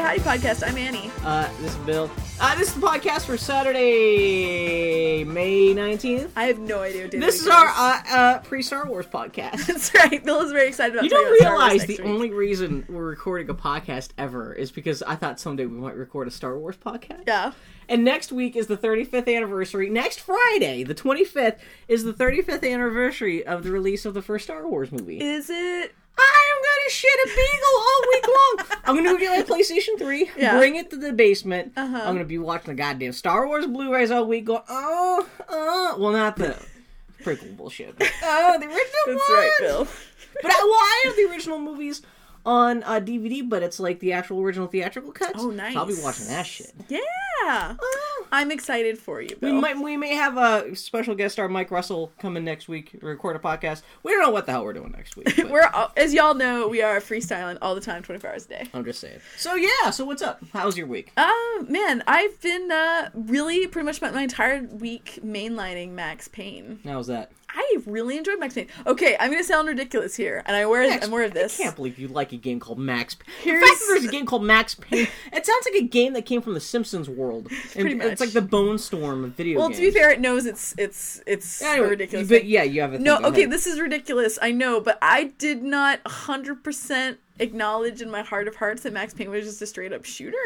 everybody, it's the Boy Howdy Podcast. I'm Annie. Uh, this is Bill. Uh, this is the podcast for Saturday, May 19th. I have no idea what day This is our uh, uh, pre Star Wars podcast. That's right. Bill is very excited about You talking don't about Star Wars realize next the week. only reason we're recording a podcast ever is because I thought someday we might record a Star Wars podcast. Yeah. And next week is the 35th anniversary. Next Friday, the 25th, is the 35th anniversary of the release of the first Star Wars movie. Is it? I'm gonna shit a beagle all week long. I'm gonna go get my PlayStation 3, Yeah. bring it to the basement. Uh-huh. I'm gonna be watching the goddamn Star Wars Blu-rays all week. Going, oh, oh, well, not the prequel bullshit. But, oh, the original That's one. right, Bill. But I, well, I have the original movies on a DVD, but it's like the actual original theatrical cut. Oh, nice! I'll be watching that shit. Yeah. Oh. I'm excited for you, We might we may have a special guest star Mike Russell coming next week to record a podcast. We don't know what the hell we're doing next week. We're all- as y'all know, we are freestyling all the time, 24 hours a day. I'm just saying. So yeah, so what's up? How's your week? Uh, man, I've been uh, really pretty much spent my entire week mainlining Max Payne. How's that? I really enjoyed Max Payne. Okay, I'm gonna sound ridiculous here, and I aware Max- I'm aware of this. I can't believe you like a game called Max. Payne. The fact that there's a game called Max Payne, it sounds like a game that came from the Simpsons world. And Pretty much. It's like the Bone Storm of video Well, games. to be fair, it knows it's it's it's Anyway, ridiculous. But yeah, you have a No, okay, this is ridiculous. I know, but I did not 100% acknowledge in my heart of hearts that Max Payne was just a straight up shooter.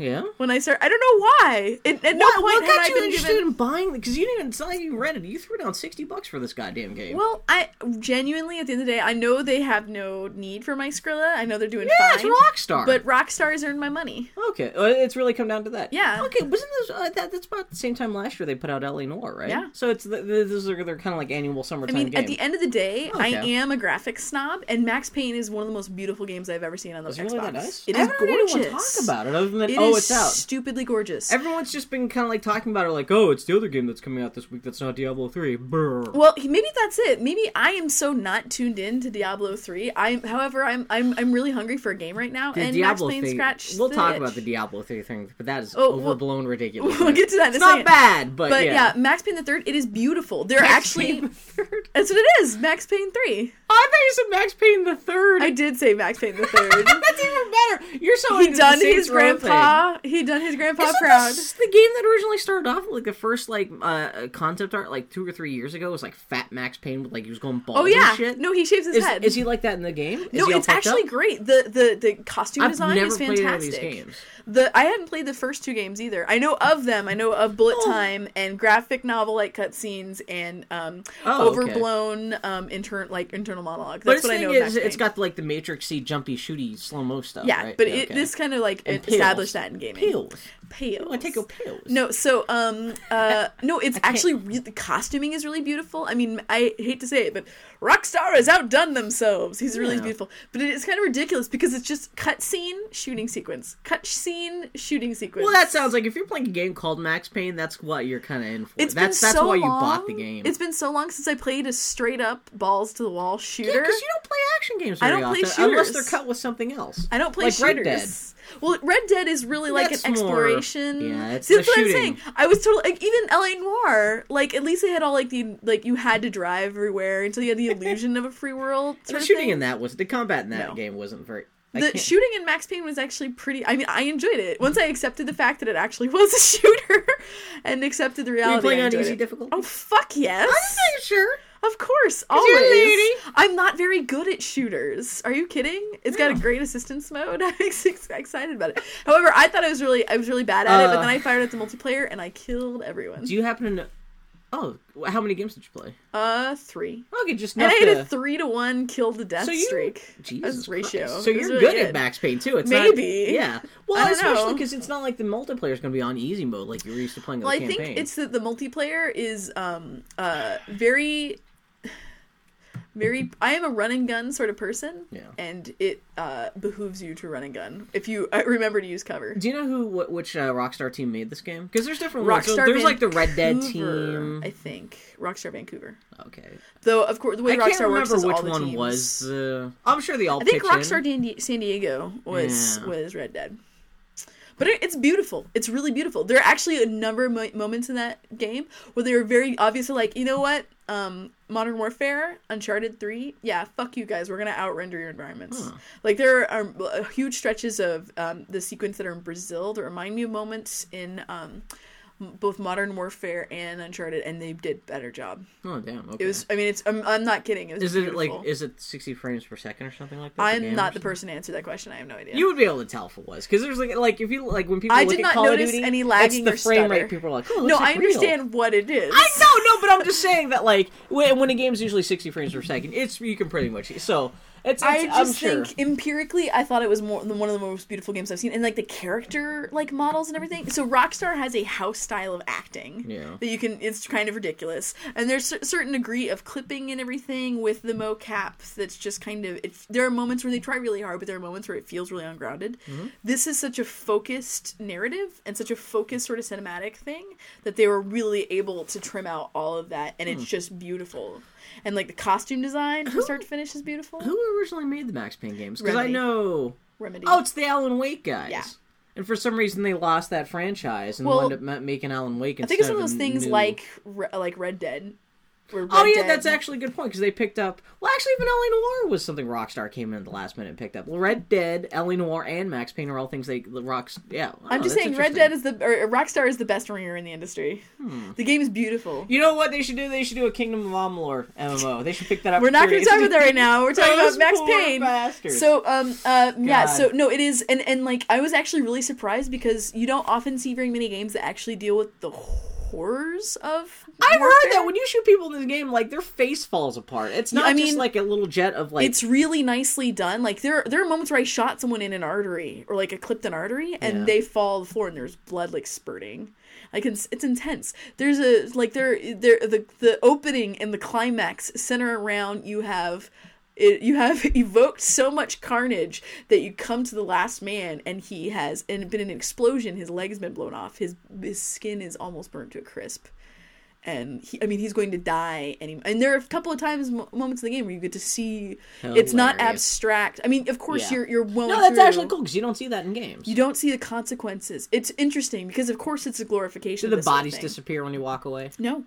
Yeah. When I started, I don't know why. It, at no point what had got I you been interested given. in buying? Because you didn't. It's not like you rented. it. You threw down sixty bucks for this goddamn game. Well, I genuinely, at the end of the day, I know they have no need for my Skrilla. I know they're doing yeah, fine. it's Rockstar. But Rockstar's earned my money. Okay, uh, it's really come down to that. Yeah. Okay, wasn't this uh, that? That's about the same time last year they put out L.A. Noire, right? Yeah. So it's the, are they're kind of like annual summertime. I mean, games. at the end of the day, I am a graphics snob, and Max Payne is one of the most beautiful games I've ever seen on the Xbox. really that nice? It I is haven't heard anyone gorgeous. talk about it other than It oh, is it's out. stupidly gorgeous. Everyone's just been kind of like talking about it, like, oh, it's the other game that's coming out this week that's not Diablo three. Brr. Well, maybe that's it. Maybe I am so not tuned in to Diablo three. I'm, however, I'm I'm I'm really hungry for a game right now, The and Diablo Max Payne scratched. We'll talk itch. about the Diablo three thing, but that is Oh, well- overblown, ridiculous. We'll get to that in It's not bad, but, But yeah. yeah. Max Payne the third, it is beautiful. They're Max actually Payne the that's what it is. Max Payne three. Oh, I thought you said Max Payne the third. I did say Max Payne the third. That's even better. You're so he done his Row thing. Grandpa. He done his grandpa proud. this the game that originally started off like the first like uh, concept art like two or three years ago was like Fat Max Payne with like he was going bald Oh yeah, no, he shaves his is, head. is he like that in the game? Is no, it's actually up? great. The the the costume I've design is played fantastic. any of these games. The I hadn't played the first two games either. I know of them. I know of Bullet Oh. Time and graphic novel like cutscenes and um, Oh, okay. overblown um, intern like internal monologue. But That's its what I thing know. is, it's got like the Matrixy jumpy shooty slow mo stuff. yeah, right? but Yeah, it, this kind of like And it pills. established in gaming. pills. Pills. I want to take your pills. No, so um uh no, it's actually really the costuming is really beautiful. I mean, I hate to say it, but Rockstar has outdone themselves. He's really Yeah. beautiful, but it's kind of ridiculous because it's just cutscene shooting sequence, cutscene shooting sequence. Well, that sounds like if you're playing a game called Max Payne, that's what you're kind of in for. It's that's been that's so why you bought the game. It's been so long since I played a straight up balls to the wall shooter. Yeah, because you don't play action games I don't play often unless they're cut with something else. I don't play like shooters. Red Dead. Well, Red Dead is really like That's an more- exploration. yeah, it's See, that's what I'm saying. I was totally like even LA Noire. Like at least they had all like the like you had to drive everywhere until you had the illusion of a free world. The of shooting thing. in that was the combat in that No. game wasn't very. I The can't- shooting in Max Payne was actually pretty. I mean, I enjoyed it once I accepted the fact that it actually was a shooter, and accepted the Were you reality. playing on easy it. difficulty? Oh fuck yes! I'm not sure. Of course, always. I'm not very good at shooters. Are you kidding? It's got a great assistance mode. I'm excited about it. However, I thought I was really, I was really bad at it. But Uh, then I fired at the multiplayer and I killed everyone. Do you happen to know? Oh, how many games did you play? Uh, three. Okay, just And I had to. a three to one kill to death So you- streak. Jesus ratio. Christ. So you're really good, at Max Payne too. It's Maybe. Not, yeah. Well, I don't especially because it's not like the multiplayer is going to be on easy mode like you're used to playing. Well, the I think it's that the multiplayer is um uh very very I am a run and gun sort of person. Yeah. And it uh behooves you to run and gun if you uh, remember to use cover. Do you know who wh- which uh, Rockstar team made this game? Because there's different ones. So Rockstar there's like the Red Dead team. I think. Rockstar Vancouver. Okay. Though of course the way I Rockstar can't works is which all the one teams. was. Uh, I'm sure they all. I think in. Rockstar San Diego was Yeah. was Red Dead. But it's beautiful. It's really beautiful. There are actually a number of mo- moments in that game where they were very obviously like, you know what? Um, Modern Warfare, Uncharted Three, yeah, fuck you guys. We're gonna outrender your environments. Like there are uh, huge stretches of um, the sequence that are in Brazil that remind me of moments in um, both Modern Warfare and Uncharted, and they did better job. Oh damn. Okay. It was. I mean, it's. I'm, I'm not kidding. It was Is it like is it sixty frames per second or something like that? I'm not the person to answer that question. I have no idea. You would be able to tell if it was because there's like like if you like when people I look did at not Call notice Duty, any lagging the or frame stutter. rate. People are like, oh, no, looks I like real. understand what it is. I know, no, but I'm just saying that like when, when a game's usually 60 frames per second, it's you can pretty much so it's, it's I just sure. think empirically, I thought it was more one of the most beautiful games I've seen, and like the character like models and everything. So Rockstar has a house style of acting Yeah. that you can. It's kind of ridiculous, and there's a certain degree of clipping and everything with the mocap that's just kind of. It's, there are moments where they try really hard, but there are moments where it feels really ungrounded. Mm-hmm. This is such a focused narrative and such a focused sort of cinematic thing that they were really able to trim out all of that, and Hmm. it's just beautiful. And like the costume design from start to finish is beautiful. Who originally made the Max Payne games? Because I know. Remedy. Oh, it's the Alan Wake guys. Yeah. And for some reason they lost that franchise and Well, wound up making Alan Wake. Instead. I think it's one of those things new- like like Red Dead. Oh yeah, Dead- that's actually a good point because they picked up. Well, actually, even L.A. Noire was something Rockstar came in at the last minute and picked up. Well, Red Dead, L.A. Noire, and Max Payne are all things they the Rocks. Yeah, I'm Oh, just saying, Red. Dead is the or Rockstar is the best ringer in the industry. The game is beautiful. You know what they should do? They should do a Kingdom of Amalur MMO. They should pick that up. We're not going to talk about that right now. We're talking about Max Payne. bastards. So, um, uh, yeah. So no, it is, and and like I was actually really surprised because you don't often see very many games that actually deal with the horrors of. I've heard that when you shoot people in this game, like their face falls apart. It's not I just mean, like a little jet of like. it's really nicely done. Like there, there are moments where I shot someone in an artery or like a clipped an artery, and Yeah. they fall to the floor and there's blood like spurting. Like it's, it's intense. There's a like there, there the the opening and the climax center around you have. It, you have evoked so much carnage that you come to the last man and he has and been an explosion his leg's been blown off his his skin is almost burnt to a crisp and he, I mean he's going to die any and there are a couple of times mo- moments in the game where you get to see it's not abstract I mean of course Yeah. you're you're well no, that's actually cool because you don't see that in games. you don't see the consequences it's interesting because of course it's a glorification Do of the this sort of bodies disappear when you walk away? no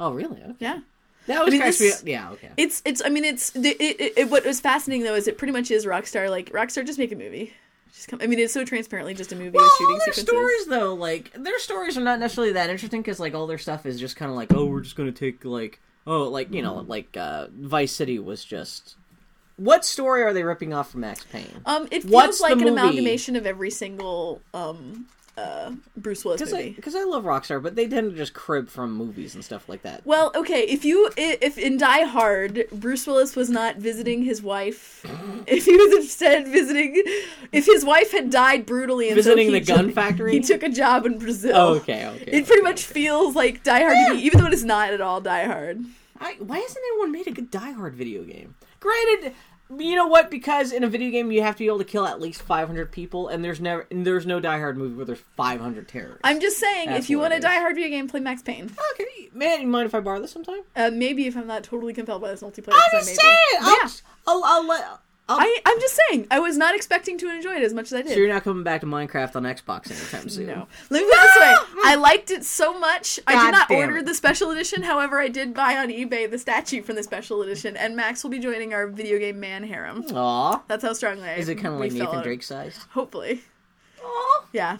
Oh, really? Okay. yeah That was mean, kind this- of yeah. Okay. it's it's I mean it's the, it, it, it what was fascinating though is it pretty much is Rockstar like Rockstar just make a movie just come I mean it's so transparently just a movie well, with shooting all their sequences stories though, like their stories are not necessarily that interesting because like all their stuff is just kind of like, oh, we're just gonna take like, oh, like you know, like uh, Vice City was just. What story are they ripping off from Max Payne? um it feels What's like an movie? amalgamation of every single um uh Bruce Willis Because movie I, because I love Rockstar, but they tend to just crib from movies and stuff like that. Well, okay, if you if in Die Hard Bruce Willis was not visiting his wife, if he was instead visiting, if his wife had died brutally, and Visiting he the gun factory? he took a job in Brazil. Oh, okay, okay. It pretty much feels like Die Hard to me, even though it is not at all Die Hard. I, why hasn't anyone made a good Die Hard video game? Granted, you know what? Because in a video game you have to be able to kill at least 500 people, and there's never and there's no Die Hard movie where there's 500 terrorists. I'm just saying, That's if you want a Die. Hard video game, play Max Payne. okay, man. You mind if I borrow this sometime? Uh, maybe if I'm not totally compelled by this multiplayer. I'm just I may be. saying. I'll, yeah. I'll, I'll let. I'll, I, I'm just saying, I was not expecting to enjoy it as much as I did. so you're not coming back to Minecraft on Xbox anytime soon? No. Let me put it this way. I liked it so much. I did not order it. the special edition. However, I did buy on eBay the statue from the special edition, and Max will be joining our video game man harem. Aw. That's how strongly I Is it kind of like Nathan. Drake sized? Hopefully. Aw. Yeah.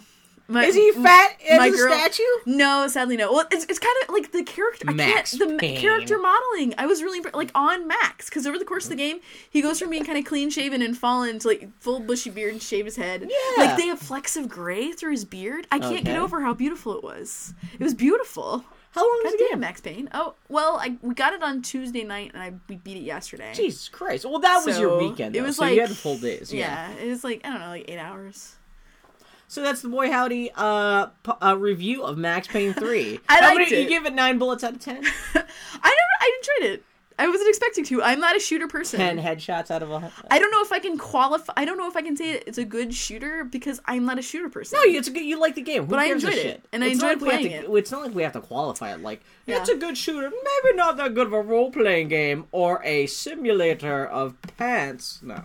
My, Is he fat as my a girl- statue? No, sadly no. Well, it's, it's kind of like the character. Max I can't, the Payne. character modeling. I was really like on Max because over the course of the game, he goes from being kind of clean shaven and fallen to like full bushy beard and shave his head. Yeah. Like they have flecks of gray through his beard. I can't get over how beautiful it was. It was beautiful. How long God is the game? Max Payne. Oh well, I we got it on Tuesday night and I we beat it yesterday. Jesus Christ! Well, that was your So, weekend. it was so like you had full days. Yeah. Yeah, it was like I don't know, like eight hours. So that's the boy howdy uh, p- uh review of Max Payne three. I How liked many, it. You give it nine bullets out of ten. I never, I enjoyed it. I wasn't expecting to. I'm not a shooter person. ten headshots out of a. I don't know if I can qualify. I don't know if I can say it's a good shooter because I'm not a shooter person. No, it's a good. You like the game, Who But I enjoyed it, shit? and I It's not enjoyed like we have playing to- It's not like we have to qualify it. Like Yeah. it's a good shooter, maybe not that good of a role playing game or a simulator of pants. No.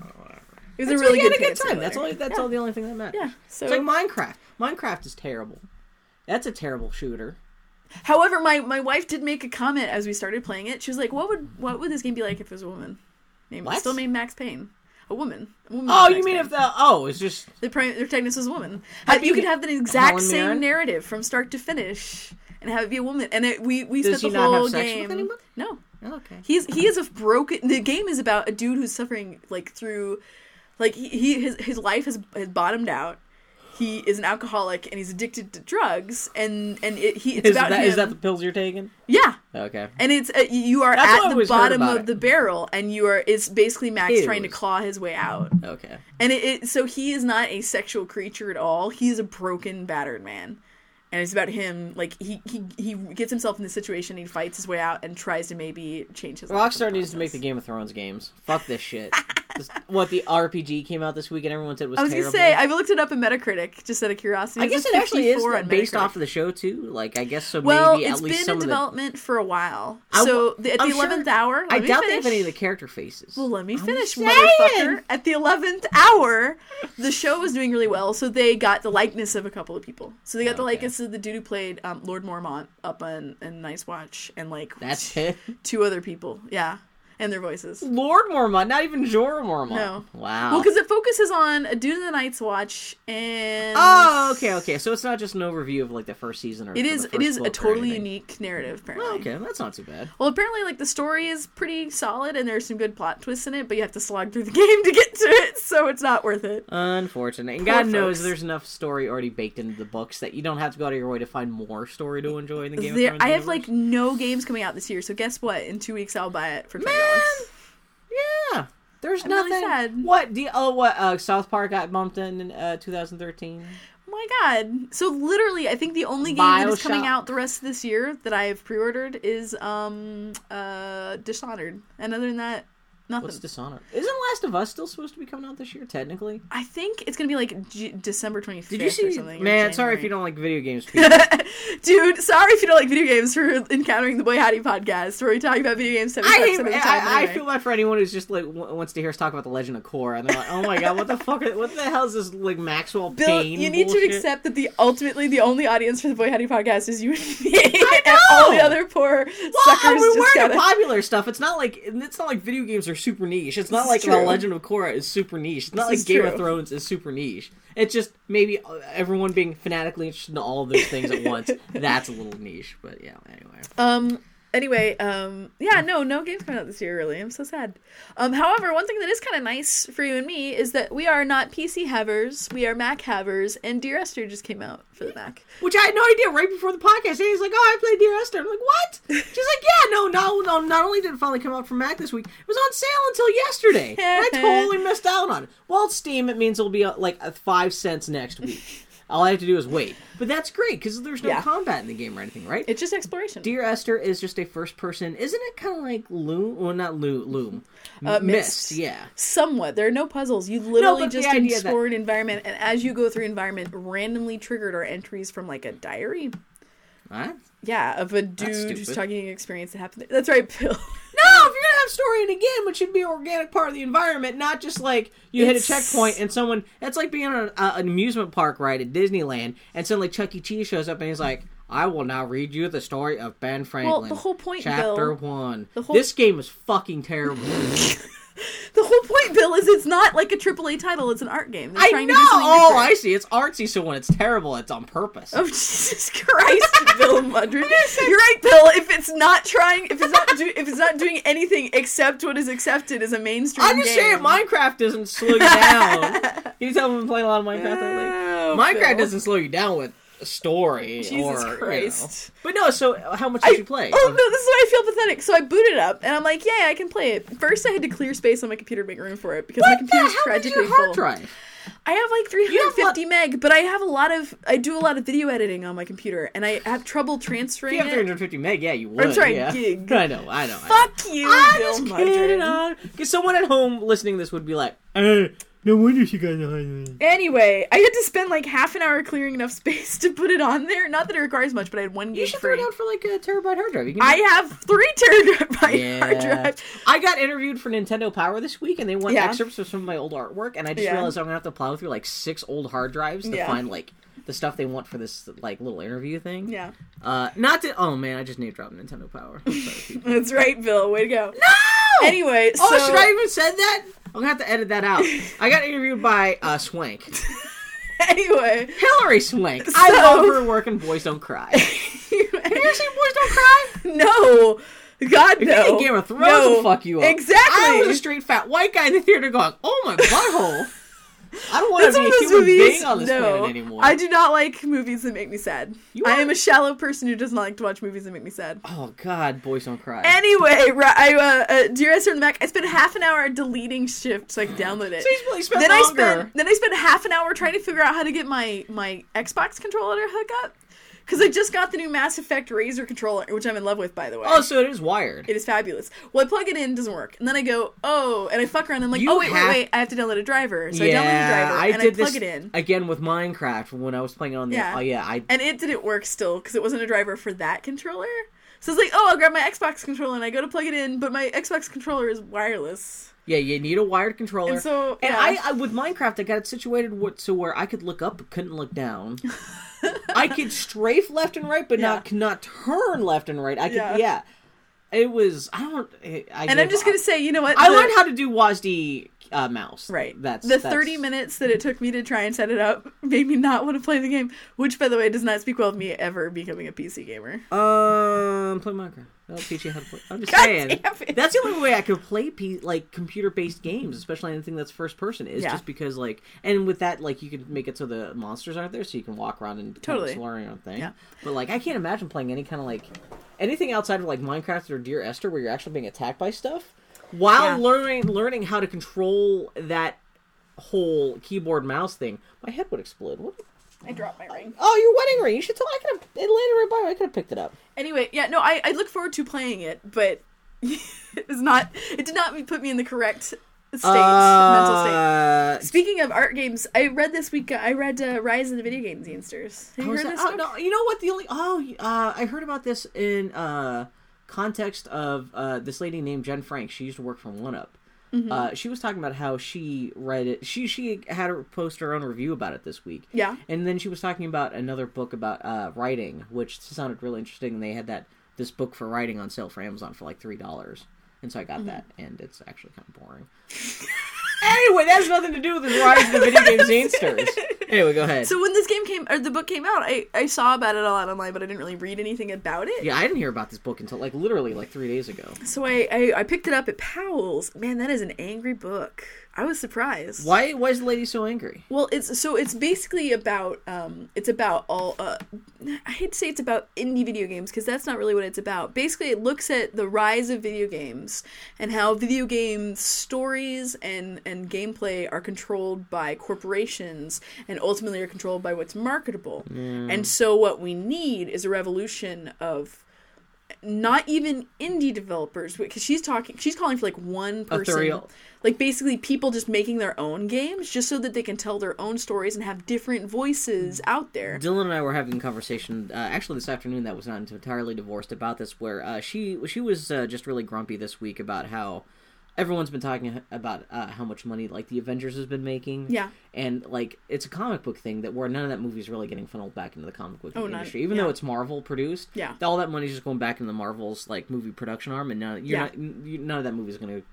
It was That's a really good, a good time. That's only that's yeah. all the only thing that matters. Yeah. So, It's like Minecraft. Minecraft is terrible. That's a terrible shooter. however, my my wife did make a comment as we started playing it. She was like, "What would what would this game be like if it was a woman?" Name What? still named Max Payne. A woman. A woman Oh, you mean Payne. if the oh, it's just the protagonist was a woman? I'd you could have the exact same Mirren? narrative from start to finish and have it be a woman. And it, we we Does spent he the not have whole game. No, oh, okay. He's he is a broken. The game is about a dude who's suffering like through, like he, he his his life has has bottomed out. He is an alcoholic and he's addicted to drugs. And and it, he it's Is about that him. is that the pills you're taking? yeah. Okay. And it's uh, you are That's at the bottom of it. the barrel, and you are. It's basically Max trying to claw his way out, Okay. and it, it. So he is not a sexual creature at all. He is a broken, battered man, and it's about him. Like he he he gets himself in this situation. He fights his way out and tries to maybe change his. Rockstar needs to make the. Game of Thrones games. Fuck this shit. What the RPG came out this week and everyone said it was, I was terrible. gonna say I've looked it up in Metacritic just out of curiosity. I guess it actually is based off of the show too. Like I guess so. Well, maybe it's at least been in development for a while. So w- the, at I'm the sure- eleventh hour, the. I doubt they finish. have any of the character faces. Well, let me finish, motherfucker. At the eleventh hour, the show was doing really well, so they got the likeness of a couple of people. So they got the likeness of the dude who played um, Lord Mormont up on in Night's Watch, and like That's it. two other people. Yeah, and their voices. Lord Mormont, not even Jorah Mormont. No. Wow. Well, because it focuses on a dude in the Night's Watch and. Oh, okay, okay. So it's not just an overview of like the first season or. It is. It is a totally unique narrative. Apparently. Well, okay, that's not too bad. Well, apparently, like the story is pretty solid and there's some good plot twists in it, but you have to slog through the game to get to it, so it's not worth it. Unfortunate. And God folks. knows there's enough story already baked into the books that you don't have to go out of your way to find more story to enjoy in the game. There, I have universe. like no games coming out this year, so guess what? In two weeks, I'll buy it for. $20. Yeah. There's I'm nothing. Really what do you, oh what uh, South Park got bumped in uh, 2013. Oh my god. So literally I think the only game that is coming out the rest of this year that I've pre-ordered is um uh Dishonored. And other than that nothing. What's Dishonored? Isn't Last of Us still supposed to be coming out this year, technically? I think it's gonna be like G- December twenty fifth. Did you Or see? Man, sorry if you don't like video games. Dude, sorry if you don't like video games for encountering the Boy Howdy podcast, where we talk about video games 75% I, of the hate, time. I, I feel bad for anyone who's just like wants to hear us talk about the Legend of Korra, and they're like, "Oh my god, what the fuck? Are, what the hell is this like Maxwell Bill, Payne?" you need bullshit? to accept that the ultimately the only audience for the Boy Howdy podcast is you and me, and all the other poor Well, suckers I mean, we're into popular stuff. It's not like it's not like video games are super niche. It's not like the. Legend of Korra is super niche. It's not This like Game true. of Thrones is super niche. It's just maybe everyone being fanatically interested in all of those things at once. That's a little niche, but yeah. Anyway, Um. Anyway, um, yeah, no, no games coming out this year. Really, I'm so sad. Um, however, one thing that is kind of nice for you and me is that we are not PC havers, we are Mac havers, and Dear Esther just came out for the Mac. which I had no idea right before the podcast. And he's like, "Oh, I played Dear Esther." I'm like, "What?" She's like, "Yeah, no, no, no. Not only did it finally come out for Mac this week, it was on sale until yesterday. I totally missed out on it. Well, it's Steam. It means it'll be uh, like uh, five cents next week. All I have to do is wait. But that's great because there's no Yeah. combat in the game or anything, right? It's just exploration. Dear Esther is just a first person. Isn't it kind of like Loom? Well, not Loom. Loom. Uh, Myst. Yeah. Somewhat. There are no puzzles. You literally the just idea that- explore an environment, and as you go through environment, randomly triggered are entries from like a diary. Huh? Yeah, of a dude who's talking an experience that happened. There. That's right, Bill. No, if you're gonna have story in a game, it should be an organic part of the environment, not just like you hit a checkpoint and someone. It's like being on a, an amusement park ride at Disneyland, and suddenly Chuck E. Cheese shows up and he's like, "I will now read you the story of Ben Franklin." the whole point, chapter Bill- one. the whole- This game is fucking terrible. the whole point, Bill, is it's not like a AAA title. It's an art game. They're I trying know. to do something Oh, different. I see. It's artsy, so when it's terrible, it's on purpose. Oh Jesus Christ, Bill! You're right, Bill. If it's not trying, if it's not do, if it's not doing anything except what is accepted as a mainstream I'm just game, saying, Minecraft doesn't slow you down. Can you tell I've been playing a lot of Minecraft lately? Oh, Minecraft Bill. doesn't slow you down with story Jesus or you know. Christ. But no, so how much did I- you play? Oh no, this is why I feel pathetic. So I booted up, and I'm like, "Yeah, I can play it." First, I had to clear space on my computer to make room for it because my what the computer's hell is tragically your hard full. drive? I have like You have 350 meg, but I have a lot of. I do a lot of video editing on my computer, and I have trouble If transferring you have it. 350 meg, yeah, you would. sorry, yeah. gig. I know, I know. I know. Fuck you, I'm Bill just kidding. Mudron. Because someone at home listening to this would be like, eh, No wonder she got the Anyway, I had to spend like half an hour clearing enough space to put it on there. Not that it requires much, but I had one You gig should throw it out for like a terabyte hard drive. You can I have three terabyte hard Yeah. drives. I got interviewed for Nintendo Power this week, and they want Yeah. excerpts of some of my old artwork, and I just Yeah. realized I'm gonna have to plow through like six old hard drives to Yeah. find like the stuff they want for this like little interview thing. Yeah, Uh, not to. Oh man, I just name dropped Nintendo Power. Sorry, that's right, Bill. Way to go. no. Anyway, Oh, so should I even said that? I'm gonna have to edit that out. I got interviewed by uh, Swank, anyway, Hillary Swank. I love her work in Boys Don't Cry. Have you ever seen Boys Don't Cry? no, God If no. you Game of Thrones no. will fuck you up. Exactly. I was a straight fat white guy in the theater going, "Oh my butthole." I don't want to be a human movies. being on this no, planet anymore. I do not like movies that make me sad. You I am a shallow person who does not like to watch movies that make me sad. Oh God, boys don't cry. Anyway, right, I uh, uh, Dear Esther the Mac. I spent half an hour deleting shift so I could download it. so really spent then I spent then I spent half an hour trying to figure out how to get my my Xbox controller to hook up because I just got the new Mass Effect Razer controller, which I'm in love with, by the way. oh, so it is wired. It is fabulous. Well, I plug it in, doesn't work, and then I go, oh, and I fuck around. and I'm like, You oh wait, have- wait, wait, I have to download a driver. So I download a driver I and did I plug this it in, again with Minecraft when I was playing on the. Yeah. Oh yeah, I. and it didn't work still because it wasn't a driver for that controller. So it's like, oh, I'll grab my Xbox controller and I go to plug it in, but my Xbox controller is wireless. Yeah, you need a wired controller. And so, And yeah. I, I with Minecraft, I got it situated so where I could look up but couldn't look down. I could strafe left and right, but not Yeah. cannot turn left and right. I could, Yeah. yeah. It was. I don't. I, I And I'm just gonna say, you know what? I The- learned how to do WASD uh, mouse. Right. That's the that's- 30 minutes that it took me to try and set it up made me not want to play the game, which, by the way, does not speak well of me ever becoming a PC gamer. Um, play Minecraft. That'll teach you how to play. I'm just God saying. That's the only way I could play P- like computer-based games, especially anything that's first person. Is Yeah. just because like, and with that, like, you can make it so the monsters aren't there, so you can walk around and Totally. explore your own thing. Yeah. But like, I can't imagine playing any kind of like anything outside of like Minecraft or Dear Esther, where you're actually being attacked by stuff, while Yeah. learning learning how to control that whole keyboard mouse thing. My head would explode. What? I dropped my ring. Oh, your wedding ring! You should tell. I could have. It landed right by me. I could have picked it up. Anyway, yeah, no, I, I look forward to playing it, but it was not. It did not put me in the correct state, mental state. Uh, Speaking of art games, I read this week. I read uh, Rise of the Video Game Zinesters. Have you heard that? this? Oh, no, you know what? The only oh, uh, I heard about this in uh, context of uh, this lady named Jenn Frank. She used to work for One Up. Mm-hmm. Uh, she was talking about how she read it. She she had her post her own review about it this week. Yeah. and then she was talking about another book about uh, writing, which sounded really interesting. And they had that this book for writing on sale for Amazon for like three dollars, and so I Mm-hmm. got that, and it's actually kind of boring. anyway, that has nothing to do with the rise of the video game zinesters. Anyway, go ahead. So when this game came or the book came out, I, I saw about it a lot online, but I didn't really read anything about it. Yeah, I didn't hear about this book until like literally like three days ago. So I, I I picked it up at Powell's. Man, that is an angry book. I was surprised. Why why is the lady so angry? Well, it's so it's basically about um it's about all uh I hate to say it's about indie video games because that's not really what it's about. Basically, it looks at the rise of video games and how video game stories and and gameplay are controlled by corporations and ultimately are controlled by what's marketable. And so what we need is a revolution of not even indie developers because she's talking she's calling for like one person. Ethereal. like basically people just making their own games just so that they can tell their own stories and have different voices out there. Dylan and I were having a conversation uh, actually this afternoon that was not entirely divorced about this, where uh, she she was uh, just really grumpy this week about how everyone's been talking about uh, how much money like the Avengers has been making. Yeah. and like it's a comic book thing that where none of that movie is really getting funneled back into the comic book Oh, not- industry, even yeah. though it's Marvel produced. Yeah. all that money's just going back into the Marvel's like movie production arm, and none, Yeah. not, you, none of that movie's going to.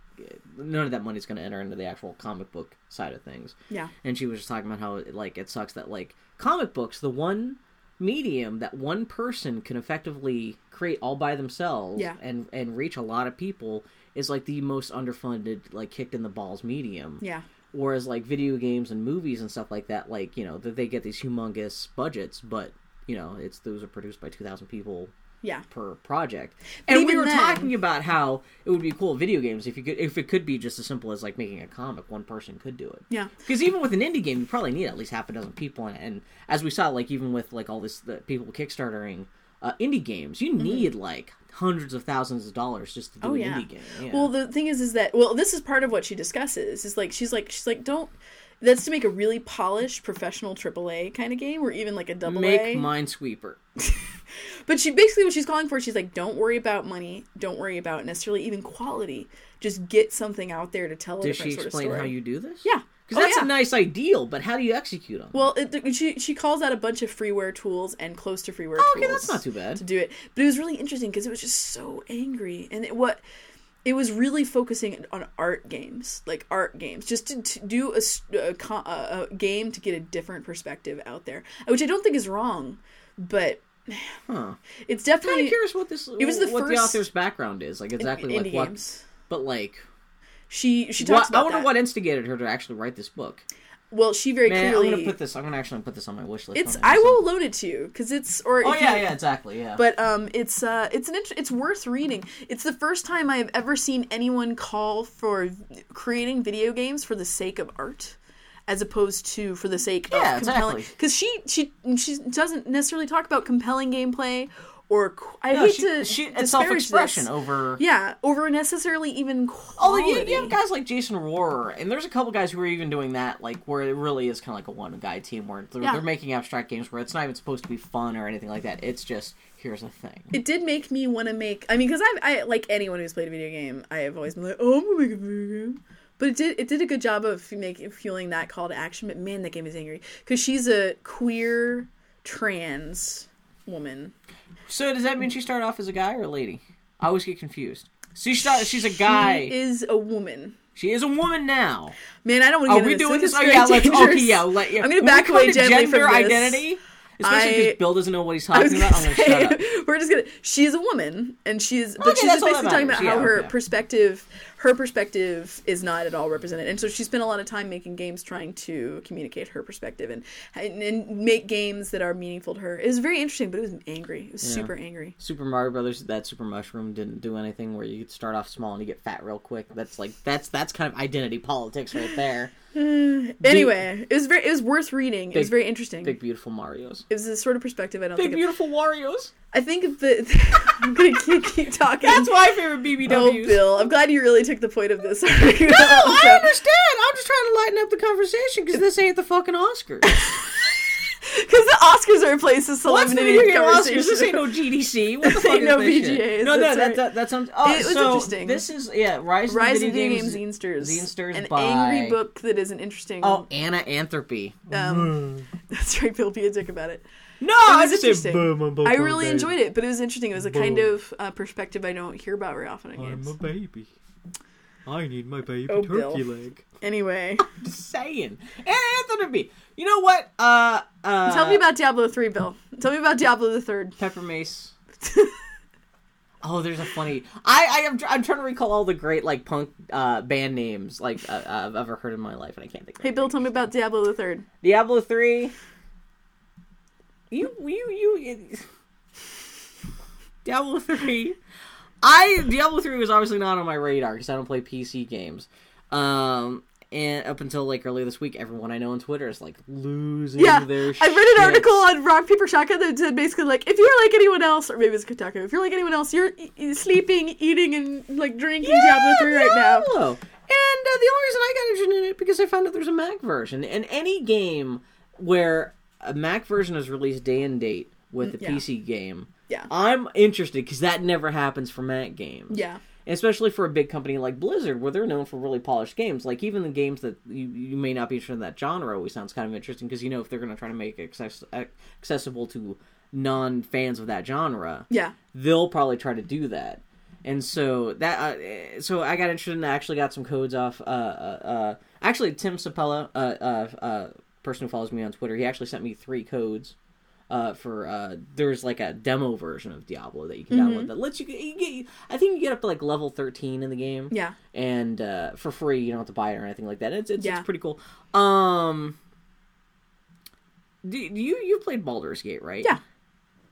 None of that money's going to enter into the actual comic book side of things yeah and she was just talking about how like it sucks that like comic books the one medium that one person can effectively create all by themselves Yeah. and and reach a lot of people is like the most underfunded like kicked in the balls medium yeah whereas like video games and movies and stuff like that like you know that they get these humongous budgets but you know it's those are produced by 2000 people yeah per project. But And we were then- talking about how it would be cool video games if you could if it could be just as simple as like making a comic, one person could do it. yeah Because even with an indie game, you probably need at least half a dozen people in it. And as we saw, like even with like all this the people kickstartering uh, indie games, Mm-hmm. you need like hundreds of thousands of dollars just to do Oh, an yeah. indie game. Yeah. Well, the thing is, is that well, this is part of what she discusses. Is like she's like she's like don't. That's to make a really polished professional AAA kind of game, or even like a double make A. Minesweeper. But she basically what she's calling for, she's like, don't worry about money, don't worry about necessarily even quality. Just get something out there to tell different she sort of explain how you do this? Yeah. Because Oh, that's yeah. a nice ideal, but how do you execute them? Well, it, she she calls out a bunch of freeware tools and close to freeware Oh, tools. okay, that's not too bad. to do it. But it was really interesting because it was just so angry, and it what it was really focusing on art games, like art games, just to, to do a, a a- a game to get a different perspective out there, which I don't think is wrong, but Huh. it's I'm definitely curious what this It was the what the first- author's background is, like exactly indie like what, games. but like She she talks I about wonder that. what instigated her to actually write this book. Well, she very Man, clearly. I'm gonna put this. I'm gonna actually put this on my wish list. it's. I will load it to you because it's or. Oh yeah, you- yeah, exactly, yeah. But um, it's uh, it's an int- it's worth reading. It's the first time I have ever seen anyone call for creating video games for the sake of art, as opposed to for the sake Yeah, of compelling. exactly. Because she she she doesn't necessarily talk about compelling gameplay or I no, hate she, to she, it's self-expression this. over. Yeah, over necessarily even Although quality. you, you have guys like Jason Rohrer, and there's a couple guys who are even doing that, like where it really is kind of like a one-guy team, where they're, Yeah. they're making abstract games where it's not even supposed to be fun or anything like that. It's just here's a thing. It did make me want to make. I mean, because I, I like anyone who's played a video game, I have always been like, oh, I'm gonna make a video game. But it did. It did a good job of making fueling that call to action. But man, that game is angry because she's a queer trans woman. So does that mean she started off as a guy or a lady? I always get confused. So she started, she's a guy. She is a woman. She is a woman now. Man, I don't want to Are we into doing this. this? Oh yeah, let's. Oh, okay, yeah. Let, yeah. I'm gonna When back away gently gender from this. identity, especially because Bill doesn't know what he's talking about. I'm gonna shut up. say, we're just gonna. She's a woman, and she's but Okay, she's just basically talking about matters. how her perspective, her perspective is not at all represented, and so she spent a lot of time making games trying to communicate her perspective and and, and make games that are meaningful to her. It was very interesting, but it was angry. It was Yeah. super angry. Super Mario Brothers, that Super Mushroom didn't do anything where you could start off small and you get fat real quick. That's like that's that's kind of identity politics right there. Anyway, it was very it was worth reading. it was very interesting. Big beautiful Mario's. it was a sort of perspective I don't Big beautiful Wario's. I think that I'm gonna keep, keep talking. That's my favorite BBW. Oh. Bill, I'm glad you really took the point of this. No, I understand. I'm just trying to lighten up the conversation because this ain't the fucking Oscars. Because the Oscars are a place of What's the solemnity video and game Oscars? This ain't no GDC. What the fuck is no this shit? VGAs, No, no, that's that, that, that sounds. Oh, It was so interesting. This is yeah, Rise, Rise of the Video Games. Zinesters. Zinesters An by- angry book that is an interesting. Oh, Anna Anthropy. um, that's right. Bill, be a dick about it. No, It I was just interesting. boom. I'm boom, I really baby. enjoyed it, but it was interesting. It was a kind of uh, perspective I don't hear about very often in I'm games. a baby. I need my baby Oh, turkey Bill. leg. Anyway, Just saying. Anna Anthropy. You know what? Uh, uh, tell me about Diablo three, Bill. Tell me about Diablo the third. Pepper Mace. oh, there's a funny. I I am I'm trying to recall all the great like punk uh, band names like uh, I've ever heard in my life, and I can't think. of Hey, any. Bill, tell me about Diablo the third. Diablo three. You you you. Diablo three. I Diablo three was obviously not on my radar because I don't play PC games. Um, and up until like earlier this week, everyone I know on Twitter is like losing Yeah, their. I read an article on Rock Paper Shotgun that said basically like if you're like anyone else, or maybe it's Kotaku, if you're like anyone else, you're e- sleeping, eating, and like drinking Diablo three right now. And uh, the only reason I got interested in it because I found out there's a Mac version. And any game where a Mac version is released day and date with a yeah. PC game, Yeah. I'm interested because that never happens for Mac games. Yeah. especially for a big company like Blizzard, where they're known for really polished games. Like even the games that you, you may not be interested in that genre always sounds kind of interesting because you know if they're going to try to make it access- accessible to non fans of that genre, Yeah. they'll probably try to do that. And so that, uh, so I got interested and I actually got some codes off. Uh, uh, uh, actually, Tim Sapella, uh, uh, uh, person who follows me on Twitter, he actually sent me three codes. Uh, for uh, there's like a demo version of Diablo that you can Mm-hmm. download that lets you, you get. I think you get up to like level 13 in the game Yeah. and uh, for free. You don't have to buy it or anything like that. It's it's, Yeah. it's pretty cool. Um, do, do you you played Baldur's Gate right? Yeah.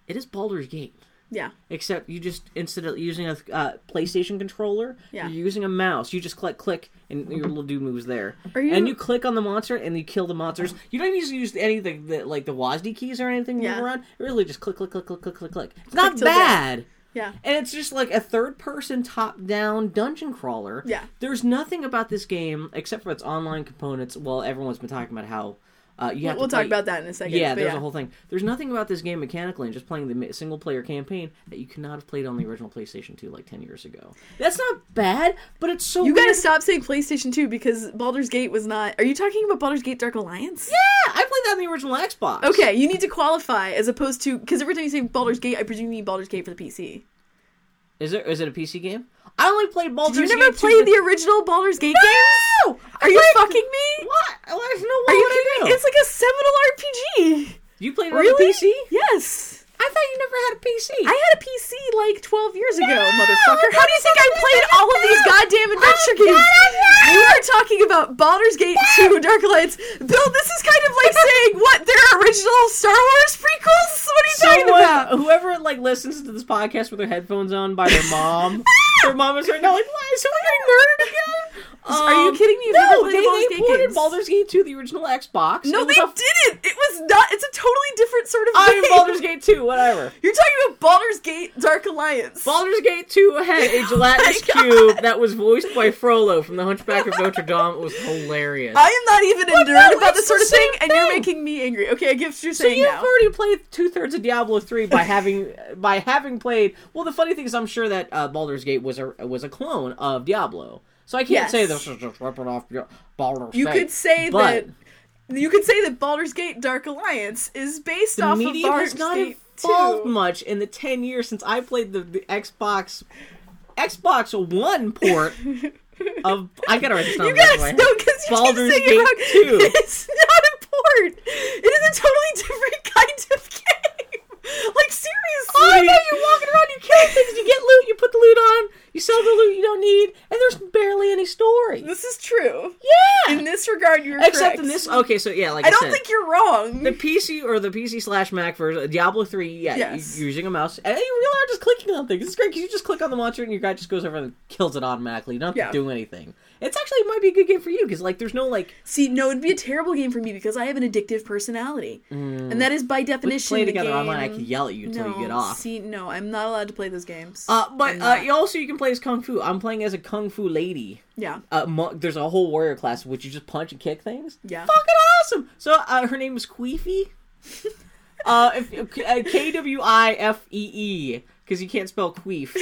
It is Baldur's Gate, Yeah. except you just instead of using a uh, PlayStation controller, Yeah. you're using a mouse. You just click click, and your little dude moves there. Are you- And you click on the monster, and you kill the monsters. You don't even use anything that like the WASD keys or anything Yeah. around. Really just click click click click click click click. It's not death. bad. Yeah. And it's just like a third person top down dungeon crawler. Yeah. There's nothing about this game except for its online components. Well, everyone's been talking about how uh, you We'll to talk about that in a second. Yeah, there's a whole thing. There's nothing about this game mechanically and just playing the single player campaign that you could not have played on the original PlayStation 2 like 10 years ago. That's not bad, but it's so You weird. gotta stop saying PlayStation 2 because Baldur's Gate was not. Are you talking about Baldur's Gate Dark Alliance? Yeah, I played that on the original Xbox. Okay, you need to qualify as opposed to because every time you say Baldur's Gate, I presume you mean Baldur's Gate for the PC. Is it is it a PC game? I only played Baldur's Did you never Gate 2 play the original Baldur's Gate No! games? I Are you played- fucking me? What? Well, there's no Are why you kidding? It's like a seminal RPG. You played it on Really? the PC? Yes. I thought you never had a PC. I had a PC like 12 years ago, No! motherfucker. How do you think I played all of these goddamn oh adventure games? You are talking about Baldur's Gate 2 Dark Alliance. Bill, this is kind of like saying, what, they're original Star Wars prequels? What are you talking about? whoever like listens to this podcast with their headphones on by their mom, their mom is right now like, "Why is someone getting murdered again?" Are you kidding me? You've no, they, Baldur's they Gate ported games. Baldur's Gate 2, the original Xbox. No, they a- didn't. It was not. It's a totally different sort of game. I game. Baldur's Gate 2, whatever. You're talking about Baldur's Gate Dark Alliance. Baldur's Gate 2 had a gelatinous Oh cube that was voiced by Frollo from The Hunchback of Notre Dame. It was hilarious. I am not even a But nerd no, about this sort of thing, same and you're making me angry. Okay, I what you're So saying you've now. already played two thirds of Diablo three by having by having played. Well, the funny thing is, I'm sure that uh, Baldur's Gate was a was a clone of Diablo. So I can't Yes. say this is just ripping off Baldur's You could say that you could say that Baldur's Gate Dark Alliance is based the off of Baldur's has not Gate evolved 2. much in the ten years since I played the, the Xbox Xbox One port of. I gotta write this down. You the back of guys head. because you Baldur's keep saying Gate about 2. It's not a port. It is a totally different kind of game. Like seriously. Oh, I know you're walking around, you kill things, you get loot, you put the loot on, you sell the loot you don't need, and there's barely any story. This is true. Yeah. In this regard, you're Except correct. in this, okay, so yeah, like I, I don't said, think you're wrong. the PC or the PC slash Mac version, Diablo three, yeah, Yes. you're using a mouse, and you really are just clicking on things. It's great because you just click on the monster and your guy just goes over and kills it automatically. You don't have Yeah. to do anything. It's actually it might be a good game for you because like there's no like See, no, it'd be a terrible game for me because I have an addictive personality, and that is by definition play the together game. online. I can yell at you until no, you get off. See, no, I'm not allowed to play those games. uh, but uh, also you can play as kung fu. I'm playing as a kung fu lady. yeah, Uh, there's a whole warrior class which you just punch and kick things. Yeah. fucking awesome. So uh, her name is Queefy. uh, if, uh, K W I F E E because you can't spell queef.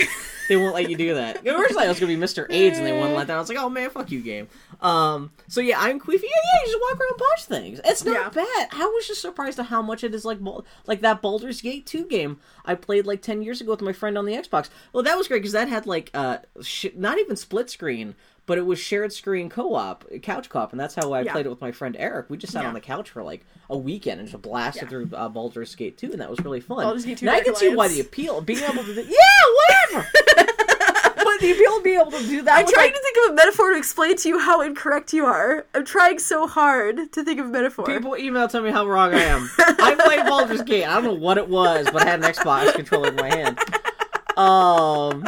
they won't let you do that. Originally, I was gonna be Mr. AIDS, and they wouldn't let that. I was like, oh man, fuck you, game. Um, so yeah, I'm Queefy. Yeah, yeah, you just walk around and punch things. It's not Yeah. bad. I was just surprised at how much it is like like that Baldur's Gate 2 game I played like 10 years ago with my friend on the Xbox. Well, that was great because that had like uh, sh- not even split screen. But it was shared screen co-op, couch co-op, and that's how I Yeah. played it with my friend Eric. We just sat Yeah. on the couch for like a weekend and just blasted Yeah. through uh, Baldur's Gate 2, and that was really fun. Baldur's Gate 2 now I can see why the appeal being able to do yeah, whatever. but the appeal of being able to do that. I'm trying like, to think of a metaphor to explain to you how incorrect you are. I'm trying so hard to think of a metaphor. People email tell me how wrong I am. I played Baldur's Gate. I don't know what it was, but I had an Xbox controller in my hand. Um,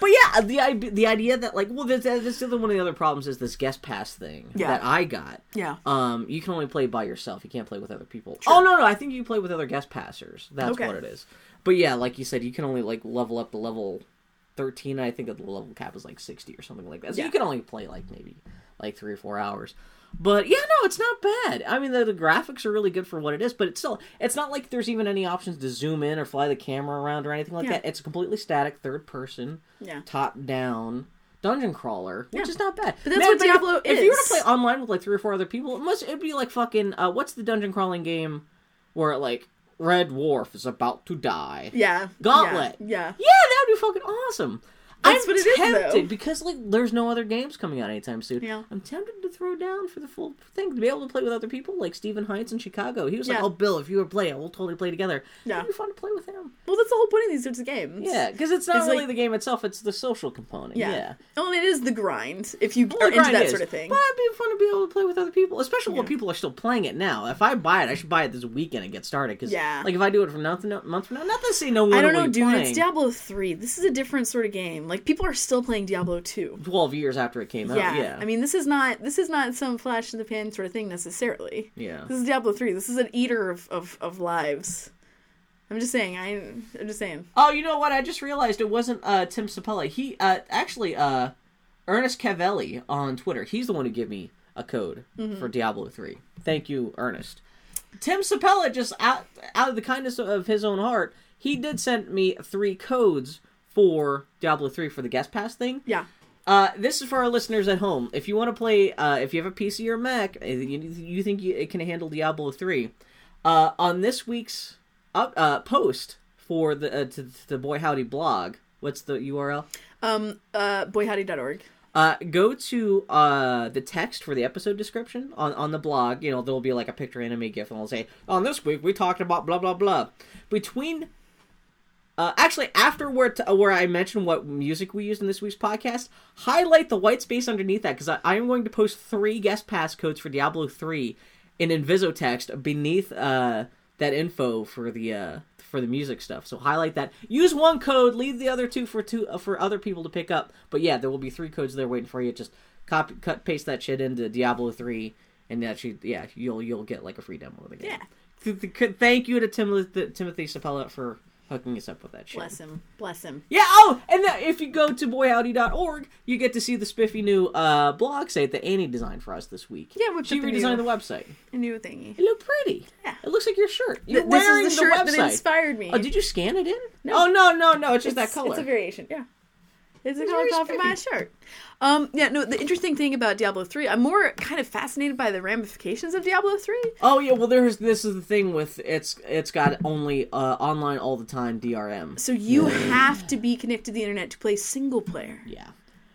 but yeah, the i- the idea that like, well, this, this is one of the other problems is this guest pass thing Yeah. that I got. yeah. Um, you can only play by yourself. You can't play with other people. Oh no, no, I think you play with other guest passers. That's Okay. what it is. But yeah, like you said, you can only like level up to level thirteen. I think that the level cap is like sixty or something like that. So Yeah. you can only play like maybe like three or four hours. But yeah, no, it's not bad. I mean, the, the graphics are really good for what it is, but it's still, it's not like there's even any options to zoom in or fly the camera around or anything like Yeah. that. It's a completely static, third person, Yeah. top down dungeon crawler, which Yeah. is not bad. But that's what if- Diablo if, you were to play online with like three or four other people, it must it'd be like fucking uh, what's the dungeon crawling game where like Red Dwarf is about to die? Yeah. Gauntlet. Yeah. yeah. Yeah, that would be fucking awesome. That's I'm is, tempted though. because like there's no other games coming out anytime soon. Yeah. I'm tempted to throw down for the full thing to be able to play with other people like Stephen Heights in Chicago. He was like, Yeah. "Oh, Bill, if you were playing, we'll totally play together." Yeah. It'd be fun to play with him. Well, that's the whole point of these sorts of games. Yeah, because it's not It's really like- the game itself; it's the social component. Yeah. yeah. Oh, and it is the grind if you Well, are into that is, sort of thing. But it'd be fun to be able to play with other people, especially when people are still playing it now. If I buy it, I should buy it this weekend and get started. Because Yeah. like if I do it from month to month from now, not to say no one. I don't know, dude. playing It's Diablo 3. This is a different sort of game. Like people are still playing Diablo 2. Twelve years after it came out. Yeah. I mean, this is not this is not some flash in the pan sort of thing necessarily. yeah. This is Diablo 3. This is an eater of of, of lives. I'm just saying. I I'm just saying. Oh, you know what? I just realized it wasn't uh, Tim Sapella. He uh, actually uh, Ernest Cavelli on Twitter. He's the one who gave me a code for Diablo three. Thank you, Ernest. Tim Sapella just out out of the kindness of his own heart, he did send me three codes for Diablo three for the guest pass thing. Yeah. Uh, this is for our listeners at home. If you want to play, uh, if you have a PC or Mac, uh, you, you think you, it can handle Diablo three, uh, on this week's up, uh, post for the uh, to, to the Boy Howdy blog. What's the URL? Um. Uh. Boyhowdy.org. Uh, go to uh the text for the episode description on on the blog. You know there'll be like a picture anime gif, and it'll say on this week we talked about blah blah blah. Between uh, actually, after where t- where I mentioned what music we used in this week's podcast, highlight the white space underneath that because I, I am going to post three guest pass codes for Diablo three in Inviso text beneath uh, that info for the uh, for the music stuff. So highlight that. Use one code, leave the other two for two uh, for other people to pick up. But yeah, there will be three codes there waiting for you. Just copy, cut, paste that shit into Diablo three, and that should yeah you'll you'll get like a free demo of the game. Yeah. Th- th- Thank you to Tim- Timothy Sapella for hooking us up with that shit. Bless him. Bless him. Yeah. Oh, and then if you go to boyhowdy.org, you get to see the spiffy new uh, blog site that Annie designed for us this week. Yeah, whipped she the redesigned new- the website. A new thingy. It looked pretty. Yeah. It looks like your shirt. You're Th- this wearing is the shirt website. that inspired me. Oh, did you scan it in? No. Oh no, no, no! It's just it's, that color. It's a variation. Yeah. It's a It's color call for my shirt. Um, yeah, no, the interesting thing about Diablo 3, I'm more kind of fascinated by the ramifications of Diablo 3. Oh yeah, well there's this is the thing with it's it's got only uh, online all the time DRM. So you have to be connected to the internet to play single player. Yeah.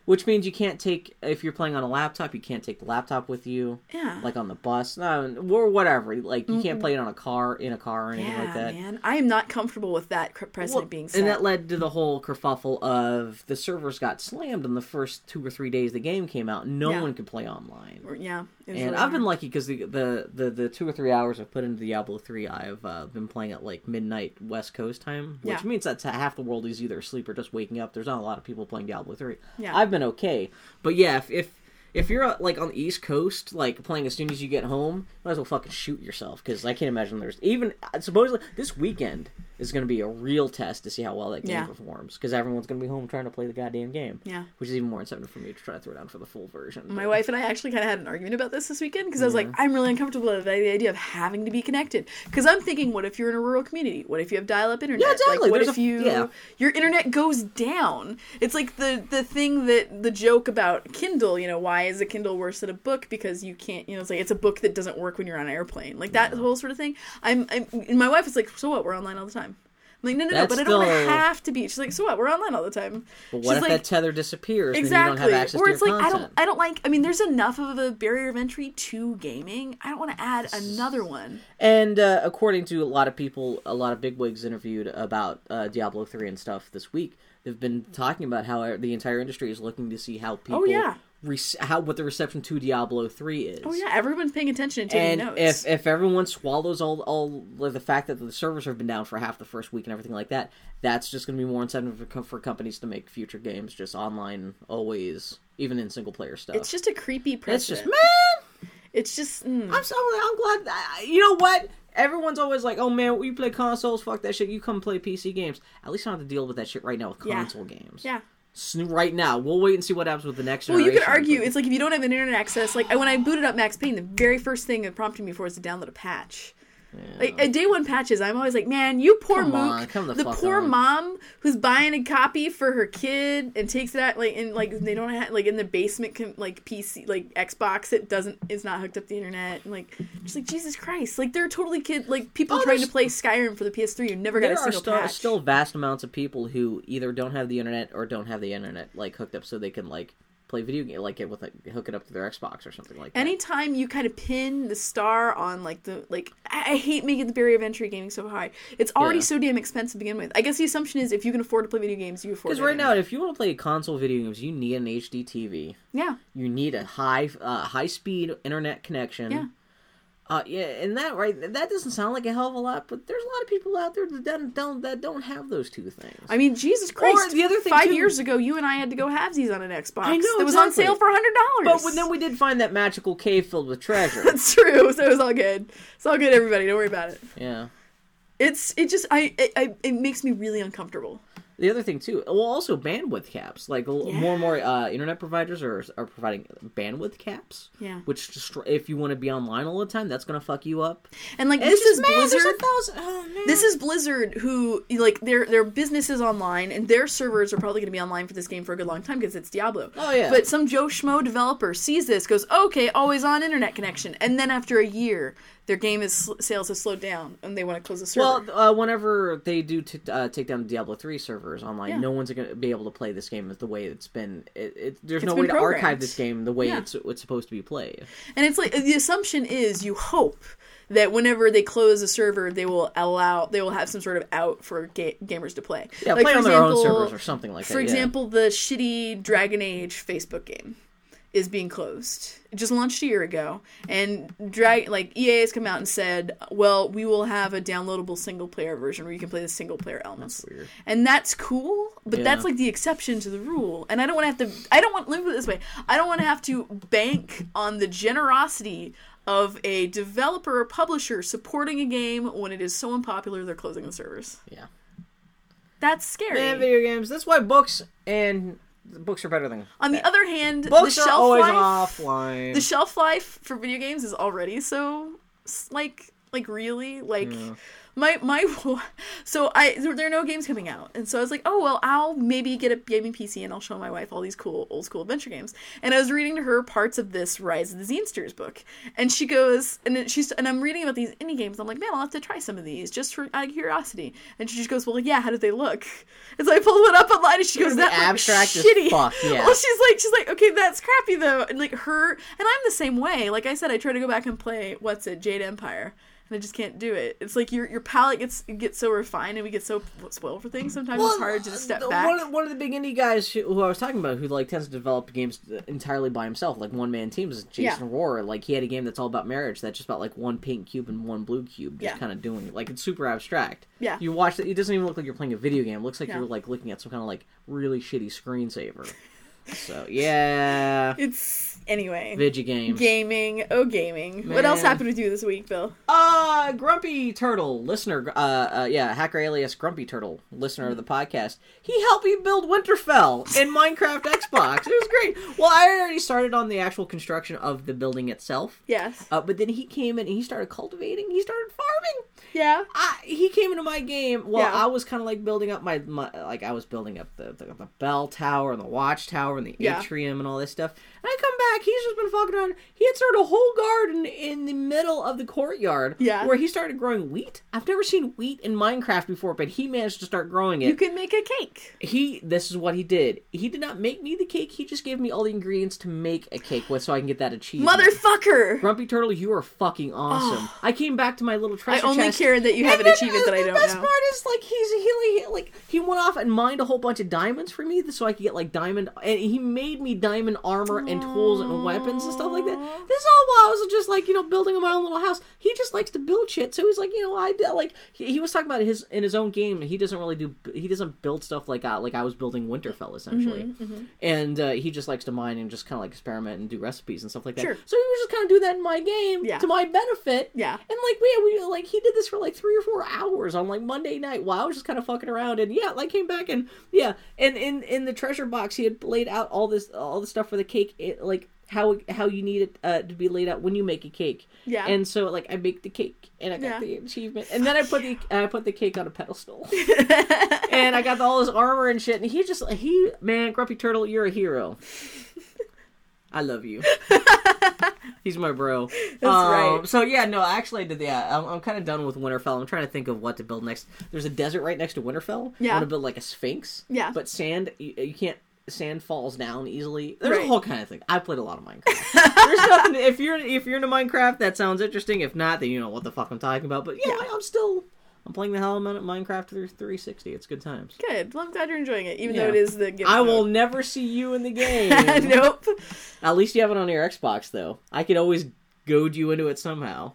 Which means you can't take if you're playing on a laptop, you can't take the laptop with you. Yeah. Like on the bus, no, or whatever. Like you can't play it on a car, in a car, or anything yeah, like that. man. I am not comfortable with that precedent Well, being set. and that led to the whole kerfuffle of the servers got slammed in the first two or three days the game came out. No Yeah. one could play online. Yeah. And really I've been lucky because the, the, the, the two or three hours I've put into Diablo 3, I've uh, been playing at like midnight West Coast time, which Yeah. means that half the world is either asleep or just waking up. There's not a lot of people playing Diablo 3. Yeah. I've been okay. But yeah, if, if if you're uh, like on the East Coast, like playing as soon as you get home, might as well fucking shoot yourself because I can't imagine there's even uh, supposedly this weekend is going to be a real test to see how well that game Yeah. performs because everyone's going to be home trying to play the goddamn game. Yeah. which is even more incentive for me to try to throw down for the full version. My but- wife and I actually kind of had an argument about this this weekend because I was like, I'm really uncomfortable with the idea of having to be connected. Because I'm thinking, what if you're in a rural community? What if you have dial-up internet? Yeah, exactly. Like, what There's if a- you yeah. your internet goes down? It's like the the thing that the joke about Kindle. You know, why is a Kindle worse than a book? Because you can't. You know, it's like it's a book that doesn't work when you're on an airplane. Like that whole sort of thing. I'm, I'm and my wife is like, so what? We're online all the time. Like, no, no, no, That's but I don't have to be. She's like, so what? We're online all the time. But what She's if like, that tether disappears and Exactly. you don't have access or it's like content? I don't I don't like I mean there's enough of a barrier of entry to gaming. I don't want to add another one. And uh, according to a lot of people, a lot of bigwigs interviewed about uh, Diablo three and stuff this week, they've been talking about how the entire industry is looking to see how people, Oh, yeah. Rec- how what the reception to Diablo three is. Oh yeah, everyone's paying attention and taking And notes. if if everyone swallows all all like, the fact that the servers have been down for half the first week and everything like that, that's just going to be more incentive for, for companies to make future games just online, always, even in single player stuff. it's just a creepy it's just man. It's just mm. I'm so I'm glad. That, you know what? Everyone's always like, "Oh man, we play consoles. Fuck that shit. You come play PC games." At least I don't have to deal with that shit right now with Yeah. console games. yeah. Right now, we'll wait and see what happens with the next. Well, you could argue it's like if you don't have an internet access, like when I booted up Max Payne, the very first thing it prompted me for was to download a patch. Like at day one patches, I'm always like, man, you poor Come mook, on, come the the poor on." mom who's buying a copy for her kid and takes that like in like they don't have like in the basement com- like PC like Xbox it doesn't is not hooked up to the internet and like just like Jesus Christ, like there are totally kid like people Oh, trying to play Skyrim for the PS3 you never got a single still, patch. still vast amounts of people who either don't have the internet or don't have the internet like hooked up so they can like play video game like it with like hook it up to their Xbox or something like that. Anytime you kind of pin the star on like the like, I, hate making the barrier of entry gaming so high. It's already Yeah. so damn expensive to begin with. I guess the assumption is if you can afford to play video games, you afford. Because right now, if you want to play console video games, you need an HD TV. yeah, You need a high uh, high speed internet connection. Yeah. Uh, yeah, and that right, that doesn't sound like a hell of a lot, but there's a lot of people out there that don't, don't that don't have those two things. I mean, Jesus Christ! Or the other thing, five too- years ago, you and I had to go halvesies on an Xbox. I know, that was on sale for hundred but dollars. when, then we did find that magical cave filled with treasure. That's true. So it was all good. It's all good, everybody. Don't worry about it. yeah. It's it just I it, I it makes me really uncomfortable. The other thing too, well, also bandwidth caps. Like l- more and more uh, internet providers are are providing bandwidth caps. Yeah. Which just, if you want to be online all the time, that's gonna fuck you up. And like And this is man, Blizzard. thousand- oh. This is Blizzard, who like their their business is online, and their servers are probably going to be online for this game for a good long time because it's Diablo. Oh, yeah. But some Joe Schmo developer sees this, goes, "Okay, always on internet connection," and then after a year, their game is sales have slowed down, and they want to close the server. Well, uh, whenever they do t- uh, take down the Diablo three servers online, Yeah. no one's going to be able to play this game the way it's been. It, it, there's It's no been way to archive this game the way Yeah. it's it's supposed to be played. And it's like the assumption is you hope that whenever they close a server, they will allow they will have some sort of out for ga- gamers to play. Yeah, Like, play for on their own servers or something like that. For yeah. example, the shitty Dragon Age Facebook game is being closed. It just launched a year ago, and drag like EA has come out and said, "Well, we will have a downloadable single player version where you can play the single player elements." That's weird. And that's cool, but Yeah. that's like the exception to the rule. And I don't want to have to. I don't want. Let me put it this way: I don't want to have to bank on the generosity of a developer or publisher supporting a game when it is so unpopular they're closing the servers. Yeah. That's scary. Man, video games. That's why books and books are better than On the other hand, books the are shelf always life, offline. the shelf life for video games is already so like like really like hmm. My my so I there are no games coming out. And so I was like oh well I'll maybe get a gaming PC and I'll show my wife all these cool old school adventure games. And I was reading to her parts of this Rise of the Zinesters book. And she goes and she's and I'm reading about these indie games. I'm like man I'll have to try some of these just for out of curiosity. And she just goes well yeah how did they look? And so I pulled one up online and she goes that abstract as shitty. fuck, yeah. well she's like she's like okay that's crappy though. And like her and i'm the same way. Like i said i try to go back and play what's it jade empire and i just can't do it it's like your your palate gets gets so refined and we get so spoiled for things sometimes it's hard to just uh, step the- back One of, one of the big indie guys who, who I was talking about, who like tends to develop games entirely by himself, like one man teams, is Jason Yeah. Rohrer. Like he had a game that's all about marriage, that's just about like one pink cube and one blue cube, just Yeah. kind of doing it. Like it's super abstract. Yeah. You watch it; it doesn't even look like you're playing a video game. It looks like Yeah. you're like looking at some kind of like really shitty screensaver. so yeah, it's anyway video games. gaming oh gaming what else happened with you this week bill Uh, Grumpy Turtle, listener, uh, uh, yeah, hacker alias Grumpy Turtle, listener of the podcast. He helped me build Winterfell in Minecraft Xbox. It was great. Well, I already started on the actual construction of the building itself. yes Uh, but then he came in and he started cultivating. He started farming. yeah I, he came into my game while Yeah. I was kind of like building up my, my like I was building up the, the the bell tower and the watchtower and the Yeah. atrium and all this stuff. I come back, he's just been fucking around. He had started a whole garden in the middle of the courtyard, Yeah. where he started growing wheat. I've never seen wheat in Minecraft before, but he managed to start growing it. you can make a cake he this is what he did. He did not make me the cake. He just gave me all the ingredients to make a cake with, so I can get that achievement. motherfucker Grumpy Turtle, you are fucking awesome. I came back to my little treasure. i only chest. care that you have an achievement that i don't know. The best part is like he's he, he like he went off and mined a whole bunch of diamonds for me so I could get like diamond and he made me diamond armor and tools and weapons and stuff like that. This is all while I was just like you know building my own little house. He just likes to build shit, so he's like you know I like he, he was talking about his in his own game. He doesn't really do he doesn't build stuff like uh, like I was building Winterfell essentially, Mm-hmm, and uh, he just likes to mine and just kind of like experiment and do recipes and stuff like that. Sure. So he was just kind of do that in my game Yeah. to my benefit. Yeah. And like we, we like he did this for like three or four hours on like Monday night while I was just kind of fucking around and yeah, like came back and yeah, and in in the treasure box he had laid out all this all the stuff for the cake, it, like how how you need it uh, to be laid out when you make a cake. Yeah. And so like I make the cake and I got Yeah. the achievement and then I put the I put the cake on a pedestal and I got all his armor and shit and he just he man Grumpy Turtle you're a hero. I love you. He's my bro. That's right. So yeah, no, actually, I did. Yeah, I'm, I'm kind of done with Winterfell. I'm trying to think of what to build next. There's a desert right next to Winterfell. Yeah. I want to build like a sphinx. Yeah. But sand, you, you can't. Sand falls down easily. There's Right. a whole kind of thing. I played a lot of Minecraft. There's nothing. If you're if you're into Minecraft, that sounds interesting. If not, then you know what the fuck I'm talking about. But yeah, Yeah. I'm still. I'm playing the hell out of Minecraft through 360. It's good times. good well i'm glad you're enjoying it even Yeah. though it is the game. I will never see you in the game. nope At least you have it on your Xbox, though. I could always goad you into it somehow.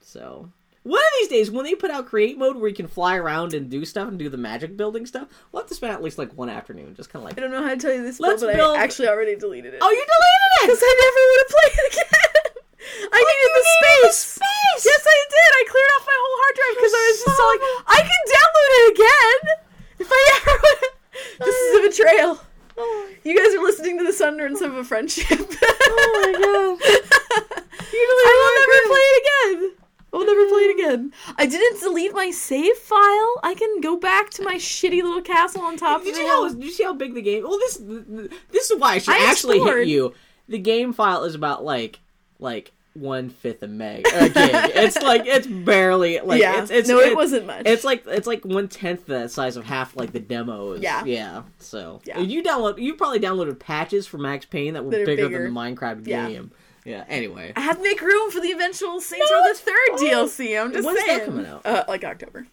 So, one of these days, when they put out Create Mode where you can fly around and do stuff and do the magic building stuff, we'll have to spend at least like one afternoon, just kind of like. I don't know how to tell you this, Let's Bill, but build- I actually already deleted it. Oh, you deleted it because! I never want to play it again. I needed the You needed space. Yes, I did. I cleared off my whole hard drive because I was just all like, I can download it again if I ever. this is a betrayal. You guys are listening to the Sunderns of a friendship. Oh my god. I will never play it again. I will never play it again. I didn't delete my save file. I can go back to my shitty little castle on top Did of you, the how, did you see how big the game? Well, this this is why I should I actually explored. hit you. The game file is about like like one fifth a meg a gig. it's like it's barely like yeah, it's, it's no, it's, it wasn't much. It's like it's like one tenth the size of half like the demos. Yeah. yeah. So Yeah. you download you probably downloaded patches for Max Payne that were bigger, bigger. than the Minecraft Yeah. game. Yeah. Anyway, I have to make room for the eventual Saints No, Row the Third fine. DLC. I'm just saying. When's that coming out? Uh, like October.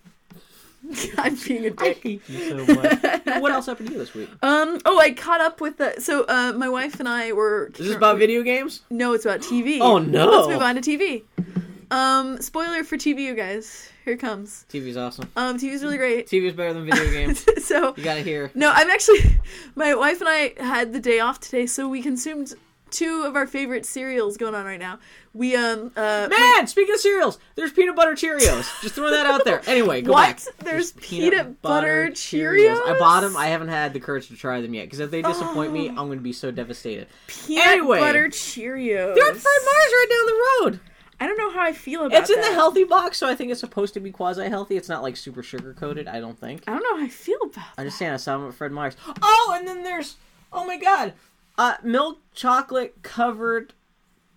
I'm being a dick. hate you so much. what else happened to you this week? Um. Oh, I caught up with the. So, uh, my wife and I were. Is this about video games? No, it's about TV. Oh, no. Let's move on to TV. Um. Spoiler for TV, you guys. Here it comes. TV's awesome. Um. TV's really great. TV is better than video games. so You gotta hear. No, I'm actually. My wife and I had the day off today, so we consumed two of our favorite cereals going on right now. We um uh Man, speaking of cereals, there's peanut butter Cheerios. Just throw that out there. Anyway, go What? back. There's peanut butter Cheerios? I bought them. I haven't had the courage to try them yet because if they disappoint me, I'm going to be so devastated. peanut Anyway. butter Cheerios. They're at Fred Meyer's right down the road. I don't know how I feel about it. It's in that. the healthy box, so I think it's supposed to be quasi healthy. It's not like super sugar coated. I don't think. I don't know how I feel about. It. I'm just saying I saw them at Fred Meyer's. Oh, and then there's oh my god, uh, milk chocolate covered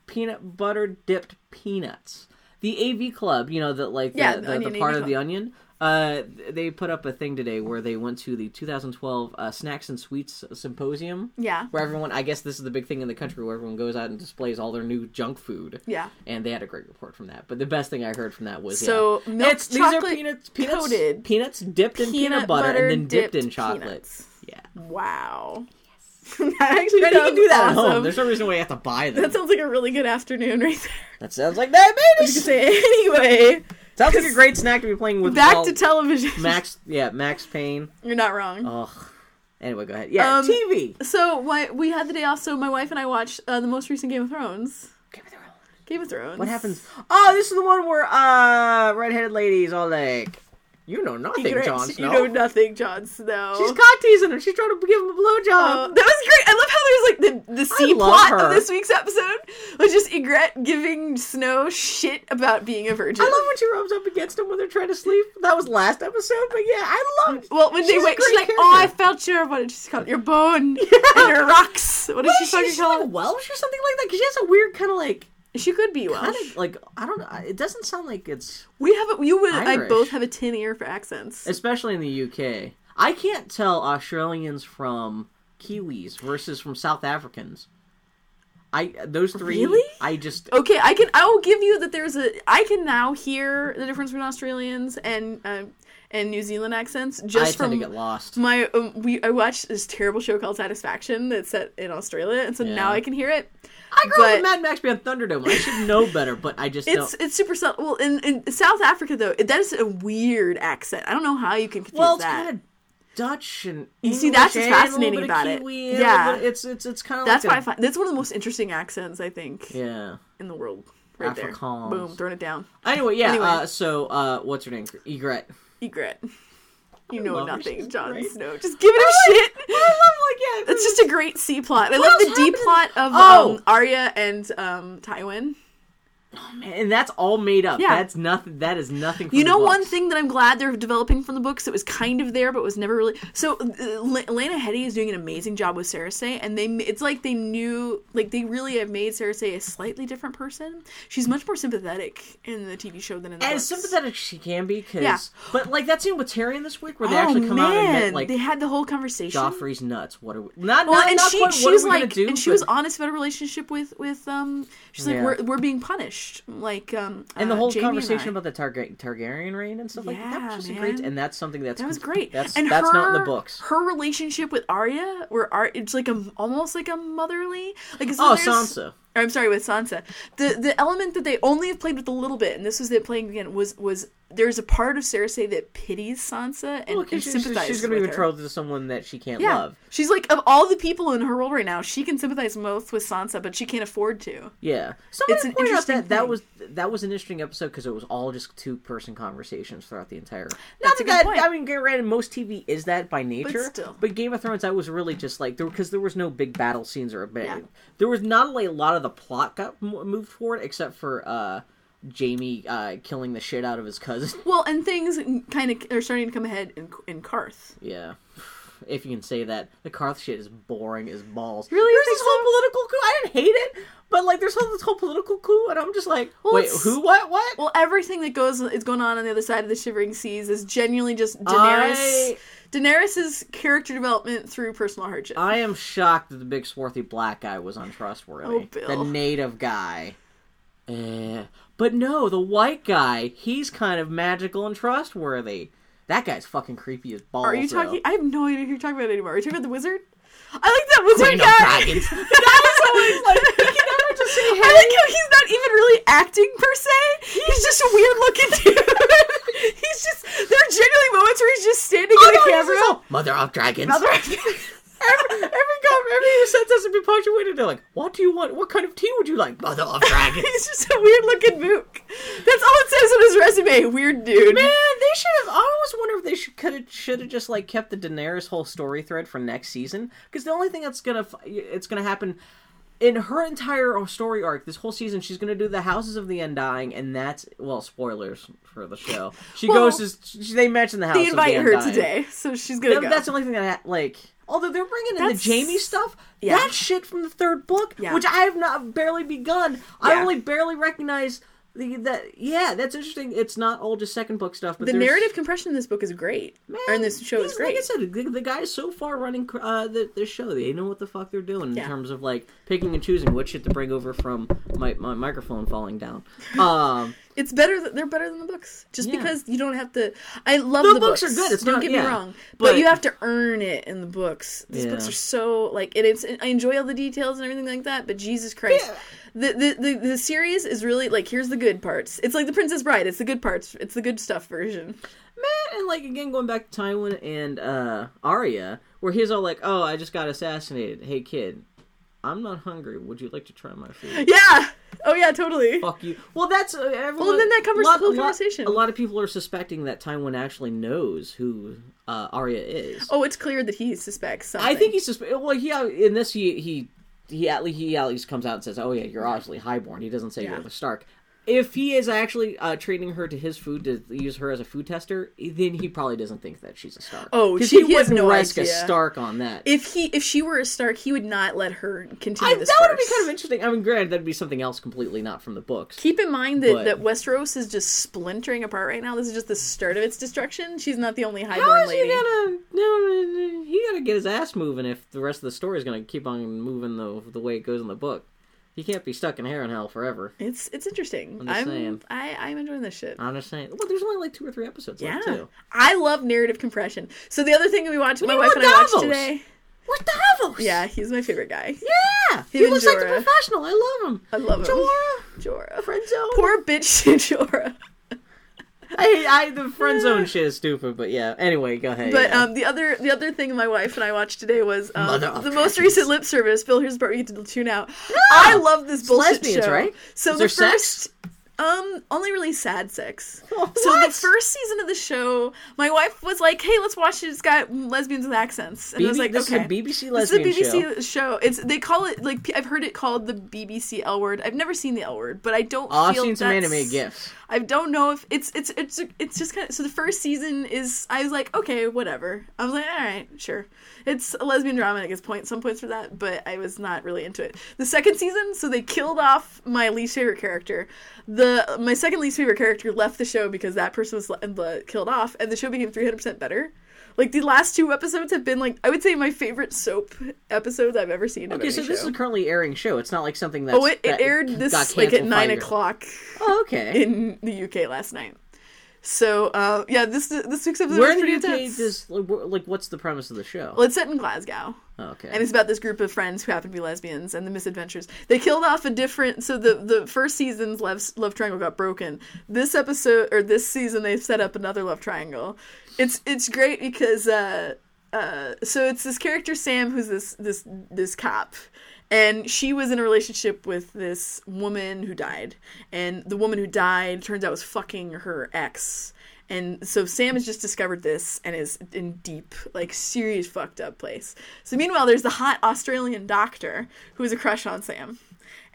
peanut butter dipped peanuts. The AV Club, you know, the like the, Yeah, the the, the, part AV of the onion. Uh, they put up a thing today where they went to the 2012 uh, Snacks and Sweets Symposium, Yeah. where everyone, I guess this is the big thing in the country, where everyone goes out and displays all their new junk food. Yeah. And they had a great report from that. But the best thing I heard from that was So, yeah, milk it's, these are chocolate peanuts, peanuts, coated peanuts dipped in peanut, Peanut butter, butter and then dipped, dipped in chocolate. peanuts. Yeah. Wow. that actually Yeah, you can do that at home. There's no reason why you have to buy them. That sounds like a really good afternoon right there. That sounds like diabetes. Say anyway. Sounds like a great snack to be playing with. Back while to television. Max. Yeah, Max Payne. You're not wrong. Ugh. Anyway, go ahead. Yeah, Um, TV. So why we had the day off. So my wife and I watched uh, the most recent Game of Thrones. Game of Thrones. Game of Thrones. What happens? Oh, this is the one where uh, redheaded ladies all like, "You know nothing, Jon You know nothing, Jon Snow. She's caught teasing him. She's trying to give him a blowjob. Oh, that was great. I love how there's like the the C plot her. of this week's episode was just Ygritte giving Snow shit about being a virgin. I love when she rubs up against him when they're trying to sleep. That was last episode, but yeah, I love. Well, when they She's a wait, she's like, character. "Oh, I felt sure." What did she call it? Your bone and your rocks. What did What she fucking call like it? Welsh or something like that? Because she has a weird kind of like, She could be Kinda, like I don't know. It doesn't sound like it's We have a, you would I both have a tin ear for accents. especially in the UK. I can't tell Australians from Kiwis versus from South Africans. I those three. Really? I just Okay, I can. I will give you that. There's a. I can now hear the difference between Australians and uh, and New Zealand accents I just tend to from get lost. my. Um, we I watched this terrible show called Satisfaction that's set in Australia, and so Yeah. now I can hear it. I grew up with Mad Max beyond Thunderdome. I should know better, but I just It's don't. it's super subtle. Well, in, in South Africa though, that is a weird accent. I don't know how you can confuse Well, it's that. kind of Dutch and You see, that's what's and a little fascinating about it. Yeah. it's it's it's kind of That's like why a- I find that's one of the most interesting accents I think Yeah. in the world. Right Afrikaans. there, boom, throwing it down. Anyway, yeah. Anyway. Uh, so, uh, what's her name? Ygritte. Ygritte. You know love her, she's nothing, Jon great. Snow. Just give it a shit. I love like yeah. It's just a great C plot. I love the D plot of Oh! um, Arya and um, Tywin. And that's all made up. Yeah. That's nothing. That is nothing. You know one thing that I'm glad they're developing from the books that was kind of there but was never really. So uh, Le- Lena Headey is doing an amazing job with Cersei, and they it's like they knew like they really have made Cersei a slightly different person. She's much more sympathetic in the TV show than in the As books. sympathetic she can be, because Yeah. but like that scene with Tyrion this week where they oh, actually come man. out and admit like they had the whole conversation. Joffrey's nuts. What are we not? Well, not, and not she quite, she what was like, do? and she was honest about her relationship with with um. She's like, Yeah. we're we're being punished, like um. and the uh, whole conversation about the Targa- Targaryen reign and stuff like that. That was just a man. great, and that's something that's That was great. That's and that's her, not in the books. Her relationship with Arya, where Ar- it's like a almost like a motherly, like so Oh, Sansa. or I'm sorry, with Sansa. The the element that they only have played with a little bit, and this was it playing again, was was there's a part of Cersei that pities Sansa and, Well, and she's, sympathizes she's gonna be with her. betrothed to someone that she can't Yeah, love. she's like of all the people in her world right now, she can sympathize most with Sansa, but she can't afford to. Yeah, somebody It's an interesting that that was that was an interesting episode because it was all just two person conversations throughout the entire. That's Not a good that point. I mean, granted, most TV is that by nature, still. But Game of Thrones, that was really just like there because there was no big battle scenes or a big. Yeah. There was not only a lot of the plot got moved forward, except for uh Jaime uh killing the shit out of his cousin. Well, and things kind of are starting to come ahead in in Qarth. yeah. If you can say that, the Qarth shit is boring as balls. Really? There's this whole political coup. I didn't hate it, but like, there's whole, this whole political coup, and I'm just like, Well, wait, who, what, what? Well, everything that goes is going on on the other side of the Shivering Seas is genuinely just Daenerys. I- Daenerys's character development through personal hardship. I am shocked that the big swarthy black guy was untrustworthy. Oh, Bill. The native guy. Eh. But no, the white guy, he's kind of magical and trustworthy. That guy's fucking creepy as balls. are you though. talking? I have no idea who you're talking about anymore. Are you talking about the wizard? I like that wizard Queen of guy. Dragons. the was always like, he can never just say hey. I like how he's not even really acting per se. He's just a weird looking dude. he's just there are genuinely moments where he's just standing Oh, in no, the camera. just all, Mother of Dragons. Every, every, every sentence would be punctuated. They're like, what do you want? What kind of tea would you like? Mother of Dragons. he's just a weird looking mook. That's all it says on his resume. Weird dude. Man, they should have. I always wonder if they should could have should have just like kept the Daenerys whole story thread for next season because the only thing that's gonna it's gonna happen in her entire story arc this whole season she's gonna do the houses of the undying and that's well spoilers for the show she Well, goes to she, they mention the house They invite of her undying. today, so she's gonna That- go. that's the only thing that ha- like although they're bringing in That's- the Jaime stuff Yeah. that shit from the third book Yeah. which I have not barely begun I Yeah. only barely recognize the that yeah that's interesting it's not all just second book stuff but the there's- narrative compression in this book is great. or in this show is great. Like I said, the, the guys so far running uh, the, the show, they know what the fuck they're doing Yeah. in terms of like picking and choosing what shit to bring over from my, my microphone falling down. Um, It's better. Th- they're better than the books, just Yeah. because you don't have to. I love The the, books are good, it's don't not- get yeah. me wrong, but, But- you have to earn it in the books. These Yeah. books are so like, and it's. I enjoy all the details and everything like that, but Jesus Christ. The, the, the, the series is really like here's the good parts. It's like the Princess Bride. It's the good parts. It's the good stuff version. man, and like again going back to Tywin and uh, Arya, where he's all like, "Oh, I just got assassinated. Hey kid, I'm not hungry. Would you like to try my food?" Yeah. Oh yeah, totally. Fuck you. Well, that's uh, everyone. Well, then that covers lot, the whole a lot- conversation. A lot of people are suspecting that Tywin actually knows who uh, Arya is. Oh, it's clear that he suspects something. I think he suspects. well. He uh, in this he he he at least he at least comes out and says, "Oh yeah, you're obviously highborn." He doesn't say Yeah. you're the Stark. If he is actually uh, treating her to his food to use her as a food tester, then he probably doesn't think that she's a Stark. Oh, she- he, he wouldn't no risk a. Stark on that. if he if she were a Stark, he would not let her continue I, this. that would be kind of interesting. I mean, granted, that'd be something else completely not from the books. Keep in mind that, But- that Westeros is just splintering apart right now. This is just the start of its destruction. She's not the only How highborn is he lady. gonna? No, he gotta get his ass moving if the rest of the story is gonna keep on moving the the way it goes in the book. He can't be stuck in Harrenhal forever. It's it's interesting. I'm just I'm saying. I I'm enjoying this shit. I'm just saying. Well, there's only like two or three episodes yeah, left too. I love narrative compression. So the other thing we watched, my wife and I watched today. What Davos? Yeah, he's my favorite guy. Yeah, he looks and like the Jorah. professional. I love him. I love him. Jorah, Jorah. friend zone. Poor bitch Jorah. I, I, the friend zone shit is stupid, but yeah. Anyway, go ahead. But yeah. um, the other the other thing my wife and I watched today was um, the most recent lip service. Bill, here's the part we get to tune out. I love this bullshit lesbians, show. right? So Is the first, sex? um, only really sad sex. What? So the first season of the show, my wife was like, "Hey, let's watch it. It's got lesbians with accents," and I was like, this "Okay." is a BBC This is a BBC show. show. It's they call it like I've heard it called the BBC L word. I've never seen the L word, but I don't. Oh, I've feel seen some that's- animated gifs. I don't know if it's it's it's it's just kind of so the first season is I was like okay whatever. I was like all right sure. It's a lesbian drama and it gets point some points for that but I was not really into it. The second season so they killed off my least favorite character. The my second least favorite character left the show because that person was le- killed off and the show became 300% better like the last two episodes have been like I would say my favorite soap episodes I've ever seen Okay, so this show. is a currently airing show. It's not like something that's oh it, it that aired this like at 9 o'clock Oh, okay. in the UK last night. So uh, yeah, this this week's episode Where was pretty the UK intense. does like, like what's the premise of the show? Well, it's set in Glasgow. Oh, okay. And it's about this group of friends who happen to be lesbians and the misadventures. They killed off a different. So the the first season's love love triangle got broken. This episode or this season they set up another love triangle. It's it's great because uh uh so it's this character Sam who's this this this cop. And she was in a relationship with this woman who died. And the woman who died turns out was fucking her ex. And so Sam has just discovered this and is in deep, like serious fucked up place. So meanwhile, there's the hot Australian doctor who is a crush on Sam.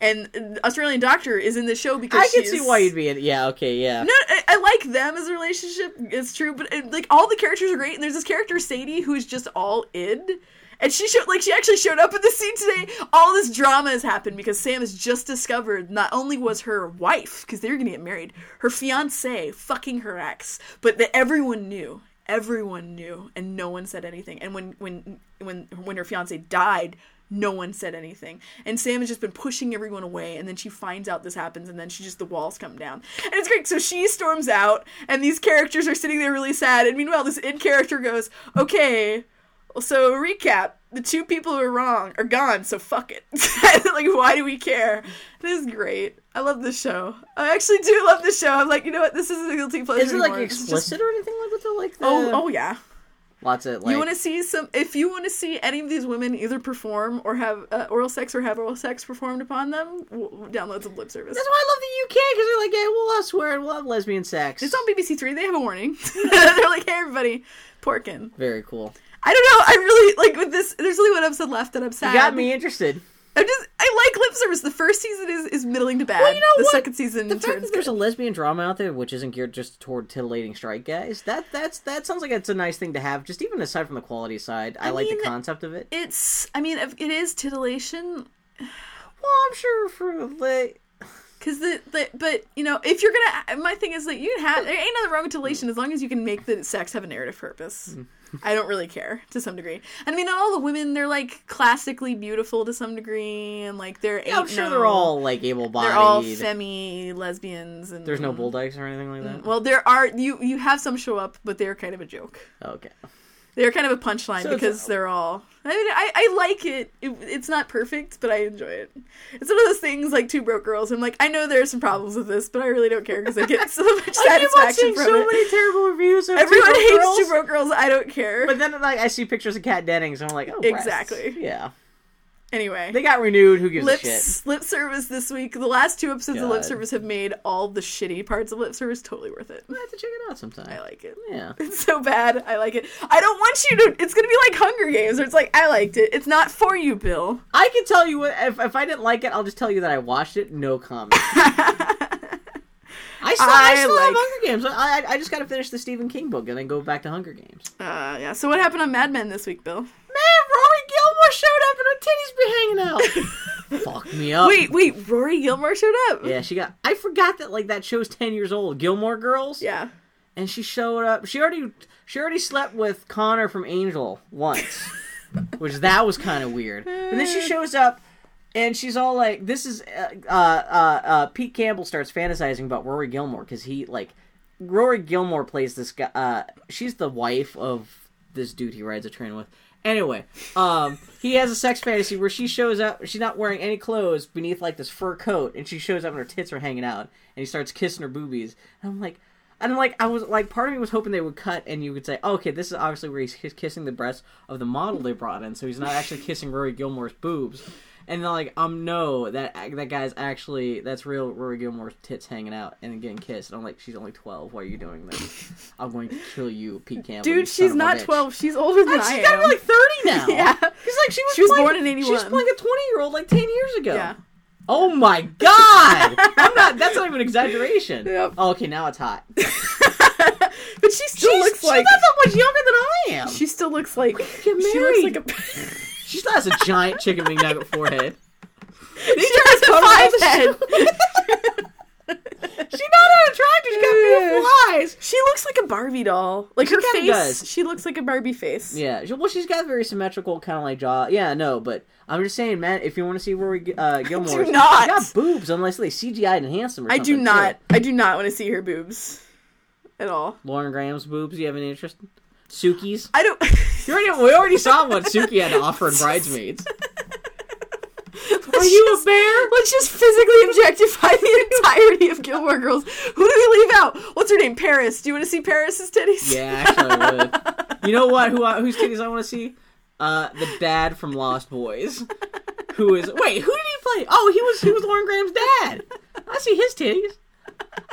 And the Australian doctor is in the show because I can see why you'd be in. Yeah. Okay. Yeah. no, I, I like them as a relationship. It's true, but it, like all the characters are great, and there's this character Sadie who's just all in. and she showed like she actually showed up in the scene today. All this drama has happened because Sam has just discovered not only was her wife because they were going to get married, her fiance fucking her ex, but that everyone knew. Everyone knew, and no one said anything. And when when when when her fiance died, no one said anything. And Sam has just been pushing everyone away, and then she finds out this happens, and then she just the walls come down. And it's great. So she storms out, and these characters are sitting there really sad. And meanwhile, this in character goes, Okay, so recap. The two people who are wrong are gone, so fuck it. like, why do we care? This is great. I love this show. I actually do love this show. I'm like, you know what? This isn't a guilty pleasure. Is it like anymore. It's just- explicit or anything like with the like the? Oh, oh yeah. Lots of like. you want to see some? If you want to see any of these women either perform or have uh, oral sex or have oral sex performed upon them, w- w- download some lip service. That's why I love the UK because they're like, yeah, we'll have swear and we'll have lesbian sex. It's on BBC Three. They have a warning. They're like, "Hey, everybody, porkin." Very cool. I don't know. I really like with this. There's only one episode left, and I'm sad. You got me interested. I'm just. I like lip service. The first season is is middling to bad. Well, you know the what? second season The fact turns that there's good. a lesbian drama out there which isn't geared just toward titillating strike guys, that that's that sounds like it's a nice thing to have. Just even aside from the quality side, I, I like mean, the concept of it. It's. I mean, it is titillation. Well, I'm sure for like Cause the, the but you know if you're gonna my thing is that you can have there ain't nothing wrong with as long as you can make the sex have a narrative purpose. Mm. I don't really care to some degree. And I mean, not all the women they're like classically beautiful to some degree, and like they're yeah, I'm sure no- they're all like able-bodied. they're all femi lesbians and There's no bull dykes or anything like that. Well, there are you you have some show up, but they're kind of a joke. okay. They're kind of a punchline So because they're all. I mean, I, I like it. it. It's not perfect, but I enjoy it. It's one of those things like Two Broke Girls. I'm like, I know there are some problems with this, but I really don't care because I get so much I keep on satisfaction from so it. many terrible reviews of Everyone Two hates Girls, Two Broke Girls. I don't care. But then like I see pictures of Kat Dennings and I'm like, oh breasts. Exactly. Yeah. Anyway, They got renewed, who gives a shit? lip service this week. The last two episodes of lip service have made all the shitty parts of lip service totally worth it. I have to check it out sometime. I like it. Yeah. It's so bad. I like it. I don't want you to. It's gonna be like Hunger Games, where it's like I liked it. It's not for you, Bill. I can tell you what if, if I didn't like it, I'll just tell you that I watched it. No comment. I still, I I still have Hunger Games. I, I, I just got to finish the Stephen King book and then go back to Hunger Games. Uh, yeah. So what happened on Mad Men this week, Bill? Man, Rory Gilmore showed up and her titties be hanging out. Fuck me up. Wait, wait. Rory Gilmore showed up. Yeah, she got. I forgot that like that show's ten years old. Gilmore Girls. Yeah. And she showed up. She already she already slept with Connor from Angel once, which that was kind of weird. And then she shows up, and she's all like, "This is." Uh, uh, uh, uh, Pete Campbell starts fantasizing about Rory Gilmore because he like Rory Gilmore plays this guy. Uh, she's the wife of this dude he rides a train with. Anyway, um, he has a sex fantasy where she shows up. She's not wearing any clothes beneath like this fur coat, and she shows up and her tits are hanging out, and he starts kissing her boobies. And I'm like, and I'm like I was like, part of me was hoping they would cut, and you would say, oh, okay, this is obviously where he's kiss- kissing the breasts of the model they brought in, so he's not actually kissing Rory Gilmore's boobs. And they're like, um, no, that that guy's actually that's real Rory Gilmore's tits hanging out and getting kissed. And I'm like, she's only twelve. Why are you doing this? I'm going to kill you, Pete Campbell. Dude, she's not twelve. She's older than And I she's got to be like thirty now. Yeah. because like she was She was playing- born in She was 81. playing a twenty year old like ten years ago. Yeah. Oh my god! I'm not. That's not even an exaggeration. Yep. Oh, okay, now it's hot. but she still She's, looks she's like not that much younger than I am. she still looks like Get she looks married. like a. She still has a giant chicken wing nugget forehead. she has a five head. She's not unattractive. She's got beautiful eyes. She looks like a Barbie doll. Like She her face. does. She looks like a Barbie face. Yeah, well, she's got very symmetrical, kind of like jaw. Yeah, no, but I'm just saying, man, if you want to see Rory uh, Gilmore, do not. she got boobs unless they CGI enhance them. Or I do not. too. I do not want to see her boobs. at all. Lauren Graham's boobs. You have any interest? Sookie's. I don't. You already, we already saw what Sookie had to offer in Bridesmaids. Are you a bear? Let's just physically objectify the entirety of Gilmore Girls. Who do we leave out? What's her name? Paris. Do you want to see Paris's titties? Yeah, actually, I would. You know what? Who I- whose titties I want to see? Uh, the dad from Lost Boys. Who is? Wait, who did he play? Oh, he was he was Lauren Graham's dad. I see his titties.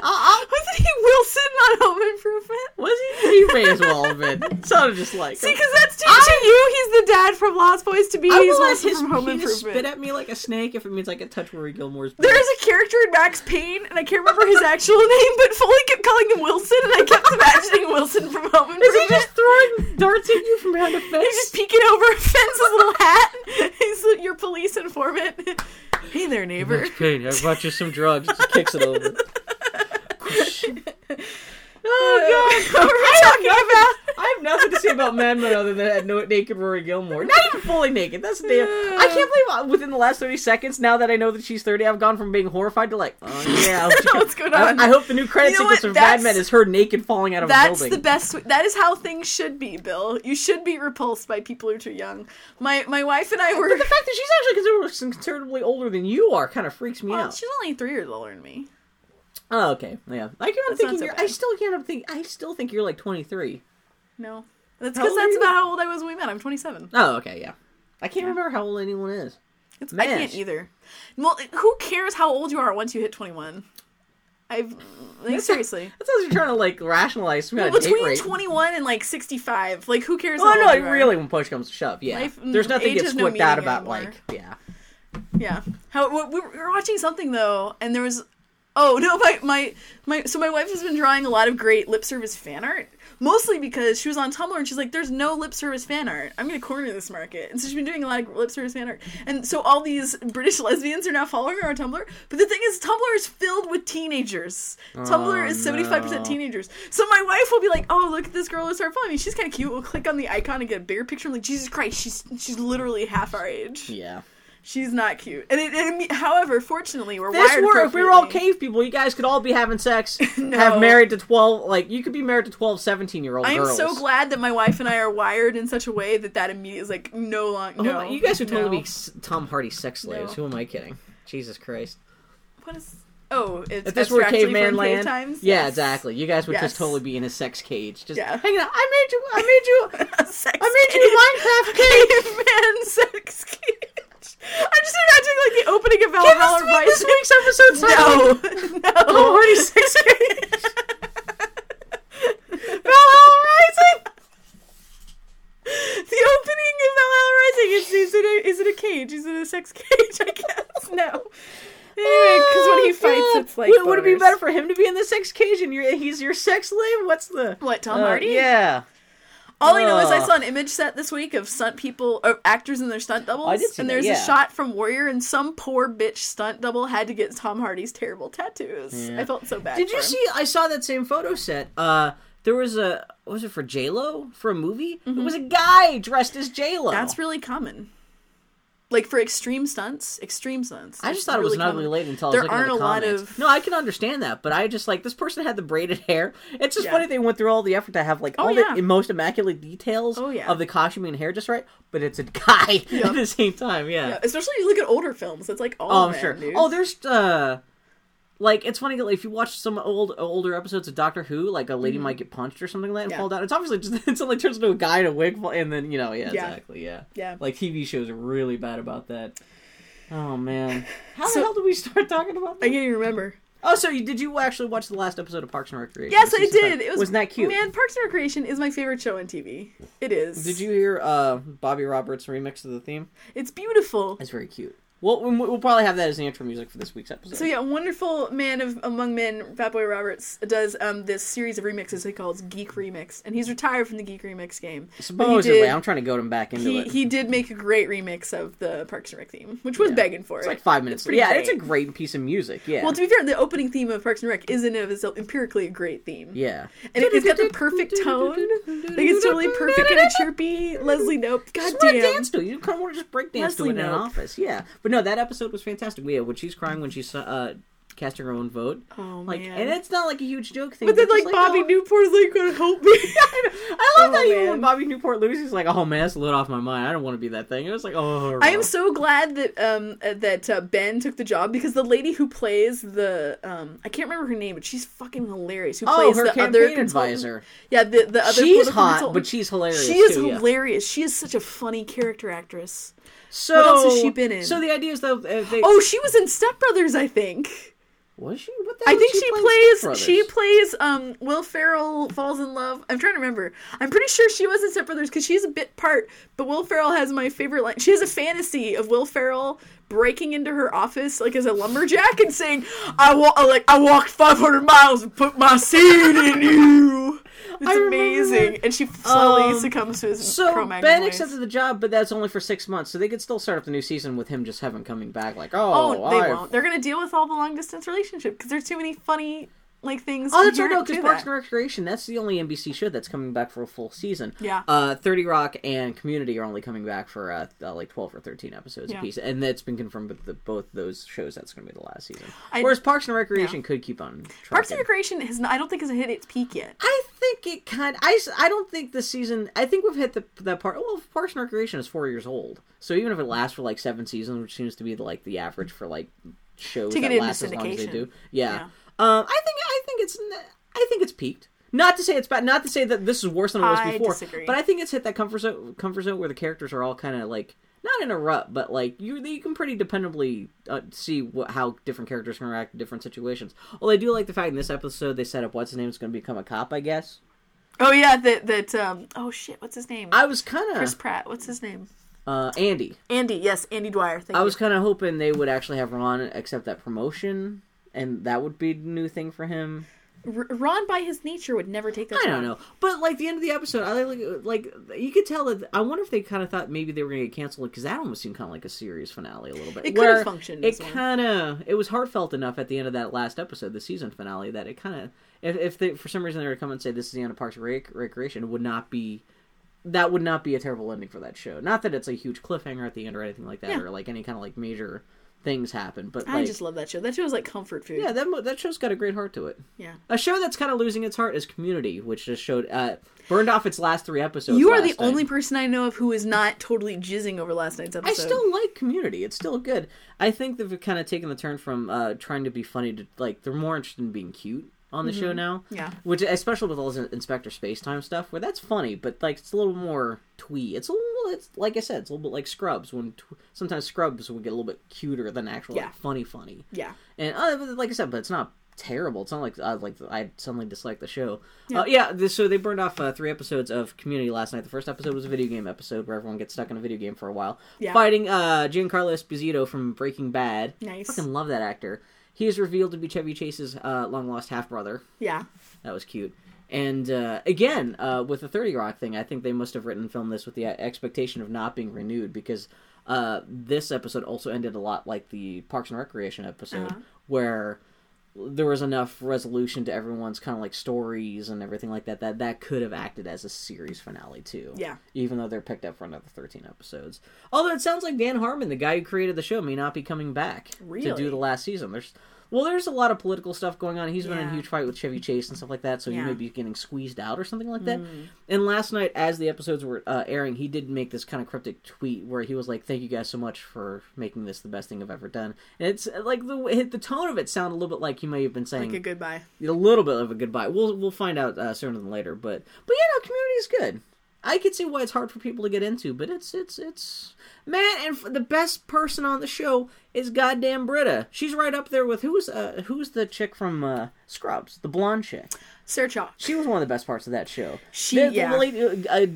Uh-uh. I'll, Wasn't he Wilson on Home Improvement? Was he? He may as well have been. Sounded just like. See, uh, him. because that's teaching you he's the dad from Lost Boys to be I he's will Wilson his from Home Improvement. spit at me like a snake if it means I can touch Rory Gilmore's. There is a character in Max Payne, and I can't remember his actual name, but Foley kept calling him Wilson, and I kept imagining Wilson from Home Improvement. Is he just throwing darts at you from behind a fence? He's just peeking over a fence, his little hat. He's your police informant. Hey there, neighbor. Max Payne, I brought you some drugs. Just kicks it over. Oh God. We talking about? I have nothing to say about Mad Men other than that no naked Rory Gilmore. Not even fully naked. That's the damn. I can't believe uh, within the last thirty seconds, now that I know that she's thirty, I've gone from being horrified to like, oh yeah. What's going I, on? I hope the new credit You know sequence Mad Men is her naked falling out of a That's building. the best. way- That is how things should be, Bill. You should be repulsed by people who are too young. My my wife and I were. But the fact that she's actually considerably, considerably older than you are kind of freaks me Well, out. she's only three years older than me. Oh, okay, yeah. I That's not thinking so you're. bad. I still can't think. I still think you're like 23. No, that's because that's about how old I was when we met. I'm 27. Oh, okay, yeah. I can't remember how old anyone is. It's, I can't either. Well, who cares how old you are once you hit 21? I've like seriously. That's how you're trying to like rationalize Well, between 21 and like 65, like who cares? Oh how no, old you are? really when push comes to shove, yeah. Life- There's mm, nothing age gets has no squicked out about anymore. like yeah. Yeah. How we were watching something though, and there was oh no, my my my so my wife has been drawing a lot of great lip service fan art. Mostly because she was on Tumblr and she's like, "There's no lip service fan art. I'm gonna corner this market." And so she's been doing a lot of lip service fan art. And so all these British lesbians are now following her on Tumblr. But the thing is, Tumblr is filled with teenagers. Tumblr is oh, seventy five percent teenagers. So my wife will be like, "Oh, look at this girl who started following me. She's kind of cute." We'll click on the icon and get a bigger picture. I'm like, Jesus Christ, she's she's literally half our age. Yeah. She's not cute. And it, it however, fortunately, we're This wired were if we were all cave people, you guys could all be having sex, No. have married to 12 like you could be married to 12 17 year old I am girls. so glad that my wife and I are wired in such a way that that immediately is like no long. Oh, No, you guys would totally no. be Tom Hardy sex slaves. No. Who am I kidding? Jesus Christ. What is? Oh, it's If this were caveman cave land, times. yeah, Yes. exactly. You guys would Yes. just totally be in a sex cage. Just Yeah. hanging out. I made you. I made you. I made you a Minecraft cage. caveman sex cage. I'm just imagining like the opening of Can Valhalla this, be this week's episode? No, no. Tom Hardy sex cage. Valhalla Rising. The opening of Valhalla Rising is is it a is it a cage? Is it a sex cage? I guess no. Anyway, because when he fights, Oh, it's like would, would it be better for him to be in the sex cage and you're, he's your sex slave? What's the What Tom Uh, Hardy? Yeah, All I know is I saw an image set this week of stunt people, or actors and their stunt doubles. I did see and that, there's yeah. a shot from Warrior, and some poor bitch stunt double had to get Tom Hardy's terrible tattoos. Yeah. I felt so bad. Did for you him. see? I saw that same photo set. Uh, there was a was it for J Lo for a movie? It was a guy dressed as J Lo. Mm-hmm. That's really common. Like for extreme stunts, extreme stunts. I just thought it was really ugly common. lady until I There was looking aren't the a lot of- No, I can understand that, but I just like this person had the braided hair. It's just Yeah. funny they went through all the effort to have like Oh, all yeah. the most immaculate details Oh, yeah. of the costume and hair just right, but it's a guy Yeah. at the same time. Yeah. Yeah, especially you look at older films. It's like all Oh, I'm sure. dude. Oh, there's uh like it's funny like, if you watch some old older episodes of Doctor Who, like a lady might get punched or something like that and Mm-hmm. Yeah. fall down. It's obviously just it suddenly turns into a guy in a wig, and then you know, yeah, Yeah. exactly, yeah, Yeah. Like TV shows are really bad about that. Oh man, how So- the hell did we start talking about That? I can't even remember. Oh, so you, did you actually watch the last episode of Parks and Recreation? Yes, I did. five? It was wasn't that cute? Man, Parks and Recreation is my favorite show on TV. It is. Did you hear uh, Bobby Roberts' remix of the theme? It's beautiful. It's very cute. We'll, we'll probably have that as the intro music for this week's episode. So yeah, wonderful man of among men, Fat Boy Roberts does um this series of remixes he calls Geek Remix, and he's retired from the Geek Remix game. Supposedly, did- I'm trying to goad him back into He it. he did make a great remix of the Parks and Rec theme, which was Yeah. begging for It's it. like five minutes. pretty yeah, great. it's a great piece of music. Yeah. Well, to be fair, the opening theme of Parks and Rec is in and of itself empirically a great theme. yeah. And it, it's got the perfect tone. Like it's totally perfect and a chirpy Leslie Nope. God Just damn. dance to it. You kind of want to just break dance Leslie to it in an office. Yeah. But no, that episode was fantastic. Yeah, when she's crying when she's uh, casting her own vote. Oh Like, man. and it's not like a huge joke thing. but then just like Bobby oh, Newport's like gonna help me. I love Oh, that even when Bobby Newport loses, he's like, "Oh man, that's lit off my mind. I don't want to be that thing." It was like, "Oh." I am so glad that um uh, that uh, Ben took the job because the lady who plays the um I can't remember her name but she's fucking hilarious. Who Oh, plays her the campaign other advisor. Yeah, the the other She's hot, consultant. but she's hilarious. she is too, yeah. hilarious. She is such a funny character actress. So, What else has she been in? So the idea is though, uh, they, Oh, she was in Step Brothers, I think. was she? What the I think did she, plays. She plays. Um, Will Ferrell falls in love. I'm trying to remember. I'm pretty sure she was in Step Brothers because she's a bit part. But Will Ferrell has my favorite line. She has a fantasy of Will Ferrell breaking into her office like as a lumberjack and saying, "I wa- like I walked 500 miles and put my seed in you." It's amazing, that. and she slowly Um, succumbs to his So Ben ways. accepted the job, but that's only for six months. So they could still start up the new season with him just having coming back. Like, oh, Oh, they I've- won't. They're gonna deal with all the long distance relationship because there's too many funny like things. Oh, that's right. No, because Parks that. and Recreation, that's the only NBC show that's coming back for a full season. Yeah. Uh, 30 Rock and Community are only coming back for uh, uh, like 12 or 13 episodes Yeah. apiece. And that's been confirmed with the, both those shows that's going to be the last season. I- Whereas Parks and Recreation could keep on Parks and. Recreation has. Not, I don't think has hit its peak yet. I think it kind. I—I don't think the season. I think we've hit the that part. Well, Parks and Recreation is four years old, so even if it lasts for like seven seasons, which seems to be like the average for like shows To get that last as long as they do. Yeah. Yeah. Um. I think. I think it's. I think it's peaked. Not to say it's bad. Not to say that this is worse than it was I before. disagree. But I think it's hit that comfort zone. Comfort zone where the characters are all kind of like not in a rut, but like you you can pretty dependably uh, see what, how different characters can react to different situations. Well, I do like the fact in this episode they set up what's his name is going to become a cop. I guess. Oh yeah, that that. Um. Oh shit, what's his name? I was kind of Chris Pratt. What's his name? uh, Andy. Andy. Yes, Andy Dwyer. Thank I you. was kind of hoping they would actually have Ron accept that promotion, and that would be a new thing for him. R- Ron, by his nature, would never take that. I don't know, but like the end of the episode, I like like you could tell that. I wonder if they kind of thought maybe they were going to get canceled because that almost seemed kind of like a series finale a little bit. It could have functioned It kind of it was heartfelt enough at the end of that last episode, the season finale, that it kind of if if they for some reason they were to come and say this is the end of Parks and Rec- Recreation, it would not be. That would not be a terrible ending for that show. Not that it's a huge cliffhanger at the end or anything like that, Yeah. or like any kind of like major things happen. But I like, just love that show. That show is like comfort food. yeah, that that show's got a great heart to it. Yeah. A show that's kind of losing its heart is Community, which just showed uh, burned off its last three episodes. You are the night. only person I know of who is not totally jizzing over last night's episode. I still like Community. It's still good. I think they've kind of taken the turn from uh, trying to be funny to like they're more interested in being cute on the show now. Mm-hmm. Yeah. Which especially with all this Inspector Spacetime stuff, where that's funny, but like it's a little more twee. It's a little. It's like I said, it's a little bit like Scrubs. When tw- sometimes Scrubs will get a little bit cuter than actual Yeah. like, funny funny. Yeah. And uh, like I said, but it's not terrible. It's not like uh, like I suddenly dislike the show. Yeah. Uh, yeah. This, so they burned off uh, three episodes of Community last night. The first episode was a video game episode where everyone gets stuck in a video game for a while, Yeah. fighting uh, Giancarlo Esposito from Breaking Bad. Nice. Fucking love that actor. He is revealed to be Chevy Chase's uh, long lost half brother. Yeah. That was cute. And uh, again, uh, with the Thirty Rock thing, I think they must have written and filmed this with the uh, expectation of not being renewed because uh, this episode also ended a lot like the Parks and Recreation episode, Uh-huh. where there was enough resolution to everyone's kind of like stories and everything like that that that could have acted as a series finale too. Yeah. Even though they're picked up for another thirteen episodes. Although it sounds like Dan Harmon, the guy who created the show, may not be coming back to do the last season. There's well, there's a lot of political stuff going on. He's been in a huge fight with Chevy Chase and stuff like that, so he may be getting squeezed out or something like that. Mm. And last night, as the episodes were uh, airing, he did make this kind of cryptic tweet where he was like, "Thank you guys so much for making this the best thing I've ever done." And it's uh, like the the tone of it sounded a little bit like he may have been saying Like a goodbye. a little bit of a goodbye. We'll we'll find out uh, sooner than later, but but yeah, no, community is good. I can see why it's hard for people to get into, but it's it's it's man, and f- the best person on the show is goddamn Britta. She's right up there with who's uh, who's the chick from uh, Scrubs, the blonde chick. Sarah Chalke. She was one of the best parts of that show. She- The- the yeah. lady- uh,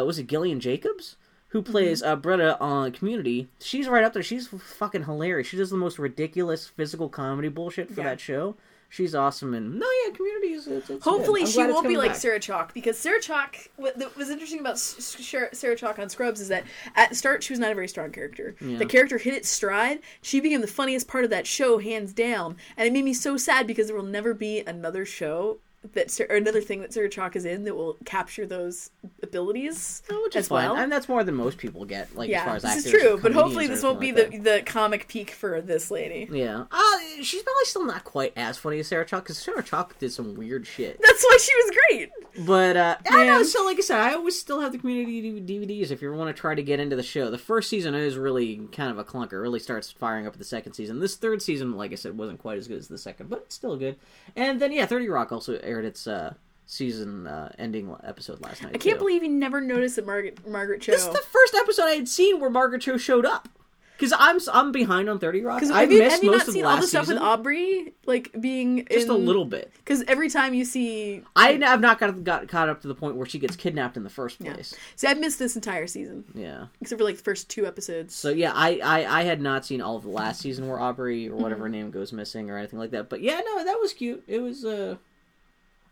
uh, was it Gillian Jacobs who plays Mm-hmm. uh, Britta on Community? She's right up there. She's fucking hilarious. She does the most ridiculous physical comedy bullshit for Yeah. that show. She's awesome, and no, yeah, Community is. It's, it's Hopefully. She won't be like back. Sarah Chalke because Sarah Chalke. What was interesting about Sarah Chalke on Scrubs is that at the start she was not a very strong character. The character hit its stride. She became the funniest part of that show, hands down, and it made me so sad because there will never be another show that Sar- or another thing that Sarah Chalke is in that will capture those abilities Oh, which is as fine, well. and that's more than most people get. Like as far yeah, as this is true, but hopefully this won't be anything the like the comic peak for this lady. Yeah, uh, she's probably still not quite as funny as Sarah Chalke because Sarah Chalke did some weird shit. That's why she was great. But uh, I know. So like I said, I always still have the community DVDs if you ever want to try to get into the show. The first season is really kind of a clunker. It really starts firing up the second season. This third season, like I said, wasn't quite as good as the second, but it's still good. And then yeah, Thirty Rock also aired its uh, season uh, ending episode last night. I can't too. believe you never noticed that Margaret Margaret Cho. this is the first episode I had seen where Margaret Cho showed up. Because I'm I'm behind on Thirty Rock. Because I have you, missed have you most not of seen the all the stuff season. with Aubrey like being just a little bit. Because every time you see, I have not got, got caught up to the point where she gets kidnapped in the first place. see, I've missed this entire season Yeah. except for like the first two episodes. So yeah, I, I I had not seen all of the last season where Aubrey or whatever Mm-hmm. name goes missing or anything like that. But yeah, no, that was cute. It was uh,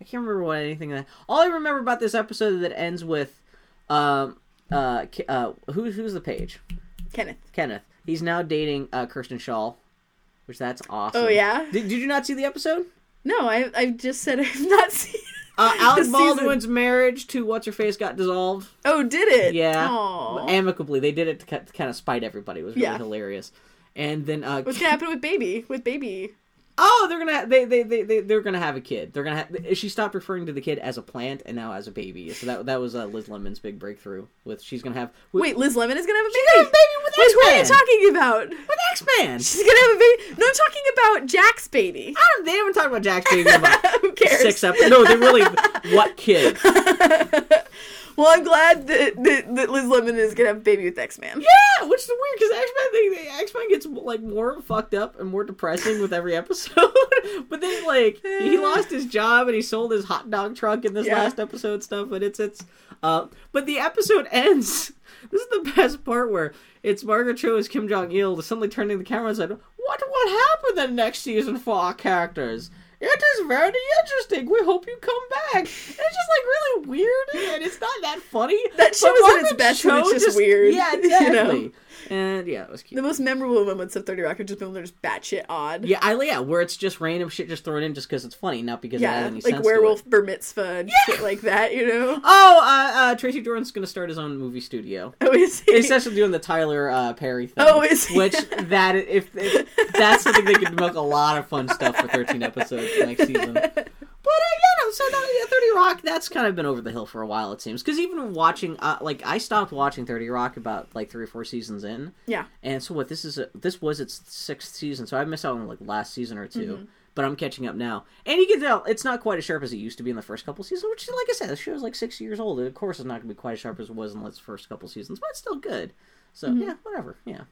I can't remember what anything that. All I remember about this episode that ends with, um, uh, uh, who who's the page? Kenneth. Kenneth. He's now dating uh Kristen Schaal, which that's awesome. Oh, yeah? Did, did you not see the episode? No, I I just said I've not seen. Uh, Alec season. Baldwin's marriage to what's her face got dissolved. Oh, did it? Yeah, Aw. amicably. They did it to, to kind of spite everybody. It was really Yeah. hilarious. And then uh, What's gonna happen with baby? With baby? Oh, they're gonna they they they they they're gonna have a kid. They're gonna have, she stopped referring to the kid as a plant and now as a baby. So that that was uh, Liz Lemon's big breakthrough with she's gonna have with, Wait, Liz Lemon is gonna have a She's baby. gonna have a baby with Wait, what are you talking about? with X Man. She's gonna have a baby. No, I'm talking about Jack's baby. I don't. They haven't talked about Jack's baby in about Who cares? six episodes. No, they really. What kid? Well, I'm glad that, that, that Liz Lemon is gonna have a baby with X Man. Yeah, which is weird because X Men they, they X Men gets like more fucked up and more depressing with every episode. but then like he lost his job and he sold his hot dog truck in this Yeah. last episode stuff. But it's it's uh. But the episode ends. This is the best part where it's Margaret Cho as Kim Jong Il suddenly turning the camera and said, "What what happened in next season for our characters?" It is very interesting. We hope you come back. And it's just like really weird, and it's not that funny. That show is at its best when it's Cho just weird, Yeah, you exactly. know? And yeah, it was cute. The most memorable moments of 30 Rock are just when they're just batshit odd. Yeah, I yeah, where it's just random shit just thrown in just because it's funny, not because it Yeah, had any like werewolf bar mitzvah and shit like that, you know? Oh, uh, uh, Tracy Jordan's gonna start his own movie studio. Oh, is he? He's essentially doing the Tyler uh, Perry thing. Oh, is he? Which that if, if that's something they could milk a lot of fun stuff for 13 episodes next season. But uh, yeah. So no, yeah, Thirty Rock. That's kind of been over the hill for a while, it seems. Because even watching, uh, like, I stopped watching Thirty Rock about like three or four seasons in, yeah. and so what? This is a, this was its sixth season, so I missed out on like last season or 2 Mm-hmm. But I'm catching up now, and you can tell it's not quite as sharp as it used to be in the first couple seasons. Which, like I said, the show's like six years old. Of course, it's not going to be quite as sharp as it was in its first couple seasons, but it's still good. So Mm-hmm. yeah, whatever. Yeah.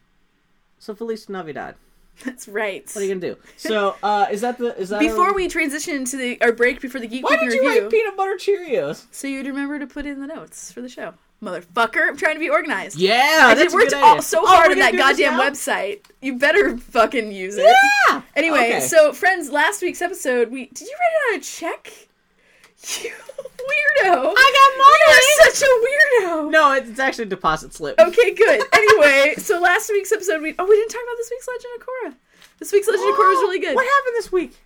So Feliz Navidad. That's right. What are you gonna do? So uh, is that the is that Before our- we transition to the our break before the Geek Why did you review, write peanut butter Cheerios? so you'd remember to put in the notes for the show, motherfucker. I'm trying to be organized. Yeah, I that's a worked all, so Oh, hard on that goddamn website. You better fucking use it. Yeah. Anyway, Okay. so friends, last week's episode, we did you write it on a check? You weirdo! I got mine. You're such a weirdo. No, it's, it's actually a deposit slip. Okay, good. Anyway, so last week's episode, we oh we didn't talk about this week's Legend of Korra. This week's Legend of Korra was really good. What happened this week?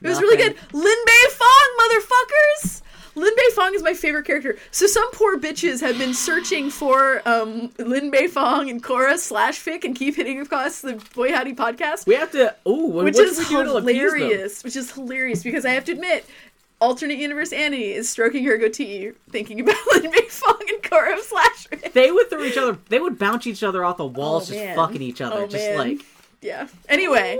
It was really good. Lin Bei Fong, motherfuckers! Lin Bei Fong is my favorite character. So some poor bitches have been searching for um, Lin Bei Fong and Korra slash fic and keep hitting across the Boy Howdy podcast, We have to. Ooh, which what is did we do to appease them? hilarious. Which is hilarious because I have to admit, alternate universe Annie is stroking her goatee, thinking about Lin Bei Fong and Korra slash. They would throw each other. They would bounce each other off the walls, Oh, just fucking each other, Oh, just man. like. Yeah. Anyway,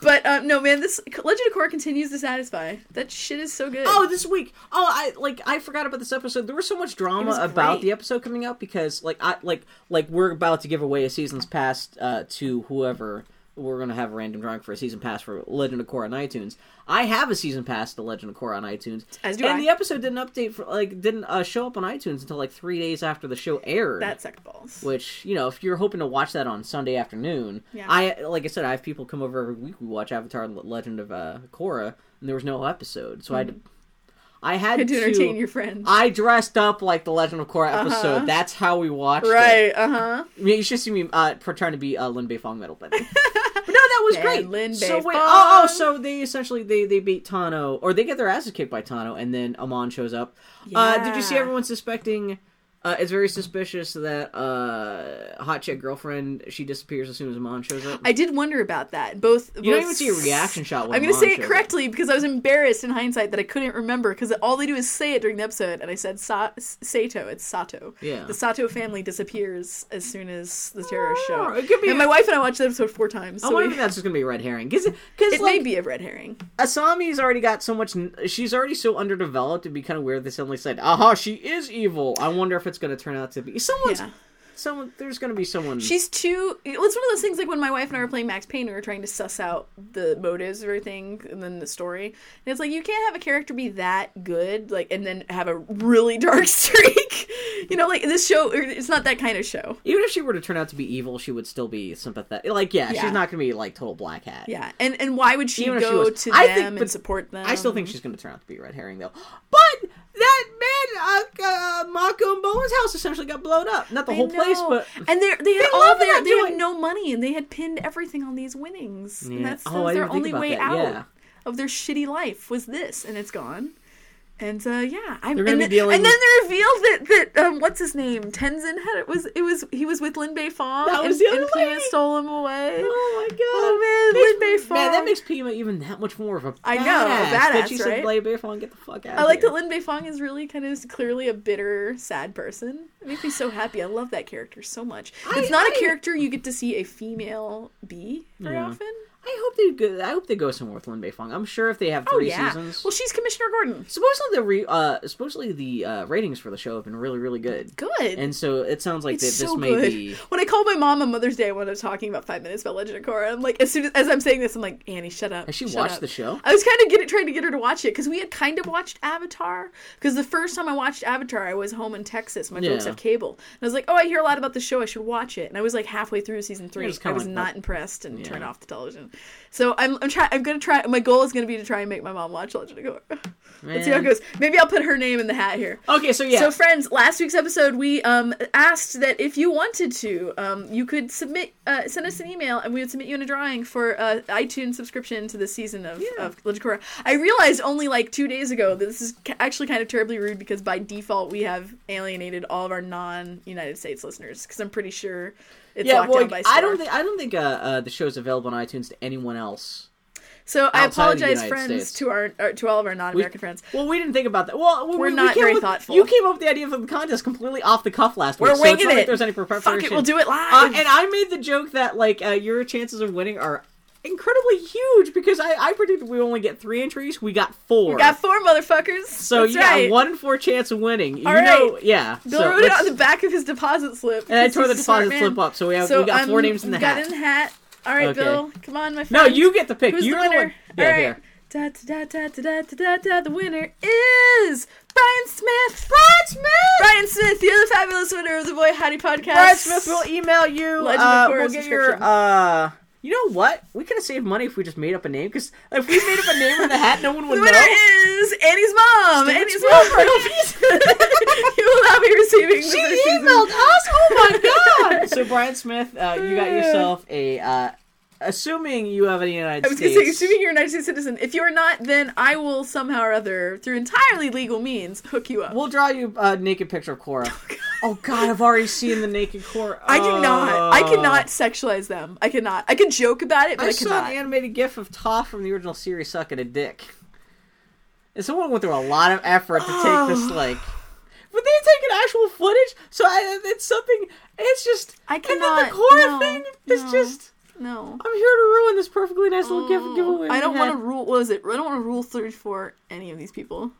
but um, no man, this Legend of Korra continues to satisfy. That shit is so good. Oh, this week. Oh, I like I forgot about this episode. There was so much drama about the episode coming up because like I like like we're about to give away a season's pass uh, to whoever we're gonna have a random drawing for a season pass for Legend of Korra on iTunes. I have a season pass to Legend of Korra on iTunes, As do and I. the episode didn't update for like didn't uh, show up on iTunes until like three days after the show aired. that sucked balls. which you know, if you're hoping to watch that on Sunday afternoon, Yeah. I like I said, I have people come over every week. We watch Avatar: Legend of uh, Korra, and there was no episode, so I had, I had to to entertain your friends. I dressed up like the Legend of Korra episode. Uh-huh. That's how we watched it. Right, uh huh. I mean, you should see me uh, trying to be uh, Lin Bei Fong metal band. but no, that was Man, great. Lin so wait, oh, oh, so they essentially they they beat Tahno, or they get their asses kicked by Tahno, and then Amon shows up. Uh, did you see everyone suspecting? Uh, it's very suspicious that uh, hot chick girlfriend she disappears as soon as mom shows up. I did wonder about that. Both you both don't even see a reaction shot. When I'm going to say it shows up. correctly because I was embarrassed in hindsight that I couldn't remember because all they do is say it during the episode, and I said Sa- Sato. It's Sato. Yeah. The Sato family disappears as soon as the terrorists show. Oh, it could be- And my wife and I watched the episode four times. I So wonder we- if that's just gonna be a red herring because it like, may be a red herring. Asami's already got so much. She's already so underdeveloped. It'd be kind of weird if they suddenly said, "Aha, she is evil." I wonder if it's going to turn out to be someone's. Yeah. Someone. There's going to be someone. She's too. It's one of those things like when my wife and I were playing Max Payne, we were trying to suss out the motives of everything and then the story. And it's like you can't have a character be that good, like, and then have a really dark streak. you know, like this show, it's not that kind of show. Even if she were to turn out to be evil, she would still be sympathetic. Like, yeah, Yeah. she's not going to be like total black hat. Yeah, and and why would she Even if she go was- to I them think- and support them? I still think she's going to turn out to be red herring, though. But that man, uh, uh, Mako and Bolin's house essentially got blown up. Not the I whole place, but and they they had They all love their that they had no money and they had pinned everything on these winnings. And Yeah. that's, that Oh, was their only way that, out yeah. of their shitty life was this, and it's gone. And uh, yeah, I'm, and, be then, dealing- and then they revealed that that um, what's his name Tenzin had it was it was he was with Lin Bei Fong. That was and, the other and Pema stole him away. Oh my god! Oh, man, Makes- Lin Bei Fong. Man, that makes Pema even that much more of a. I know, badass, badass, That she said, right? "Lay Bei Fong, get the fuck out." I like here. that Lin Bei Fong is really kind of clearly a bitter, sad person. It makes me so happy. I love that character so much. I- it's not a I- character you get to see a female be very Yeah. often. I hope they go. I hope they go somewhere with Lin Bei Fong. I'm sure if they have Oh three yeah. seasons. Well, she's Commissioner Gordon. supposedly the re, uh, supposedly the uh, ratings for the show have been really really good. Good. And so it sounds like that this so may good. be. When I called my mom on Mother's Day when I was talking about five minutes about Legend of Korra, I'm like, as soon as, as I'm saying this, I'm like, Annie, shut up. Has she shut watched up." the show? I was kind of get, trying to get her to watch it because we had kind of watched Avatar. Because the first time I watched Avatar, I was home in Texas. My folks Yeah. have cable, and I was like, "Oh, I hear a lot about the show. I should watch it." And I was like halfway through season three. I was like not impressed and Yeah. turned off the television. So I'm I'm trying. I'm gonna try. My goal is gonna be to try and make my mom watch Legend of Korra. Let's see how it goes. Maybe I'll put her name in the hat here. Okay, so yeah, So, friends, last week's episode, we um, asked that if you wanted to, um, you could submit, uh, send us an email, and we would submit you in a drawing for uh, iTunes subscription to the season of, of Legend of Korra. I realized only like two days ago that this is actually kind of terribly rude because by default we have alienated all of our non-United States listeners because I'm pretty sure it's yeah. locked Well, down by I don't think I don't think uh, uh, the show's available on iTunes to anyone else. So I of apologize, friends, States. to our uh, to all of our non-American friends. Well, we didn't think about that. Well, we, We're we not came very up- thoughtful. You came up with the idea for the contest completely off the cuff last We're week. so it's not it. Like there's any preparation. Fuck it, we'll do it live. Uh, and I made the joke that like uh, your chances of winning are incredibly huge because I, I predicted we only get three entries. We got four. we got four motherfuckers. so That's yeah, right. one in four chance of winning. You All know, right. yeah. Bill so wrote it on the back of his deposit slip. and I tore the he's a smart deposit slip up, so we have So we got four names in the got hat. in the hat. All right, Okay. Bill. Come on, my friend. No, you get the pick. Who's you the winner? Yeah, All right. here. Da, da, da, da, da, da, da. The winner is Brian Smith. Brian Smith. Brian Smith, you're the fabulous winner of the Boy Howdy podcast. Brian Smith will email you. Legend of uh, we'll get your. Uh, you know what? We could have saved money if we just made up a name. Because if we made up a name in the hat, no one would The know. winner is Annie's mom. Annie's mom. You will now be receiving She first season. emailed us. Oh my god! so Brian Smith, uh, you got yourself a. Uh, assuming you have a United States. I was going to say, assuming you're a United States citizen, if you're not, then I will somehow or other, through entirely legal means, hook you up. We'll draw you a naked picture of Korra. oh Oh, god, I've already seen the naked core. I do not. I Oh. cannot sexualize them. I cannot. I can joke about it, but I I, saw cannot. an animated GIF of Toph from the original series sucking a dick. And someone went through a lot of effort to take this oh. like. But they taken actual footage, so I, it's something. It's just. I And then cannot. the Korra no, thing is no, just. no. I'm here to ruin this perfectly nice little gift oh. giveaway. I don't want to rule. What is it? I don't want to rule through for any of these people.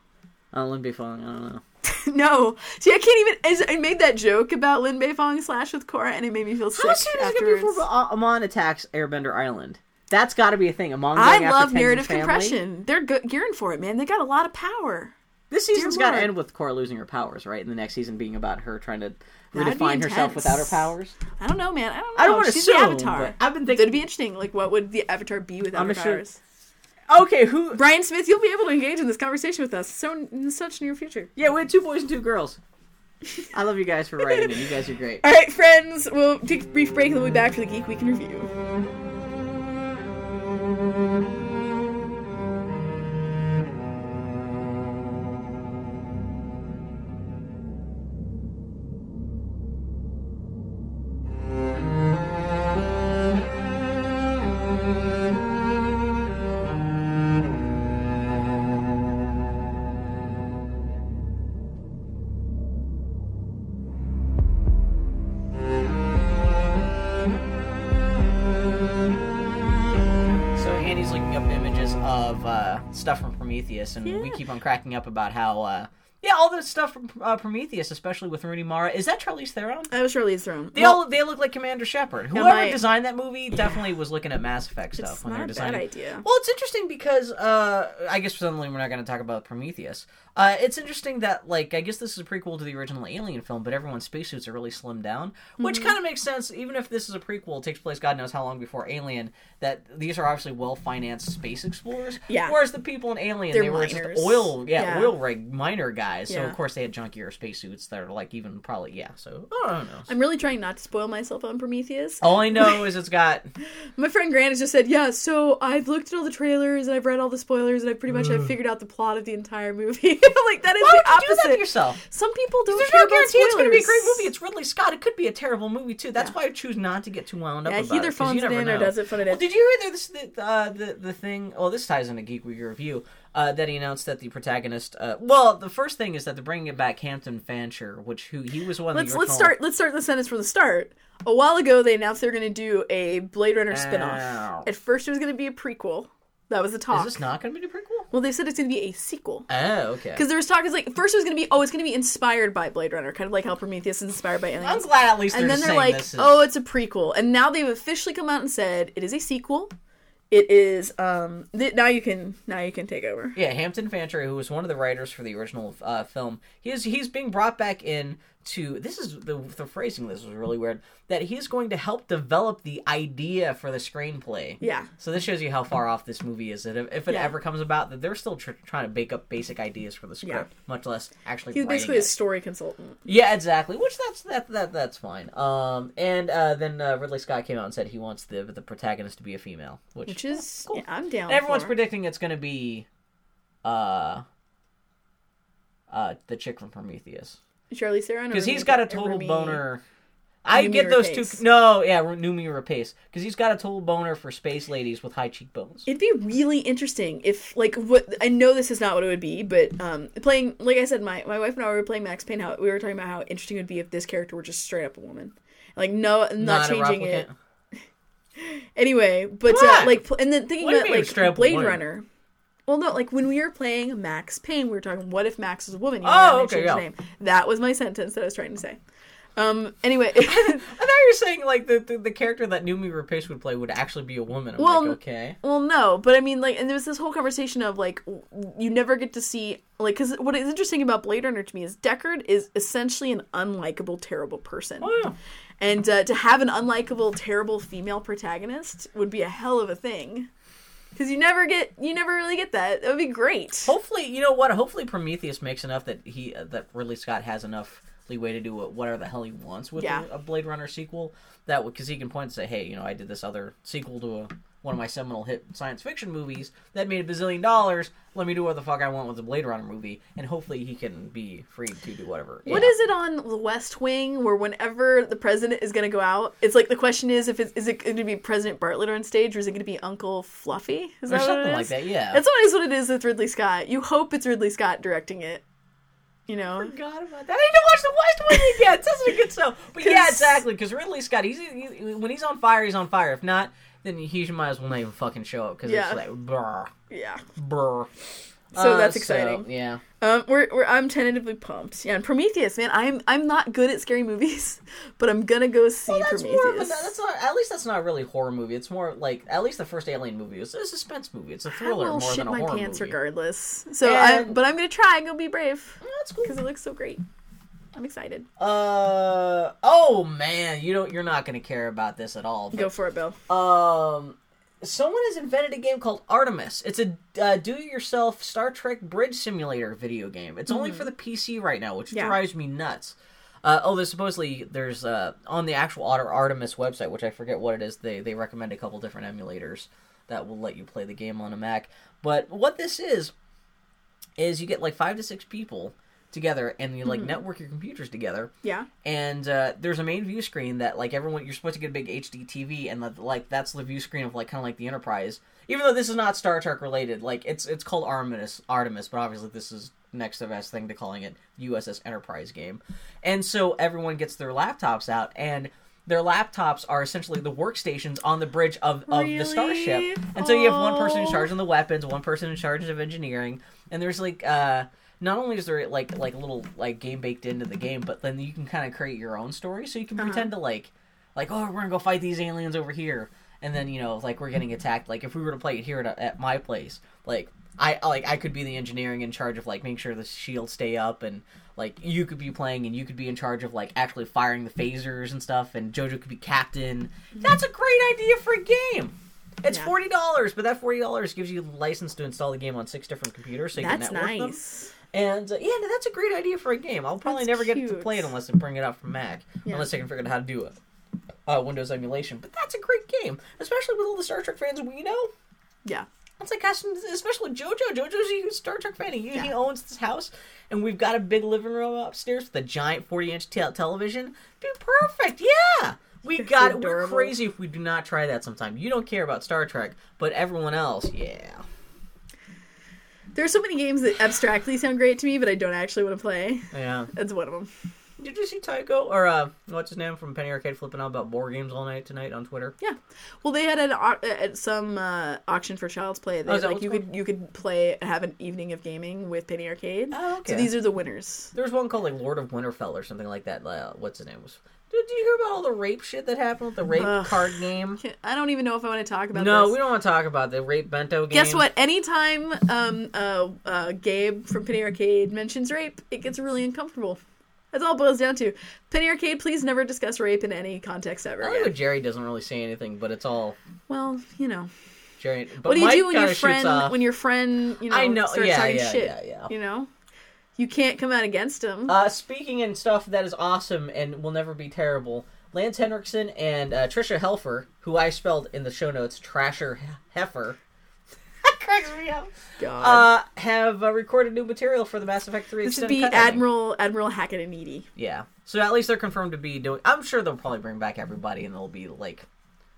Oh, Lin Fong. I don't know. no. See, I can't even. as- I made that joke about Lin Beifong slash with Korra, and it made me feel sick How soon is it gonna be before uh, Amon attacks Airbender Island? That's got to be a thing. Amon. I love narrative family? compression. They're good, gearing for it, man. They got a lot of power. This season's got to end with Korra losing her powers, right? And the next season being about her trying to That'd redefine herself without her powers. I don't know, man. I don't know. I don't want to She's assume. the Avatar. I've been thinking. It'd be interesting. Like, what would the Avatar be without I'm her sure- powers? Okay, who? Brian Smith, you'll be able to engage in this conversation with us so in such near future. Yeah, we had two boys and two girls. I love you guys for writing it. You guys are great. All right, friends, we'll take a brief break and then we'll be back for the Geek Week in Review. Prometheus, and we keep on cracking up about how, uh, yeah, all the stuff from uh, Prometheus, especially with Rooney Mara. Is that Charlize Theron? I was Charlize Theron. They Well, all they look like Commander Shepard. Whoever my- designed that movie definitely was looking at Mass Effect stuff it's when not they're a designing. bad idea. Well, it's interesting because uh, I guess suddenly we're not going to talk about Prometheus. Uh, it's interesting that like I guess this is a prequel to the original Alien film, but everyone's spacesuits are really slimmed down, which Mm-hmm. kind of makes sense. Even if this is a prequel, it takes place God knows how long before Alien. That these are obviously well financed space explorers. Yeah. Whereas the people in Alien, They're they were miners. just oil, yeah, Yeah. oil rig miner guys. So Yeah. of course they had junkier spacesuits that are like even probably yeah. So I don't know. I'm really trying not to spoil myself on Prometheus. All I know is it's got My friend Grant has just said, "Yeah, so I've looked at all the trailers and I've read all the spoilers and I pretty much have figured out the plot of the entire movie." like that is Why the you do that opposite. to yourself? Some people don't There's care no guarantee it's going to be a great movie. It's Ridley Scott. It could be a terrible movie too. That's Yeah. why I choose not to get too wound up Yeah, about he either it. phones it in or know. does it phone it Well, did you hear this? The, uh, the the thing. Well, this ties into Geek Week review. Uh, that he announced that the protagonist. Uh, well, the first thing is that they're bringing it back Hampton Fancher, which who he was one of Let's the let's start let's start the sentence from the start. A while ago, they announced they were going to do a Blade Runner spinoff. Ow. At first, it was going to be a prequel. That was the talk. Is this not going to be a prequel? Well, they said it's going to be a sequel. Oh, okay. Because there was talk, is like first it was going to be, oh, it's going to be inspired by Blade Runner, kind of like how Prometheus is inspired by aliens. I'm glad at least and then they're like, is... oh, it's a prequel, and now they've officially come out and said it is a sequel. It is um th- now you can now you can take over. Yeah, Hampton Fancher, who was one of the writers for the original uh, film, he is he's being brought back in to. This is the the phrasing. This was really weird. That he's going to help develop the idea for the screenplay. Yeah. So this shows you how far off this movie is. That if, if it Yeah. ever comes about, that they're still tr- trying to bake up basic ideas for the script, much less actually. He's basically it. a story consultant. Yeah, exactly. Which that's that that that's fine. Um, and uh, then uh, Ridley Scott came out and said he wants the the protagonist to be a female, which, Which is cool. yeah, I'm down. everyone's for. predicting it's going to be, uh, uh, the chick from Prometheus Charlize Theron because he's got a total boner. I get those two. No, yeah, Noomi Rapace because he's got a total boner for space ladies with high cheekbones. It'd be really interesting if, like, what I know this is not what it would be, but um, playing, like I said, my my wife and I were playing Max Payne. How we were talking about how interesting it would be if this character were just straight up a woman, like no, not, a changing it. Anyway, but uh, like, and then thinking about like Blade? Runner. Well, no, like when we were playing Max Payne, we were talking, what if Max is a woman? You Oh, okay, yeah. name. That was my sentence that I was trying to say. Um. Anyway, I thought you were saying like the, the, the character that Noomi Rapace would play would actually be a woman. I'm Well, like, okay. Well, no, but I mean, like, and there was this whole conversation of like, you never get to see like, because what is interesting about Blade Runner to me is Deckard is essentially an unlikable, terrible person, Oh, yeah. and uh, to have an unlikable, terrible female protagonist would be a hell of a thing. Because you never get, you never really get that. That would be great. Hopefully, you know what? Hopefully, Prometheus makes enough that he uh, that Ridley Scott has enough leeway to do whatever the hell he wants with Yeah. a, a Blade Runner sequel. That because he can point and say, "Hey, you know, I did this other sequel to a, one of my seminal hit science fiction movies that made a bazillion dollars. Let me do what the fuck I want with the Blade Runner movie." And hopefully, he can be free to do whatever. What Yeah. is it on the West Wing where whenever the president is going to go out, it's like the question is if it's is it going to be President Bartlet on stage or is it going to be Uncle Fluffy? Is or that something like that? Yeah. That's always what it is with Ridley Scott. You hope it's Ridley Scott directing it. You know? forgot about that. I need to watch the West Wing again. It's such a good show. But yeah, exactly. Because Ridley Scott, he's he, when he's on fire, he's on fire. If not, then he might as well not even fucking show up because Yeah. it's like brr, Yeah. brr. So Uh, that's exciting. yeah. Um, we're, we're I'm tentatively pumped. Yeah, and Prometheus, man, I'm I'm not good at scary movies, but I'm gonna go see Well, that's Prometheus. more of a, that's not at least that's not really a horror movie. It's more like at least the first Alien movie is a suspense movie. It's a thriller will more shit than a my horror pants movie. regardless. So I, but I'm gonna try and go be brave that's cool. because it looks so great. I'm excited. Uh oh man, you don't you're not gonna care about this at all. Go for it, Bill. Um, someone has invented a game called Artemis. It's a uh, do-it-yourself Star Trek bridge simulator video game. It's only for the PC right now, which Mm-hmm. Yeah. drives me nuts. Uh, oh, there's supposedly there's uh, on the actual Artemis website, which I forget what it is. They they recommend a couple different emulators that will let you play the game on a Mac. But what this is is you get like five to six people together, and you like Mm-hmm. network your computers together Yeah. and uh, there's a main view screen that like everyone you're supposed to get a big HD TV and like that's the view screen of like kind of like the Enterprise. Even though this is not Star Trek related, like it's it's called Artemis, Artemis, but obviously this is next to best thing to calling it USS Enterprise game. And so everyone gets their laptops out and their laptops are essentially the workstations on the bridge of, of the starship. Really? And so you have one person in charge of the weapons, one person in charge of engineering, and there's like uh not only is there like like a little like game baked into the game, but then you can kind of create your own story. So you can Uh-huh. pretend to like like oh we're gonna go fight these aliens over here, and then you know like we're getting attacked. Like if we were to play it here at, at my place, like I like I could be the engineering in charge of like making sure the shields stay up and like you could be playing and you could be in charge of like actually firing the phasers and stuff and Jojo could be captain. That's a great idea for a game. It's Yeah. forty dollars, but that forty dollars gives you license to install the game on six different computers, so you That's can network them. And uh, yeah, no, that's a great idea for a game. I'll probably That's never get to play it unless they bring it out from Mac, Yeah. unless I can figure out how to do a Uh, Windows emulation, but that's a great game, especially with all the Star Trek fans we know. Yeah. It's like us, especially JoJo. JoJo's a huge Star Trek fan. He, he owns this house, and we've got a big living room upstairs with a giant 40 inch te- television. Be perfect, yeah. We It's got it. We're crazy if we do not try that sometime. You don't care about Star Trek, but everyone else, yeah. There are so many games that abstractly sound great to me, but I don't actually want to play. Yeah. That's one of them. Did you see Tycho or uh, what's his name from Penny Arcade flipping out about board games all night tonight on Twitter? Yeah. Well, they had an au- at some uh, auction for Child's Play. They, Oh, like you called? could you could play have an evening of gaming with Penny Arcade. Oh, okay. So these are the winners. There's one called like Lord of Winterfell or something like that. Uh, what's his name was? Did, you hear about all the rape shit that happened with the rape Ugh. card game? I don't even know if I want to talk about No, this. we don't want to talk about the rape bento game. Guess what? Anytime um, uh, uh, Gabe from Penny Arcade mentions rape, it gets really uncomfortable. That's all it boils down to. Penny Arcade, please never discuss rape in any context ever I again. what Jerry doesn't really say anything, but it's all Well, you know, Jerry. But what do you Mike do when your friend when your friend you know, I know, starts yeah, talking yeah, shit? yeah, yeah. You know, you can't come out against him. Uh, speaking and stuff that is awesome and will never be terrible. Lance Henriksen and uh, Tricia Helfer, who I spelled in the show notes Trasher Heifer, that cracks me up. God, Uh, have uh, recorded new material for the Mass Effect 3 this would be. Admiral Admiral Hackett and EDI. Yeah. So at least they're confirmed to be doing. I'm sure they'll probably bring back everybody, and they'll be like,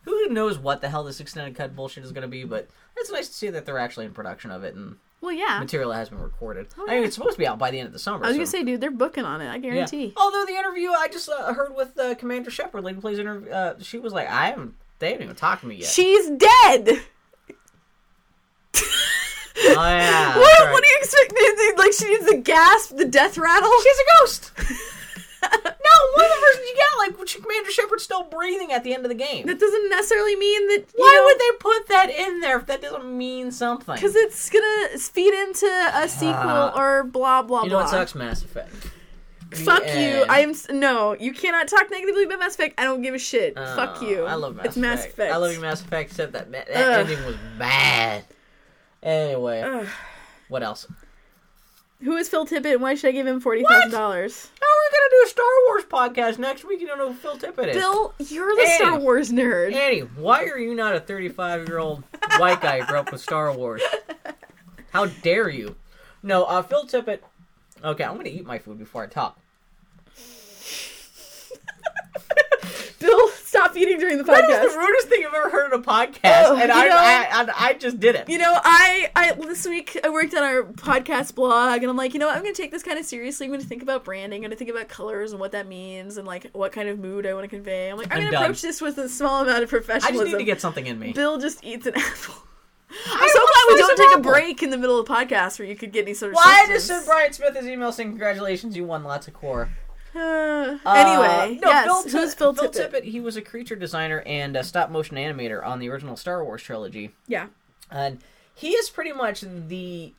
who knows what the hell this extended cut bullshit is going to be. But it's nice to see that they're actually in production of it and Well, yeah. material has been recorded. Oh, I mean, it's supposed to be out by the end of the summer. I was so- gonna say, dude, they're booking on it. I Yeah. guarantee. Although the interview I just uh, heard with uh, Commander Shepard, lady plays interview, uh, she was like, I haven't. They haven't even talked to me yet. She's dead. oh yeah. what? right. What do you expect? Like she needs the gasp, the death rattle. She's a ghost. no, one of the versions you get like when Commander Shepard's still breathing at the end of the game. That doesn't necessarily mean that. Why would they put that in there if that doesn't mean something? Because it's gonna feed into a sequel Ah. or blah blah you know blah. what sucks, Mass Effect. The Fuck you! I am no. You cannot talk negatively about Mass Effect. I don't give a shit. Oh, Fuck you. I love Mass it's Effect. Mass Effect. I love you, Mass Effect. Except that that Ugh. ending was bad. Anyway, Ugh. what else? Who is Phil Tippett? and Why should I give him forty thousand dollars? Oh, we're gonna do a Star Wars podcast next week. You don't know who Phil Tippett is. Bill, you're the Annie. Star Wars nerd. Annie, why are you not a 35 year old white guy who grew up with Star Wars? How dare you? No, uh, Phil Tippett. Okay, I'm gonna eat my food before I talk. Bill, stop eating during the That podcast. is the rudest thing I've ever heard in a podcast, Oh, and I, know- I, I, I just did it. You know, I, I this week I worked on our podcast blog, and I'm like, you know, what? I'm going to take this kind of seriously. I'm going to think about branding. I'm going to think about colors and what that means, and like what kind of mood I want to convey. I'm like, I'm, I'm going to approach this with a small amount of professionalism. I just need to get something in me. Bill just eats an apple. I'm so glad we don't take a break in the middle of the podcast where you could get any sort of. Why I just sent Brian Smith his email saying congratulations, you won lots of core. Uh, Uh, anyway, no, yes. Phil, who's Phil Tippett? He was a creature designer and a stop motion animator on the original Star Wars trilogy. Yeah. And he is pretty much the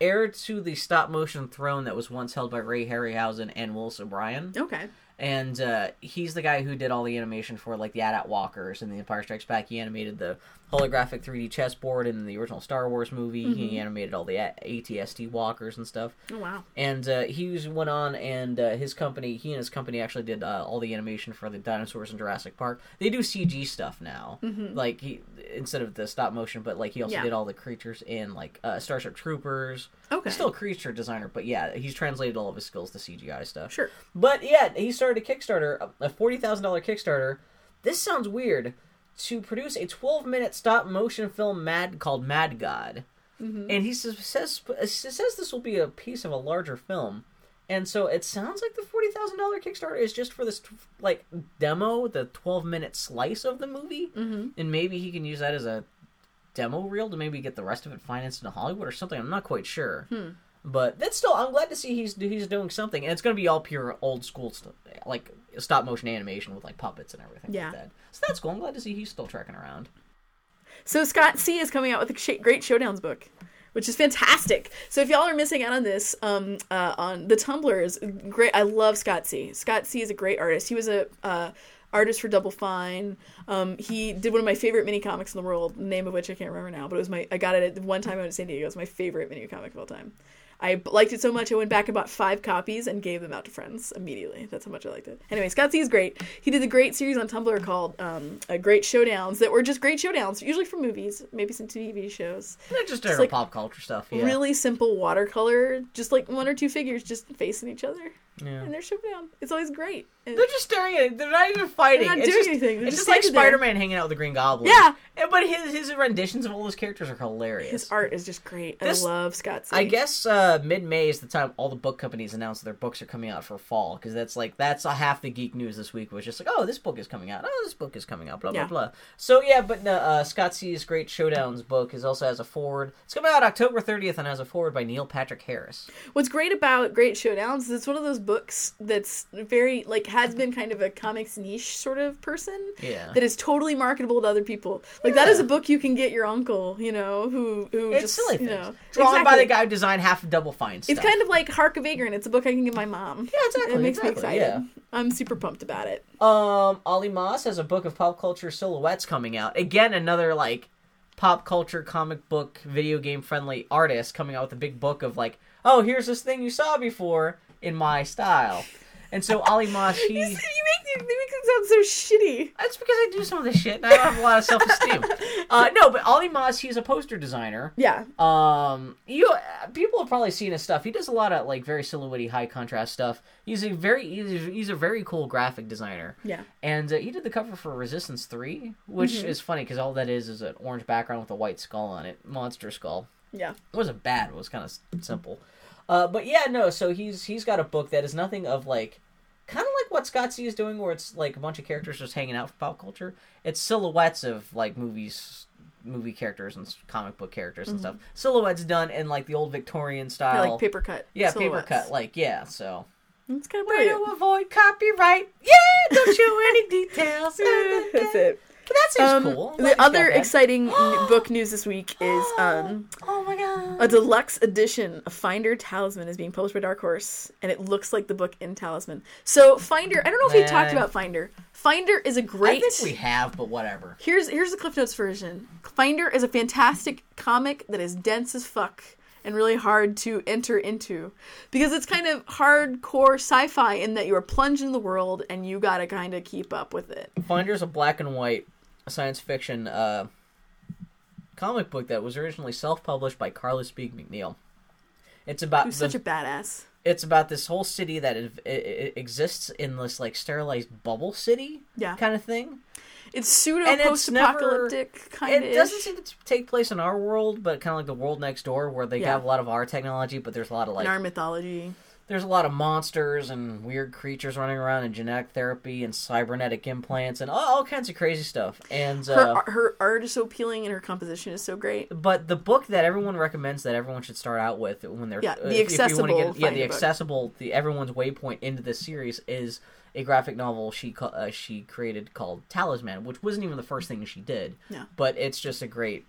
heir to the stop motion throne that was once held by Ray Harryhausen and Willis O'Brien. Okay. And uh, he's the guy who did all the animation for like the AT-AT Walkers and the Empire Strikes Back. He animated the holographic 3D chessboard in the original Star Wars movie. Mm-hmm. He animated all the ATST Walkers and stuff. Oh wow. And uh, he was- went on, and uh, his company, he and his company actually did uh, all the animation for the dinosaurs in Jurassic Park. They do CG stuff now, like he instead of the stop motion, but like he also. Yeah. did all the creatures in like uh, Starship Troopers. Okay. He's still a creature designer, but yeah, he's translated all of his skills to CGI stuff. Sure. But yeah, he started a Kickstarter, a forty thousand dollar Kickstarter. This sounds weird to produce a twelve minute stop motion film mad called Mad God, Mm-hmm. and he says, says says this will be a piece of a larger film. And so it sounds like the forty thousand dollar Kickstarter is just for this like demo, the twelve minute slice of the movie, mm-hmm. and maybe he can use that as a demo reel to maybe get the rest of it financed into Hollywood or something. I'm not quite sure, but that's still I'm glad to see he's he's doing something, and it's going to be all pure old school stuff, like stop motion animation with like puppets and everything Yeah. like that. So that's cool. I'm glad to see he's still trekking around. So Scott C is coming out with a great Showdowns book, which is fantastic. So if y'all are missing out on this, um, uh, on the Tumblr is great. I love Scott C. Scott C is a great artist. He was a uh, artist for Double Fine. Um, he did one of my favorite mini comics in the world, name of which I can't remember now, but it was my I got it at one time I went to San Diego. It was my favorite mini comic of all time. I liked it so much I went back and bought five copies and gave them out to friends immediately. That's how much I liked it. Anyway, Scott C is great. He did a great series on Tumblr called um, uh, Great Showdowns that were just great showdowns, usually from movies, maybe some TV shows. They're just general like pop culture stuff. Yeah. Really simple watercolor, just like one or two figures just facing each other. Yeah. And they're showdown. It's always great. And- They're just staring at it. They're not even fighting. They're not it's doing just, anything. They're it's just just like. Spider Man hanging out with the Green Goblin. Yeah. And- But his his renditions of all those characters are hilarious. His art is just great. This- I love Scott I guess uh, mid May is the time all the book companies announce their books are coming out for fall because that's like that's a half the geek news this week was just like oh this book is coming out oh this book is coming out blah Yeah. blah blah so yeah but uh, uh, Scott C's Great Showdowns book is also has a forward it's coming out October 30th and has a forward by Neil Patrick Harris What's great about Great Showdowns is it's one of those books that's very like has been kind of a comics niche sort of person. Yeah. That is totally marketable to other people. Like that is a book you can get your uncle, you know, who who it's just silly you things know drawn by the guy who designed half of Double Fine stuff It's kind of like Hark! A Vagrant. It's a book I can give my mom. Yeah, exactly, It makes me excited. yeah. I'm super pumped about it. Um, Olly Moss has a book of pop culture silhouettes coming out. Again, another like pop culture comic book video game friendly artist coming out with a big book of like, oh, here's this thing you saw before in my style. And so Olly Moss, You, he you make you make it sound so shitty. that's because I do some of this shit and I don't have a lot of self esteem. uh, no, but Olly Moss, he's a poster designer. Yeah. Um, you people have probably seen his stuff. He does a lot of like very silhouette, high contrast stuff. He's a very he's, he's a very cool graphic designer. Yeah. And uh, he did the cover for Resistance Three, which Mm-hmm. is funny because all that is is an orange background with a white skull on it, monster skull. Yeah. It wasn't bad. It was kind of simple. Uh, but yeah, no. So he's he's got a book that is nothing of like, kind of like what Scott C is doing, where it's like a bunch of characters just hanging out for pop culture. It's silhouettes of like movies, movie characters and comic book characters and stuff. Silhouettes done in like the old Victorian Yeah, style. like paper cut. Yeah, paper cut. Like yeah. So It's kind of way to avoid copyright. Yeah, don't show any details. That's it. But that seems Um, cool. The Like, other exciting book news this week is um, Oh my god. a deluxe edition of Finder Talisman is being published by Dark Horse, and it looks like the book in Talisman. So Finder, I don't know if we've talked about Finder. Finder is a great. I think we have, but whatever. Here's here's the Cliff Notes version. Finder is a fantastic comic that is dense as fuck and really hard to enter into because it's kind of hardcore sci-fi in that you are plunged in the world and you gotta kind of keep up with it. Finder's a black and white science fiction uh, comic book that was originally self-published by Carla Speed McNeil. It's about Who's the- such a badass. it's about this whole city that it, it, exists in this like sterilized bubble city Yeah. kind of thing. It's pseudo And post-apocalyptic kind of. It doesn't seem to take place in our world, but kind of like the world next door, where they Yeah. have a lot of our technology, but there's a lot of like in our mythology. There's a lot of monsters and weird creatures running around and genetic therapy and cybernetic implants and all, all kinds of crazy stuff. And Her uh, her art is so appealing and her composition is so great. but the book that everyone recommends that everyone should start out with when they're Yeah, uh, the if- if accessible get, yeah the book. accessible the everyone's waypoint into this series is a graphic novel she uh, she created called Talisman, which wasn't even the first thing she did. Yeah. but it's just a great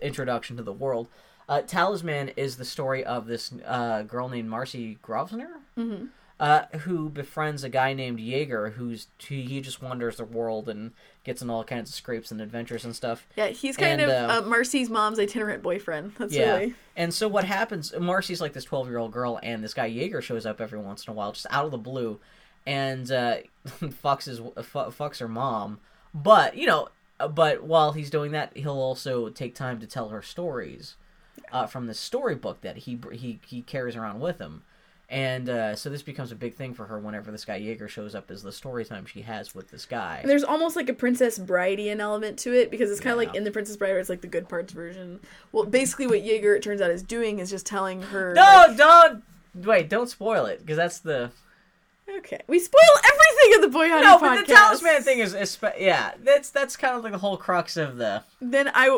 introduction to the world. Uh, Talisman is the story of this uh, girl named Marcie Grosvenor, Mm-hmm. uh, who befriends a guy named Jaeger, who's he, he just wanders the world and gets in all kinds of scrapes and adventures and stuff. Yeah, he's kind And, of uh, uh, Marcie's mom's itinerant boyfriend. That's Yeah. really And so what happens? Marcie's like this twelve-year-old girl, and this guy Jaeger shows up every once in a while, just out of the blue, and uh, fucks his fu- fucks her mom. But you know, but while he's doing that, he'll also take time to tell her stories uh, from the storybook that he he he carries around with him. And uh, so this becomes a big thing for her whenever this guy Jaeger shows up, is the story time she has with this guy. And there's almost like a Princess Brideian element to it because it's kind of Yeah. like in the Princess Bride, where it's like the good parts version. Well, basically, what Jaeger it turns out is doing is just telling her. No, like- don't wait, don't spoil it because that's the Okay, we spoil everything in the Boy Howdy no, podcast. but the talisman thing is, is yeah, that's that's kind of like the whole crux of the. Then I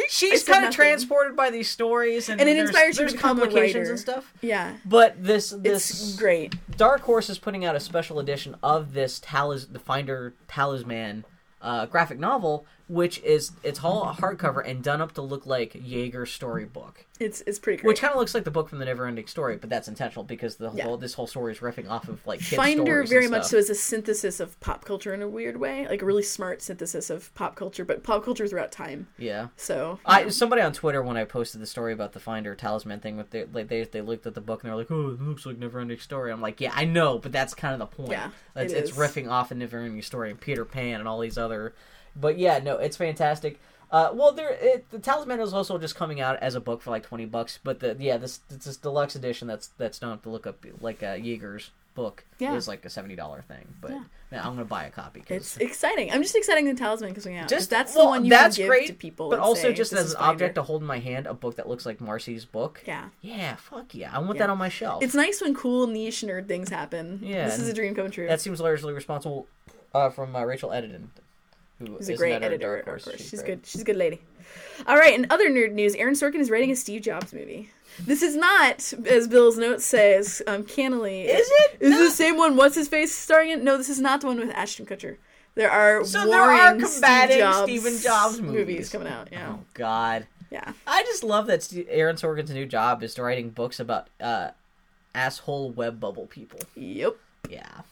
She's said kind of nothing. transported by these stories, and, And it inspires there's a complications and stuff. Yeah, But this this it's great. Dark Horse is putting out a special edition of this talis the Finder Talisman uh, graphic novel, which is it's all hardcover and done up to look like Jaeger's storybook, It's it's pretty great. which kind of looks like the book from the Neverending Story, but that's intentional because the Yeah. whole this whole story is riffing off of like Finder very much so is a synthesis of pop culture in a weird way, like a really smart synthesis of pop culture, but pop culture throughout time. Yeah. So I somebody on Twitter when I posted the story about the Finder Talisman thing with the, like they they looked at the book and they're like, oh, it looks like Neverending Story. I'm like, yeah, I know, but that's kind of the point. Yeah, it's, it it's riffing off of Neverending Story and Peter Pan and all these other. But yeah, no, it's fantastic. Uh, well, there it, the Talisman is also just coming out as a book for like twenty bucks. But the yeah, this this, this deluxe edition that's that's don't have to look up like uh, Jaeger's book Yeah. is like a seventy dollar thing. But Yeah. man, I'm gonna buy a copy. 'cause- it's exciting. I'm just excited the talisman because out. just that's well, the one you that's can give great, to people. but also say, just as an object to hold in my hand, a book that looks like Marcie's book. Yeah. Yeah, fuck yeah, I want Yeah. that on my shelf. It's nice when cool niche nerd things happen. Yeah, this is a dream come true. that seems largely responsible uh, from uh, Rachel Edidin, who She's a great editor at of Dark course. Horse. She's, good. She's a good lady. All right, in other nerd news, Aaron Sorkin is writing a Steve Jobs movie. This is not, as Bill's note says, um, cannily. Is it? Is No. the same one? What's his face starring in? No, this is not the one with Ashton Kutcher. There are So there are combating Steve Jobs Stephen Jobs movies. coming out. Yeah, Oh God, yeah. I just love that Aaron Sorkin's new job is writing books about uh, asshole web bubble people. Yep. Yeah.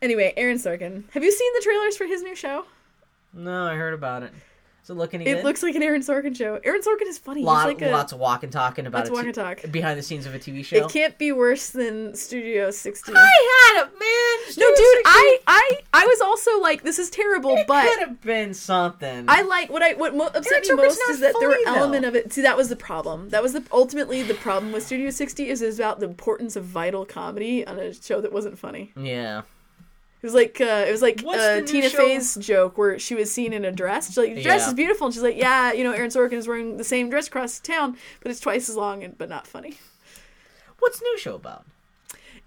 Anyway, Aaron Sorkin. Have you seen the trailers for his new show? No, I heard about it. Is it looking It good? looks like an Aaron Sorkin show. Aaron Sorkin is funny. Lot, like a, lots of walk and talking about Lots a of walk and talk. behind the scenes of a TV show. It can't be worse than Studio 60. I had it, man. No, dude, I, I, I was also like, this is terrible, It but it could have been something. I like what I what mo- upset me Sorkin's most is that there were though. element of it. See, that was the problem. That was the ultimately the problem with Studio 60 is is about the importance of vital comedy on a show that wasn't funny. yeah. It was like uh, it was like uh, Tina show? Fey's joke where she was seen in a dress. She's like, "Your dress Yeah. is beautiful," and she's like, "Yeah, you know, Aaron Sorkin is wearing the same dress across town, but it's twice as long and but not funny." What's new show about?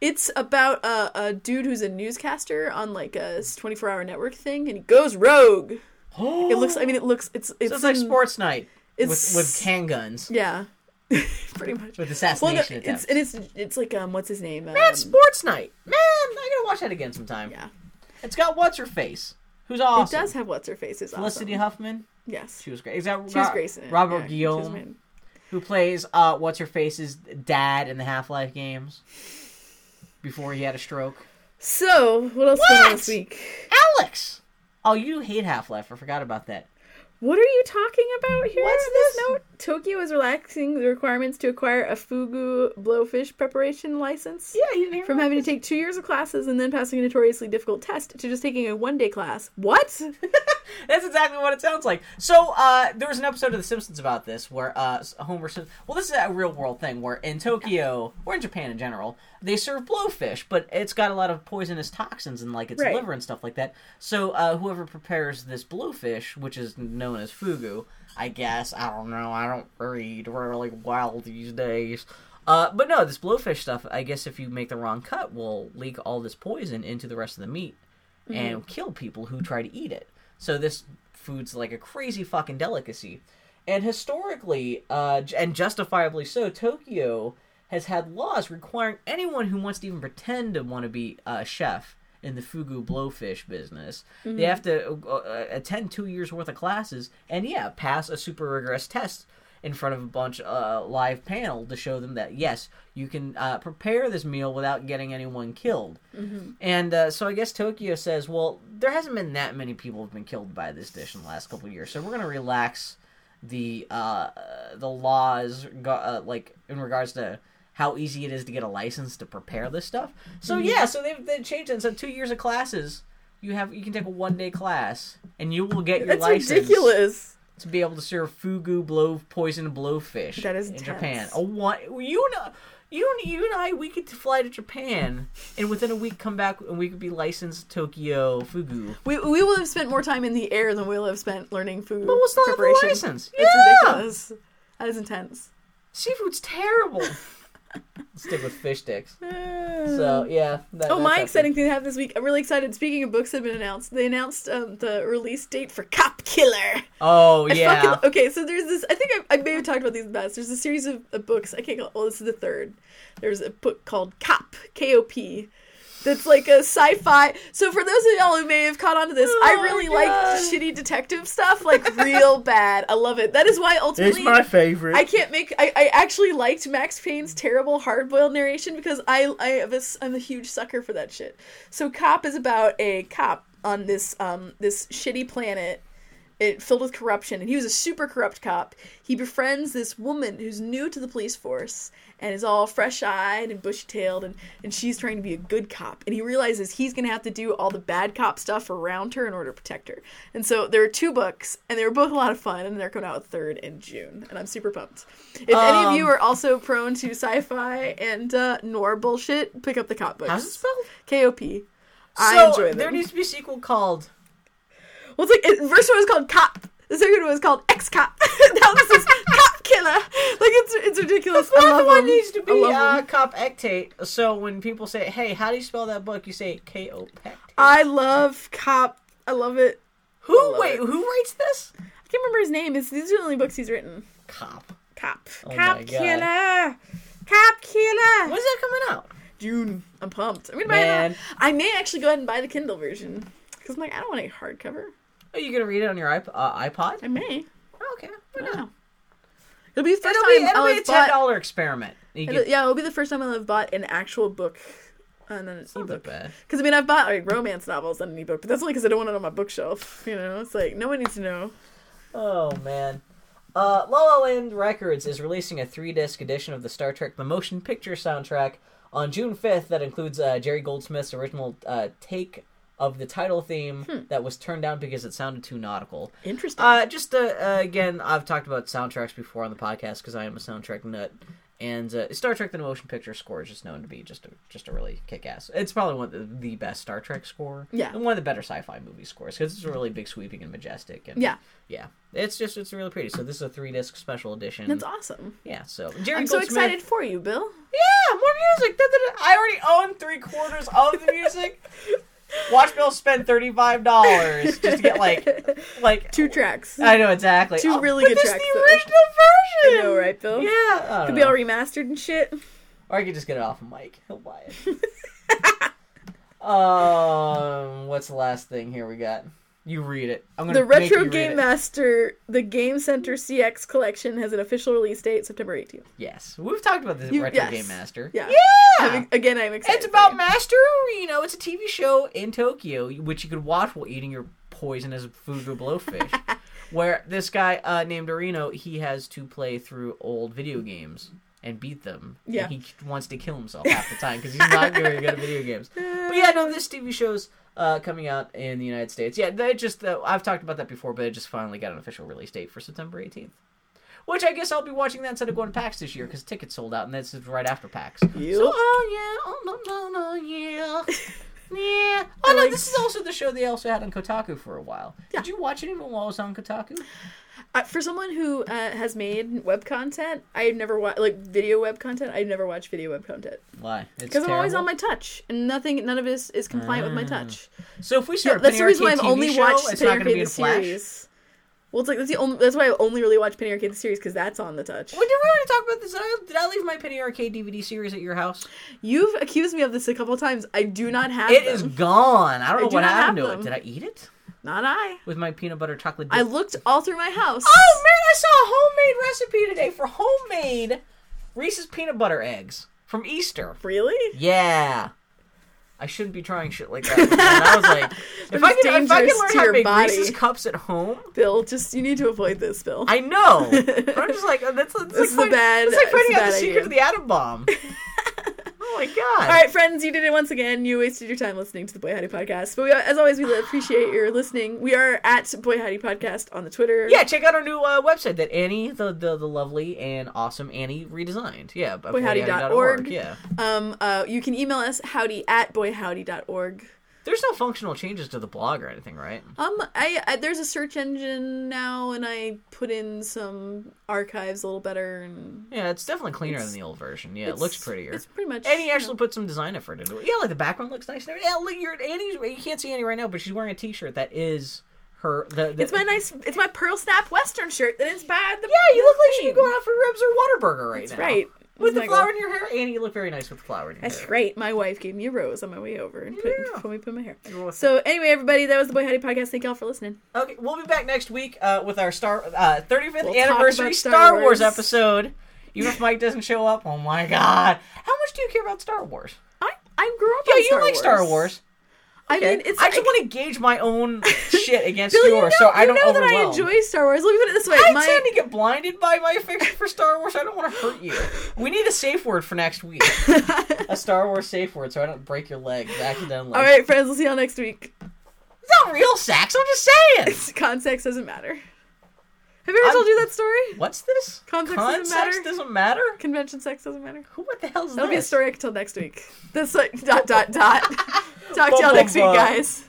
It's about a, a dude who's a newscaster on like a 24 hour network thing, and he goes rogue. It looks. I mean, it looks. It's. It's, so it's like sports night with it's- with handguns Yeah, pretty much. with Well, no, assassination it's attempts. and it's it's like um, what's his name? Um, Man, sports night. Man, I gotta watch that again sometime. yeah, It's got what's her face, who's awesome. it does have what's her face. Is awesome. Felicity Huffman. Yes, She was great. Is that she was Ro- great. Robert Yeah, Guillaume, who plays uh, what's her face's dad in the Half Life games before he had a stroke? So, what else going on What? this week? Alyx. Oh, you hate Half Life. I forgot about that. What are you talking about here? What's this this? note? Tokyo is relaxing the requirements to acquire a fugu blowfish preparation license. Yeah, you didn't From having to take two years of classes and then passing a notoriously difficult test to just taking a one day class. What? That's exactly what it sounds like. So, uh, there was an episode of The Simpsons about this where uh, Homer says, "Well, this is a real world thing where in Tokyo or in Japan in general, they serve blowfish, but it's got a lot of poisonous toxins in like its Right. liver and stuff like that. So, uh, whoever prepares this blowfish, which is known as fugu, I guess I don't know. I don't read really well these days." Uh, but no, this blowfish stuff. I guess if you make the wrong cut, will leak all this poison into the rest of the meat and kill people who try to eat it. So this food's like a crazy fucking delicacy. And historically, uh, and justifiably so, Tokyo has had laws requiring anyone who wants to even pretend to want to be a chef in the fugu blowfish business, they have to uh, attend two years worth of classes and yeah, pass a super rigorous test in front of a bunch uh, live panel to show them that yes, you can uh, prepare this meal without getting anyone killed. And uh, so I guess Tokyo says, well, there hasn't been that many people who've been killed by this dish in the last couple of years, so we're gonna relax the uh, the laws, uh, like in regards to how easy it is to get a license to prepare this stuff. So mhm. yeah, so they've, they changed it. So two years of classes, you have you can take a one day class, and you will get your That's license ridiculous. to be able to serve fugu blow poison blowfish. That is in intense. Japan. A one you and you and you and I we could fly to Japan and within a week come back and we could be licensed Tokyo fugu. We, we will have spent more time in the air than we'll have spent learning food But we'll still have a license. It's Yeah. ridiculous. That is intense. Seafood's terrible. Stick with fish sticks. So yeah. That, Oh, my exciting thing that happened this week. I'm really excited. Speaking of books that have been announced, they announced um, the release date for Cop Killer. Oh yeah. fucking- okay, so there's this. I think I, I may have talked about these in the past. There's a series of, of books. I can't. Call, well, this is the third. There's a book called Cop K O P. That's like a sci-fi. So for those of y'all who may have caught on to this, I Oh really like shitty detective stuff, like real bad. I love it. That is why ultimately it's my favorite. I can't make. I, I actually liked Max Payne's terrible hard-boiled narration because I I have a, I'm a huge sucker for that shit. So Cop is about a cop on this um this shitty planet. It filled with corruption, and he was a super corrupt cop. He befriends this woman who's new to the police force and is all fresh-eyed and bushy-tailed, and and she's trying to be a good cop. And he realizes he's gonna have to do all the bad cop stuff around her in order to protect her. And so there are two books, and they were both a lot of fun, and they're coming out third in June, and I'm super pumped. If any of you Um, are also prone to sci-fi and uh, noir bullshit, pick up the cop books. How's it spelled? K O P. I so enjoy them. there needs to be a sequel called. Well, it's like it, first one was called Cop. The second one was called Ex Cop. now this is Cop Killer. Like it's it's ridiculous. The I fourth one needs to be uh. Cop Ectate. So when people say, "Hey, how do you spell that book?" You say K O Pectate. I love Cop. I love it. Who? love Wait, it. who writes this? I can't remember his name. It's, these are the only books he's written. Cop. Cop. Oh Cop. Killer. Cop Killer. When's that coming out? June. I'm pumped. I'm gonna buy Man. it. I may actually go ahead and buy the Kindle version because I'm like I don't want a hardcover. Are you gonna read it on your iP- uh, iPod? I may. Okay. why not? It'll be the 1st It'll time be, it'll I'll be a have ten bought. dollar experiment. You it'll- yeah, it'll be the first time I'll have bought an actual book on an not that ebook. bad. Because I mean, I've bought like romance novels on an ebook, but that's only because I don't want it on my bookshelf. You know, it's like no one needs to know. Oh man. Uh, La La Land Records is releasing a three-disc edition of the Star Trek: The Motion Picture soundtrack on June 5th. That includes uh, Jerry Goldsmith's original uh, take of the title theme that was turned down because it sounded too nautical. Interesting. Uh, just uh, uh, again, I've talked about soundtracks before on the podcast because I am a soundtrack nut, and uh, Star Trek: The Motion Picture score is just known to be just a just a really kick-ass. It's probably one of the, the best Star Trek score, Yeah. and one of the better sci-fi movie scores because it's really big, sweeping, and majestic. And yeah, yeah, it's just it's really pretty. So this is a three-disc special edition. that's awesome. Yeah, so Jerry I'm so excited for you, Bill. Yeah, more music. I already own three quarters of the music. Watch Bill spend thirty-five dollars just to get like like Two tracks. I know exactly. Two Oh, really good tracks, the though. original version. I know, right, Bill? Yeah, Could know. be all remastered and shit. or I could just get it off of Mike. He'll buy it. um, what's the last thing here we got? You read it. I'm gonna The Retro Game it. Master, the Game Center CX collection has an official release date, September 18th. Yes, we've talked about the You- Retro yes. Game Master. Yeah. yeah. I'm- again, I'm excited. It's about. Master. You know, it's a TV show in Tokyo, which you could watch while eating your poisonous food blowfish. where this guy uh, named Arino, he has to play through old video games and beat them. And Yeah. he wants to kill himself half the time because he's not very good at video games. But yeah, no, this TV show's uh, coming out in the United States. Yeah, they just uh, I've talked about that before, but it just finally got an official release date for September 18th. Which I guess I'll be watching that instead of going to PAX this year because tickets sold out, and this is right after PAX. Yup. So, oh yeah, oh no, no, no, yeah, yeah. Oh no, this is also the show they also had on Kotaku for a while. Yeah. Did you watch it even while it was on Kotaku? Uh, for someone who uh, has made web content, I've never watched like video web content. I've never watched video web content Why? Because I'm always on my touch, and nothing, none of this is compliant with my Ah. touch. So if we Yeah, start that's the reason why I've only show, watched it's not going to be Arcade in the Flash. series. Well, it's like that's the only. That's why I only really watch Penny Arcade the series because that's on the touch. Did we already talk about this? Did I, did I leave my Penny Arcade DVD series at your house? You've accused me of this a couple times. I do not have It them. is gone. I don't I know do what happened to it. Did I eat it Not I. with my peanut butter chocolate? I looked all through my house. Oh man, I saw a homemade recipe today for homemade Reese's peanut butter eggs from Easter. really? Yeah. I shouldn't be trying shit like that. Man, I was like, if I can, if I can learn to how to make body. Reese's cups at home, Bill, just you need to avoid this, Bill. I know. But I'm just like, uh, that's, that's like a bad- It's like finding out the secret idea. of the atom bomb. oh my god! All right, friends, you did it once again. You wasted your time listening to the Boy Howdy podcast. But we, as always, we appreciate your listening. We are at Boy Howdy podcast on the Twitter. Yeah, check out our new uh, website that Annie, the, the the lovely and awesome Annie, redesigned. Yeah, Boyhowdy.org. Yeah. Um. Uh. You can email us howdy at boyhowdy.org. There's no functional changes to the blog or anything, right? Um, I, I there's a search engine now, and I put in some archives a little better, and Yeah, it's definitely cleaner It's- than the old version. Yeah, it looks prettier. It's pretty much. And he actually know, put some design effort into it. Yeah, like the background looks nice. and. Yeah, look, you're Annie's. You can't see Annie right now, but she's wearing a T-shirt that is her. The, the, It's my nice. It's my pearl snap Western shirt that inspired the. Yeah, you look like theme. she's going out for ribs or Whataburger right That's now. right. With the flower in your hair, Annie, you look very nice with the flower in your That's hair. right. My wife gave me a rose on my way over and put, Yeah. me put in my hair. You're welcome. So anyway, everybody, that was the Boy Howdy podcast. Thank y'all for listening. Okay, we'll be back next week uh, with our star uh, 35th We'll talk anniversary about Star, Star Wars. Wars. episode. Even if Mike doesn't show up, oh my god! How much do you care about Star Wars? I I grew up. Yeah, on you Star like Wars. Star Wars. I mean, it's. I just want to gauge my own shit against Bill, you yours, know, so I don't know that I enjoy Star Wars. Let me put it this way. I my, tend to get blinded by my affection for Star Wars. I don't want to hurt you. We need a safe word for next week. a Star Wars safe word, so I don't break your legs accidentally. All right, friends. We'll see y'all next week. It's not real sex. I'm just saying. Context doesn't matter. Have you ever I'm- told you that story? What's this? Context doesn't matter? doesn't matter. Convention sex doesn't matter. Who? What the hell is That'll be a story I can tell next week. That's like dot dot dot. Talk to y'all next week, guys.